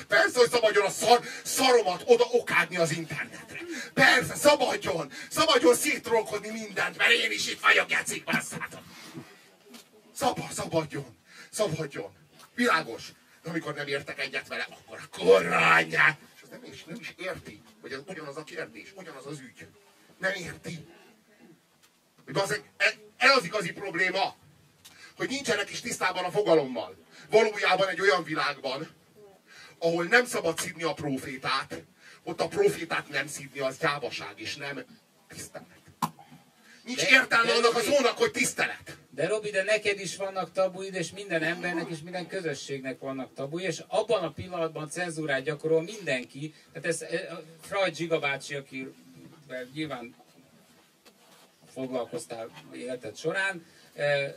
Persze, hogy szabadjon a szar, szaromat oda okádni az internetre. Persze, szabadjon! Szabadjon szétrolkodni mindent, mert én is itt vagyok, gecik, basszátok! Szabad, szabadjon! Szabadjon! Világos! De amikor nem értek egyet vele, akkor a kurva anyját! És az nem is, nem is érti, hogy ez ugyanaz a kérdés, ugyanaz az ügy. Nem érti. Hogy e- ez az igazi probléma, hogy nincsenek is tisztában a fogalommal. Valójában egy olyan világban, ahol nem szabad szidni a profétát, ott a profétát nem szidni, az gyávaság, és nem tisztelet. Nincs De- értelme de annak a Robi- szónak, hogy tisztelet. De Robi, de neked is vannak tabuid, és minden embernek és minden közösségnek vannak tabuid, és abban a pillanatban cenzúrát gyakorol mindenki. Tehát ez eh, Freud Zsiga bácsi, akivel nyilván foglalkoztál életed során, eh,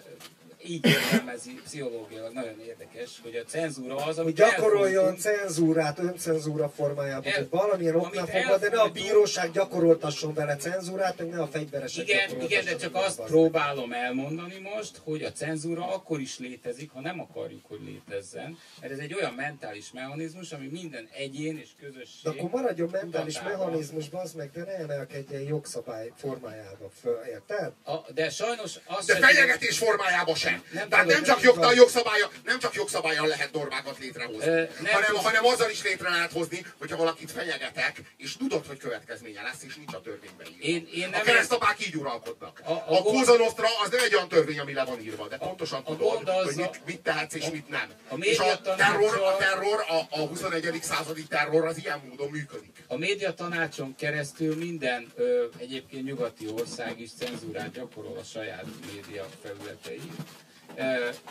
így értelmezi pszichológiailag, nagyon érdekes, hogy a cenzúra az, hogy amit gyakoroljon elfordul- cenzúrát, öncenzúra formájában, El- hogy valamilyen oknál fogva, de ne a bíróság gyakoroltasson vele cenzúrát, meg ne a fegyveresek Igen, igen, de csak azt próbálom elmondani most, hogy a cenzúra akkor is létezik, ha nem akarjuk, hogy létezzen. Mert ez egy olyan mentális mechanizmus, ami minden egyén és közösség... De akkor maradjon mentális tudatában- mechanizmus, bazd meg, de ne emelkedjen jogszabály formájába föl, érted? A, de sajnos az De fenyegetés formájában sem. Sem. Nem Tehát nem csak, nem jogta, jogszabálya, nem csak jogszabályon lehet normákat létrehozni, nem hanem, tudsz- hanem azzal is létre lehet hozni, hogyha valakit fenyegetek, és tudod, hogy következménye lesz, és nincs a törvényben írva. Én- én nem a keresztapák így uralkodnak. A- A, a a, gond- Cosa Nostra az nem egy olyan törvény, ami le van írva, de pontosan a tudod, az hogy a- mit, mit tehetsz és mit nem. a és a terror, a, terror a, a 21. századi terror az ilyen módon működik. A média tanácson keresztül minden ö, egyébként nyugati ország is cenzúrát gyakorol a saját média felületein.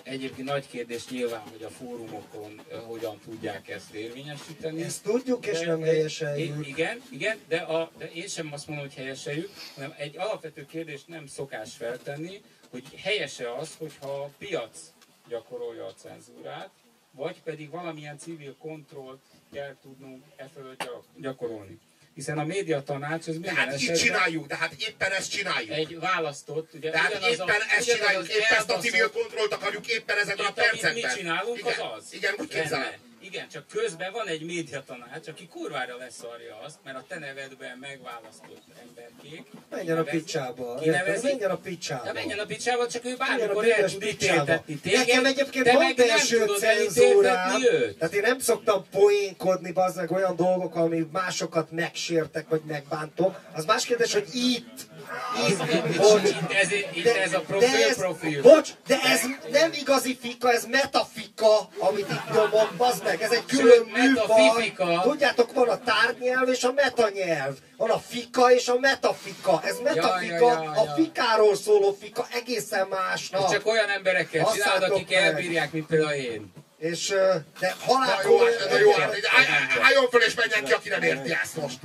Egyébként nagy kérdés nyilván, hogy a fórumokon hogyan tudják ezt érvényesíteni. Ezt tudjuk, és De- nem helyeseljük. Igen, igen de, a, de én sem azt mondom, hogy helyeseljük, hanem egy alapvető kérdést nem szokás feltenni, hogy helyese az, hogyha a piac gyakorolja a cenzúrát, vagy pedig valamilyen civil kontrollt kell tudnunk e fölött gyakorolni. Hiszen a média tanács De minden hát így esetben csináljuk, de hát éppen ezt csináljuk. egy választott, ugye Tehát ugyanaz éppen a, ezt csináljuk, éppen ezt a civil kontrollt akarjuk éppen ezekben a Itt, percekben. mi csinálunk, igen, az az. Igen, úgy képzelem. Igen, csak közben van egy médiatanács, aki kurvára leszarja azt, mert a te nevedben megválasztott emberkék. Menjen a picsába. Kinevezik. Menjen a picsába. menjen a picsába, csak ő bármikor el tud ítéltetni téged. Nekem egyébként van belső cenzúrám. Tehát én nem szoktam poénkodni, bazd meg olyan dolgok, ami másokat megsértek, vagy megbántok. Az más kérdés, hogy Itt- bocs, itt ez, itt ez a de ez, profil. bocs, de ez nem igazi fika, ez metafika, amit itt nyomok, bazd meg, ez egy külön műfaj. Tudjátok, van a tárnyelv és a metanyelv. Van a fika és a metafika. Ez metafika, ja, ja, a ja. fikáról szóló fika egészen másnak. Ezt csak olyan emberekkel csinálod, akik elbírják, mint például én. És, de halál Na jó, na jó, álljon föl és menjen ki, aki nem érti ezt most.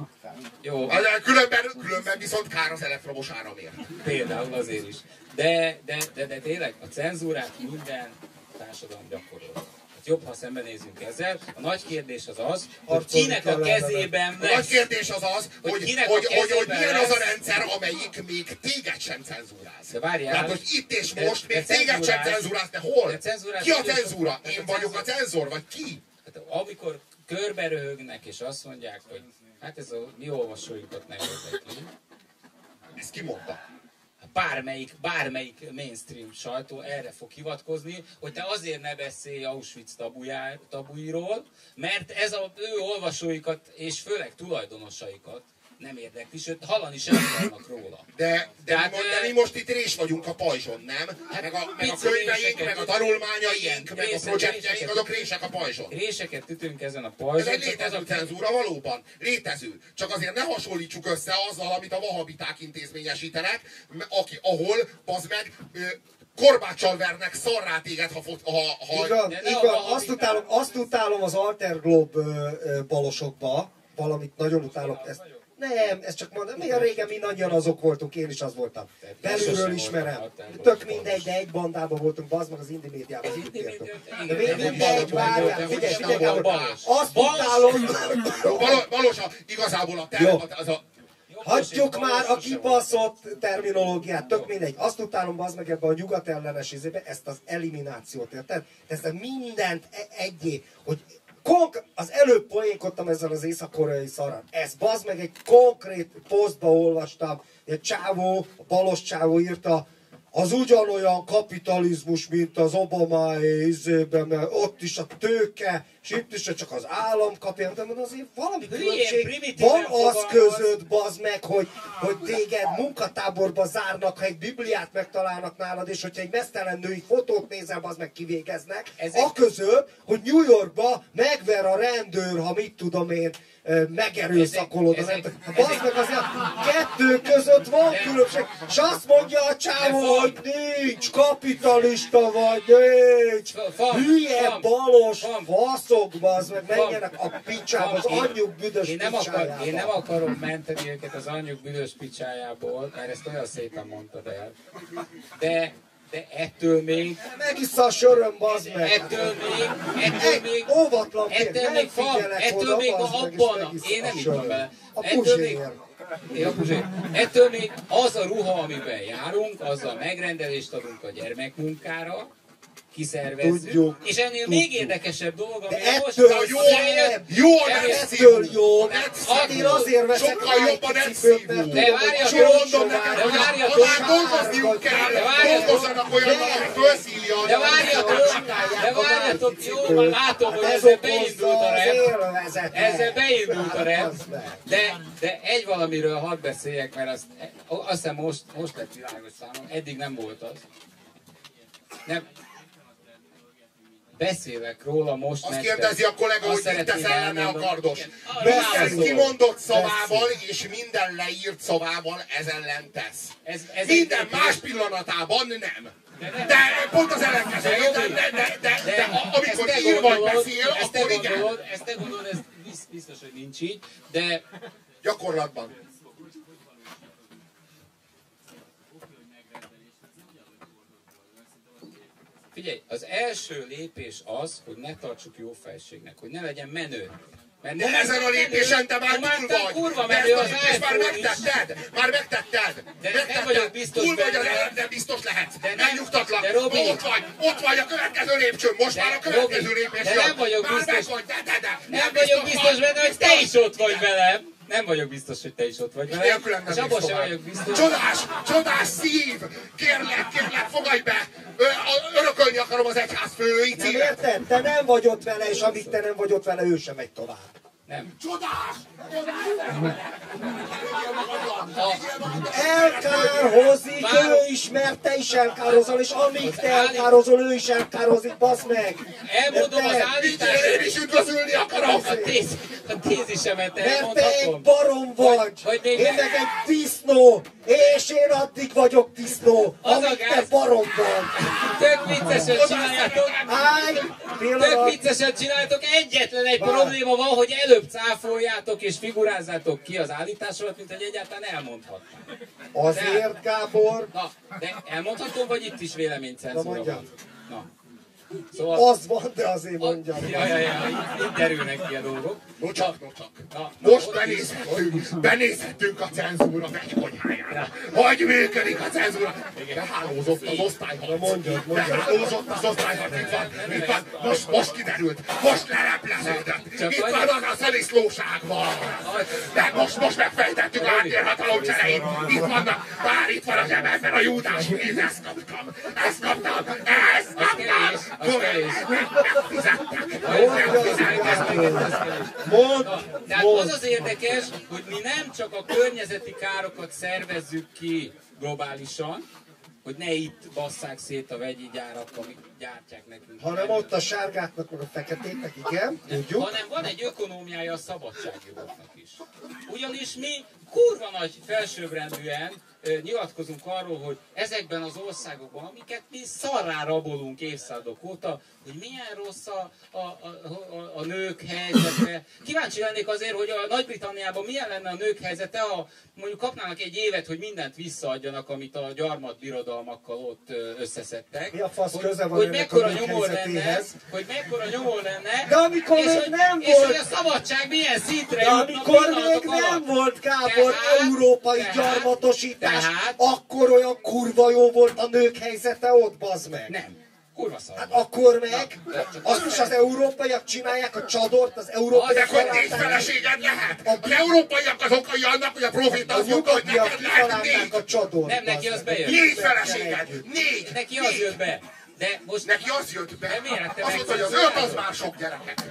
Jó, Különben, különben viszont kár az elektromos áramért. például azért is. De, de, de, de tényleg a cenzúrát minden társadalom gyakorol. Hát jobb, ha szembenézünk ezzel. A nagy kérdés az az, hogy kinek a kezében A nagy lesz. kérdés az az, Hogy hogy, kinek a hogy, hogy, hogy milyen az a lesz. rendszer, amelyik még téged sem cenzúráz. De várjál. Tehát, hogy itt és De- most de még téged sem cenzúráz- de hol? de cenzúráz Ki a cenzúra? de Én a vagyok a cenzor, vagy ki? Hát, amikor körbe röhögnek és azt mondják, hogy hát ez a mi olvasóinkat nem érdekli. Ezt ki mondta? Bármelyik, bármelyik mainstream sajtó erre fog hivatkozni, hogy te azért ne beszélj Auschwitz tabujá, tabuiról, mert ez az ő olvasóikat, és főleg tulajdonosaikat nem érdekli, sőt hallani sem akarnak róla. De, de, Tehát, mi, mo- ö, de mi most itt rés vagyunk a pajzson, nem? Hát meg, a, meg a könyveink, meg a tanulmányaink, igen, meg a projektjeink, azok rések a pajzson. Réseket ütünk ezen a Ez pajzson, egy csak az létező a cenzúra valóban. Létező. Csak azért ne hasonlítsuk össze azzal, amit a vahabiták intézményesítenek, aki, ahol, bazd meg, ö, korbáccsal vernek szarrá téged, ha, fot, ha, ha van. vahabitál- Azt utálom, azt utálom az Alter Globe ö, ö, balosokba, valamit nagyon utálok. Ezt, nem, ez csak mondom, milyen régen mindannyian azok voltunk, én is az voltam. Belülről ismerem. Tök mindegy, de egy bandában voltunk, bazd meg az Indi médiában. Az Indi média- De igen, mindegy, várjál, figyelj, figyelj, balos. Azt Balos. utálom, Valósan, igazából a, Jó. az a Hagyjuk már a Balos kibaszott terminológiát, tök mindegy. Azt utálom bazd meg ebbe a nyugat ellenes izébe, ezt az eliminációt, érted? Ezt mindent e- egyé, hogy konk- az előbb poénkodtam ezzel az észak-koreai szarral. Ez bazd meg egy konkrét posztba olvastam, egy csávó, a balos csávó írta, az ugyanolyan kapitalizmus, mint az Obamai izében, mert ott is a tőke, és itt is csak az állam kapja, de azért valami különbség van az között, bazd meg, hogy, hogy téged munkatáborba zárnak, ha egy bibliát megtalálnak nálad, és hogyha egy mesztelen női fotót nézel, bazd meg kivégeznek. Ezek- A között, hogy New Yorkba megver a rendőr, ha mit tudom én, megerőszakolod. Ezek- Ezek, ezek- bazd meg azért kettő között van különbség, és azt mondja a csávó, hogy nincs, kapitalista vagy, nincs, hülye, balos, faszok, bazd meg, menjenek a picsába, az anyjuk büdös én nem, akar, én nem akarom menteni őket az anyjuk büdös picsájából, mert ezt olyan szépen mondtad el. De, de ettől még, Megissza a söröm, bazd meg. ettől még, ettől Egy még, óvatlan ettől még figyelek ettől oda, még abban, én nem söröm. bele. A Ettől még, a. Ettől még az a ruha, amiben járunk, azzal megrendelést adunk a gyermekmunkára, kiszervezzük. Tudjuk, és ennél még érdekesebb dolog, ami most ettől Jó, nem. jó, Ettől jó. Nem Hát én azért veszek Sokkal jobban Nike nem cipőt, mert szívó. De hogy várjatok, csomó Mondom neked, hogy ha már dolgozniuk kell, dolgozzanak olyan, aki fölszívja a De várjatok, de várjatok, jó, már látom, hogy ezzel beindult a rep. Ezzel beindult a rep, de, de egy valamiről hadd beszéljek, mert azt, azt hiszem most, most lett világos számom, eddig nem volt az. Nem. Beszélek róla most Azt nektek. kérdezi a kollega, Azt hogy mit szeretném tesz ellene a kardos. Minden Beszélj. kimondott szavával és minden leírt szavával ez ellen tesz. Ez, ez Minden egy- más pillanatában nem. De pont az ellenkező, de, de, de, de, de, de amikor ír vagy beszél, ezt akkor igen. ezt te gondolod, ez bizt- biztos, hogy nincs így, de Gyakorlatban. Figyelj, az első lépés az, hogy ne tartsuk jó felségnek, hogy ne legyen menő. Mert De ezen a lépésen te már már túl te vagy. kurva menő az lépést már megtetted. Már megtetted. De nem Megtetted. vagyok biztos Túl vagy, de, de biztos lehetsz. De nem- Megnyugtatlak. de Robi- Ott vagy. Ott vagy a következő lépcsőn. Most De már a következő lépés de nem vagyok már biztos- meg vagy. De, de, de. Nem vagyok biztos benne, hogy te is ott vagy velem. Nem vagyok biztos, hogy te is ott vagy velem. Nélkülem nem És abban sem vagyok biztos. Csodás, csodás szív! Kérlek, kérlek, fogadj be! Ö, a- örökölni akarom az egyház fői Nem érted? Te nem vagy ott vele, és amíg te nem vagy ott vele, ő sem megy tovább. Nem. Csodás! Elkárhozik, Várok. ő is, mert te is elkározol, és amíg te elkározol, ő is elkározik, basz meg! Elmondom az állítást. Én is üdvözölni akarom! A, téz, a tézisemet Mert te egy elmondhatom. barom vagy! Hogy- hogy még én meg egy disznó! És én addig vagyok disznó, amíg te barom vagy! Tök viccesen csináljátok. Tök viccesen csináltok, egyetlen egy probléma van, hogy előbb cáfoljátok és figurázzátok ki az állításokat, mint hogy egyáltalán elmondhatnám. Azért, Gábor, Na, de elmondhatom, vagy itt is véleménycenzúra van? Na. Szóval... az van, de azért mondjam. Ja, ja, ja, itt, itt derülnek ki a dolgok. Nocsak, nocsak. Na, Most ott benézhetünk, benézhetünk a cenzúra megkonyhájára. Hogy működik a cenzúra? De hálózott az osztályharc. mondjad, mondjad. De hálózott az osztályharc. Itt van, itt van. Most, most kiderült. Most lelepleződött. Csak Itt van az a szeliszlóság van. De most, most megfejtettük a háttérhatalom csereit. Itt vannak. Már itt van a zsebemben a júdás pénz. Ezt kaptam. Ezt kaptam. Ezt kevés, kaptam. az kevés. Fizettek. Mond, Tehát az az érdekes, hogy mi nem csak a környezeti károkat szervezzük ki globálisan, hogy ne itt basszák szét a vegyi gyárak, amik gyártják nekünk. Hanem ott a sárgáknak, meg a feketéknek, igen, tudjuk. hanem van egy ökonómiája a szabadságjogoknak is. Ugyanis mi kurva nagy felsőbbrendűen nyilatkozunk arról, hogy ezekben az országokban, amiket mi szarrá rabolunk évszázadok óta, hogy milyen rossz a, a, a, a, nők helyzete. Kíváncsi lennék azért, hogy a Nagy-Britanniában milyen lenne a nők helyzete, ha mondjuk kapnának egy évet, hogy mindent visszaadjanak, amit a gyarmat birodalmakkal ott összeszedtek. Mi a fasz hogy, köze van hogy mekkora nyomor lenne, hogy mekkora nyomor lenne, De amikor és még hogy, nem és volt- hogy a szabadság milyen szintre De amikor még nem alatt. volt, Gábor, Tehát- európai tehát- gyarmatosítás, tehát- akkor olyan kurva jó volt a nők helyzete ott, bazd meg. Nem, kurva szar. Hát akkor meg, azt is az európaiak csinálják a csadort, az De európaiak hogy négy találták- feleséged lehet? Az európaiak az okai annak, hogy a proféta a azt mondta, hogy neked lehet négy. a csadort. Nem, neki az bejön. Négy feleséged! Négy! Neki az Négy. jött be. De most Neki az jött be. De miért te Azt mondta, hogy az öt az már sok gyereket.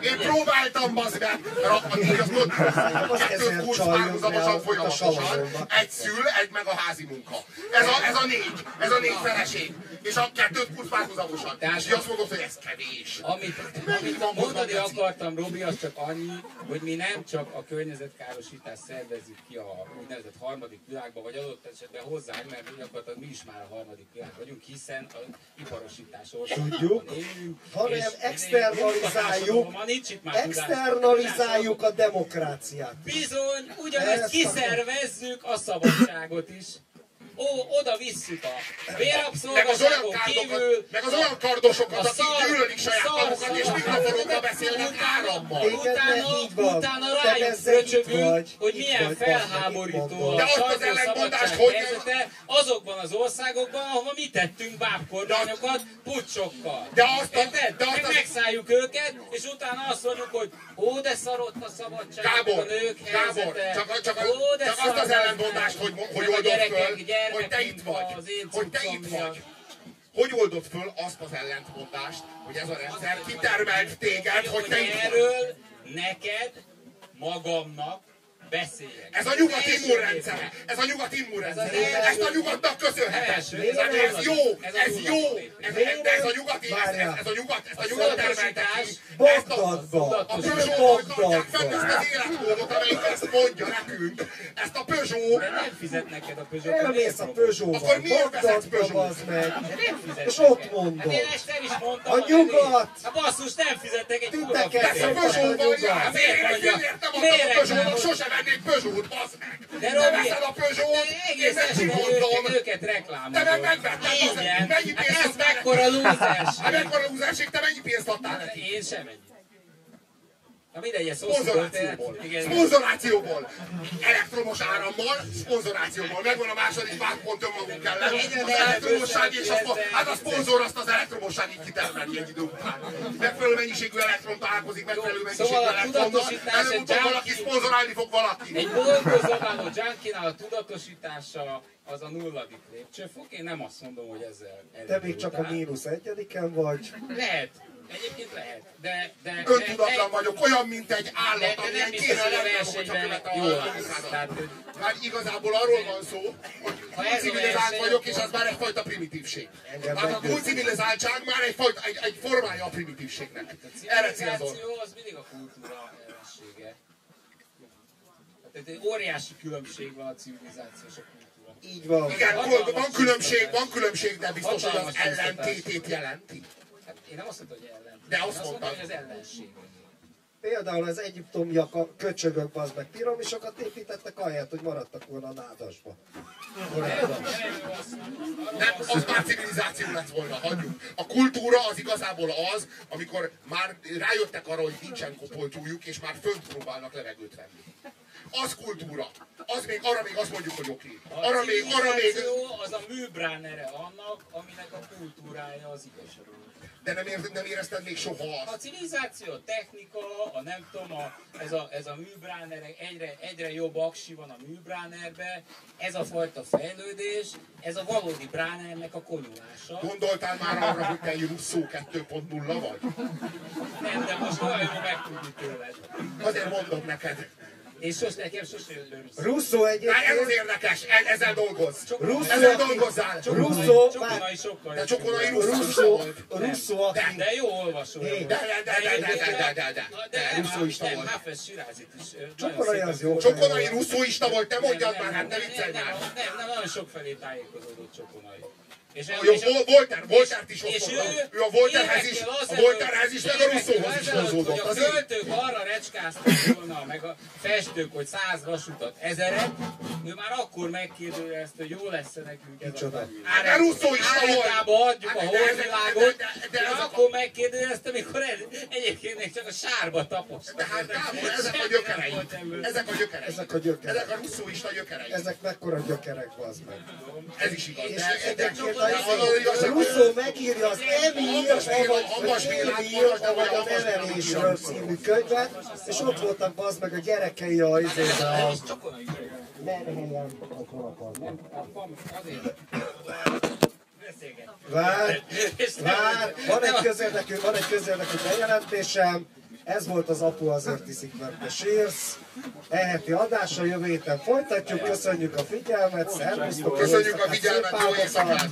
Én próbáltam, bazd meg, a- azt mondta, ezer kettőt kurz párhuzamosan ott a folyamatosan. Egy szül, egy meg a házi munka. Ez a, ez a négy, ez a négy feleség. És a kettőt kurz párhuzamosan. Tehát- És azt mondod, hogy ez kevés. amit, amit mondani akartam, Robi, az csak annyi, hogy mi nem csak a környezetkárosítást szervezzük ki a úgynevezett harmadik világba, vagy adott esetben hozzánk, mert gyakorlatilag mi is már a harmadik világ vagyunk, hiszen az iparosítás országában Tudjuk. Hanem externalizáljuk, externalizáljuk a demokráciát. Bizony, ugyanezt Ezt kiszervezzük a szabadságot is. Ó, oda visszük a Meg az olyan bérabszolgaságon kívül, meg az olyan kardosokat, a akik szar- gyűlölik saját magukat, és mikrofonokba beszélnek árammal. Utána, utána rájuk fröcsögünk, hogy milyen felháborító a sajtószabadság hogy- helyzete azokban az országokban, ahova mi tettünk bábkormányokat pucsokkal. De azt a- Érted? de azt Meg az- megszálljuk őket, és utána azt mondjuk, hogy ó, de szarott a szabadság, Gábor, a nők Gábor, helyzete. csak, csak, Ó, de csak azt az meg. hogy, hogy oldod föl, hogy te itt vagy, hogy te itt vagy. Hogy oldod föl azt az ellentmondást, hogy ez a rendszer kitermelt téged, hogy te itt vagy? erről neked, magamnak beszéljek. Ez a nyugat Első immunrendszere, ez a nyugat immunrendszere, Ez ezt a nyugatnak köszönheted. Ez, ez ez jó, ez a ez jó, ez, ez a nyugati, ez, ez, ez a nyugat, ezt a nyugat termelte ki. Ezt a, a Peugeot tartják fenn Bagdadba. ezt az életmódot, amelyik ezt mondja nekünk. Ezt a Peugeot, De nem fizet neked a Peugeot. Elmész a Akkor Peugeot-val, miért Bagdadba, Peugeot? meg. Nem fizet És ott mondod. Hát én ezt el is mondtam. A nyugat! A basszus nem fizetnek egy kurva Titeket Ezt a. Peugeot-val Miért nem adtam a Peugeot-nak, nem? venni egy Peugeot, az meg! De Robi, veszed a Peugeot, én meg kimondom! Őket reklámozom. Te meg megvetted, mennyi pénzt hát ez mekkora lúzás! Hát mekkora lúzás, te mennyi pénzt adtál hát neki? Én sem ennyit. Na mindegy, ez hosszú. Szponzorációból. Igen. Szponzorációból. Elektromos árammal, szponzorációból. Megvan a második vádpont önmagunk ellen. Az elektromosság és a, hát a szponzor azt az elektromosság így kitermeli egy idő után. Megfelelő mennyiségű elektron találkozik, megfelelő mennyiségű Szóval a elektronnal. Előbb-utóbb valaki szponzorálni fog valaki. Egy álló junkinál a tudatosítása az a nulladik lépcsőfok. Én nem azt mondom, hogy ezzel Te még csak a mínusz egyediken vagy. Lehet. Egyébként lehet. De, de, Öntudatlan de, vagyok, olyan, mint egy de, állat, de amilyen nem biztos, kéne hogy a lennem, hogyha követem a. Tehát, Már igazából arról van szó, hogy Ha ez a civilizált verseny, vagyok, és az már egyfajta primitívség. Hát a meggyőz. túlcivilizáltság már egyfajta, egy, egy formája a primitívségnek. Erre célzol. civilizáció az mindig a kultúra ellensége. Tehát egy óriási különbség van a civilizáció és a kultúra. Így van. Igen, van, különbség, van különbség, de biztos, hogy az ellentétét jelenti. Én nem azt mondtam, hogy ellen. De azt azt mondtam, hogy az ellenség. Például az egyiptomiak a köcsögök az meg piramisokat építettek, ahelyett, hogy maradtak volna a nádasba. Korábban. Nem, az már civilizáció lett volna, hagyjuk. A kultúra az igazából az, amikor már rájöttek arra, hogy nincsen kopoltyújuk, és már fönt próbálnak levegőt venni. Az kultúra. Az még, arra még azt mondjuk, hogy oké. A Arra még, arra még, az a műbránere annak, aminek a kultúrája az igazság. De nem, ér, nem érezted még soha A azt. civilizáció, a technika, a nem tudom, a, ez, a, ez a műbráner, egyre, egyre jobb aksi van a műbránerbe, ez a fajta fejlődés, ez a valódi bránernek a konyulása. Gondoltál már arra, hogy te egy Russzó 2.0 vagy? Nem, de most olyan jó megtudni tőled. Azért mondom neked. Én sos, nekem sose Russo. be Russzó. Russzó egyébként. Már ez érdekes, el, ezzel dolgoz. Russzó, ezzel dolgozzál. Russo Csokonai sokkal. De Csokonai Russzó. Russzó, aki. De, de jó olvasó. De, de, de, de, de, de, de, de. de Russzó is volt. Hafez Sirázit is. Csokonai az jó. Csokonai Russzó is volt, te mondjad már, hát ne viccelj már. Nem, nem, nagyon sok felé tájékozódott Csokonai. És, Jó, és- Vol- Volter, Voltert is és ő, volt. Ő a Volterhez is, a Volterhez is, meg a Russzóhoz is hozódott. A költők arra recskáztak volna, meg a festők, hogy száz vasutat, ezeret, ő már akkor megkérdőjelezte, hogy jó lesz nekünk ez Micsoda? a Hát de russzóista volt. Áretába adjuk a Hát de a- akkor megkérdőjelezte, amikor ez, egyébként még csak a sárba tapos. De hát Gábor, ezek a gyökerei. Ezek a gyökerei. Ezek a gyökerek. Ezek a russzóista gyökerei. ezek mekkora gyökerek, az meg. Ez is igaz. És De- de- egyébként de- izé, Russzó megírja az Emília Savanyfélyi írta vagy a nevelésről című könyvet, és ott voltak bazd meg a gyerekei a izében a... Vár, várj, van egy közérdekű, van egy közérdekű bejelentésem. Ez volt az Apu azért iszik, mert te sírsz. Eheti adása jövő héten folytatjuk. Köszönjük a figyelmet, szervusztok! Köszönjük a figyelmet, jó éjszakát!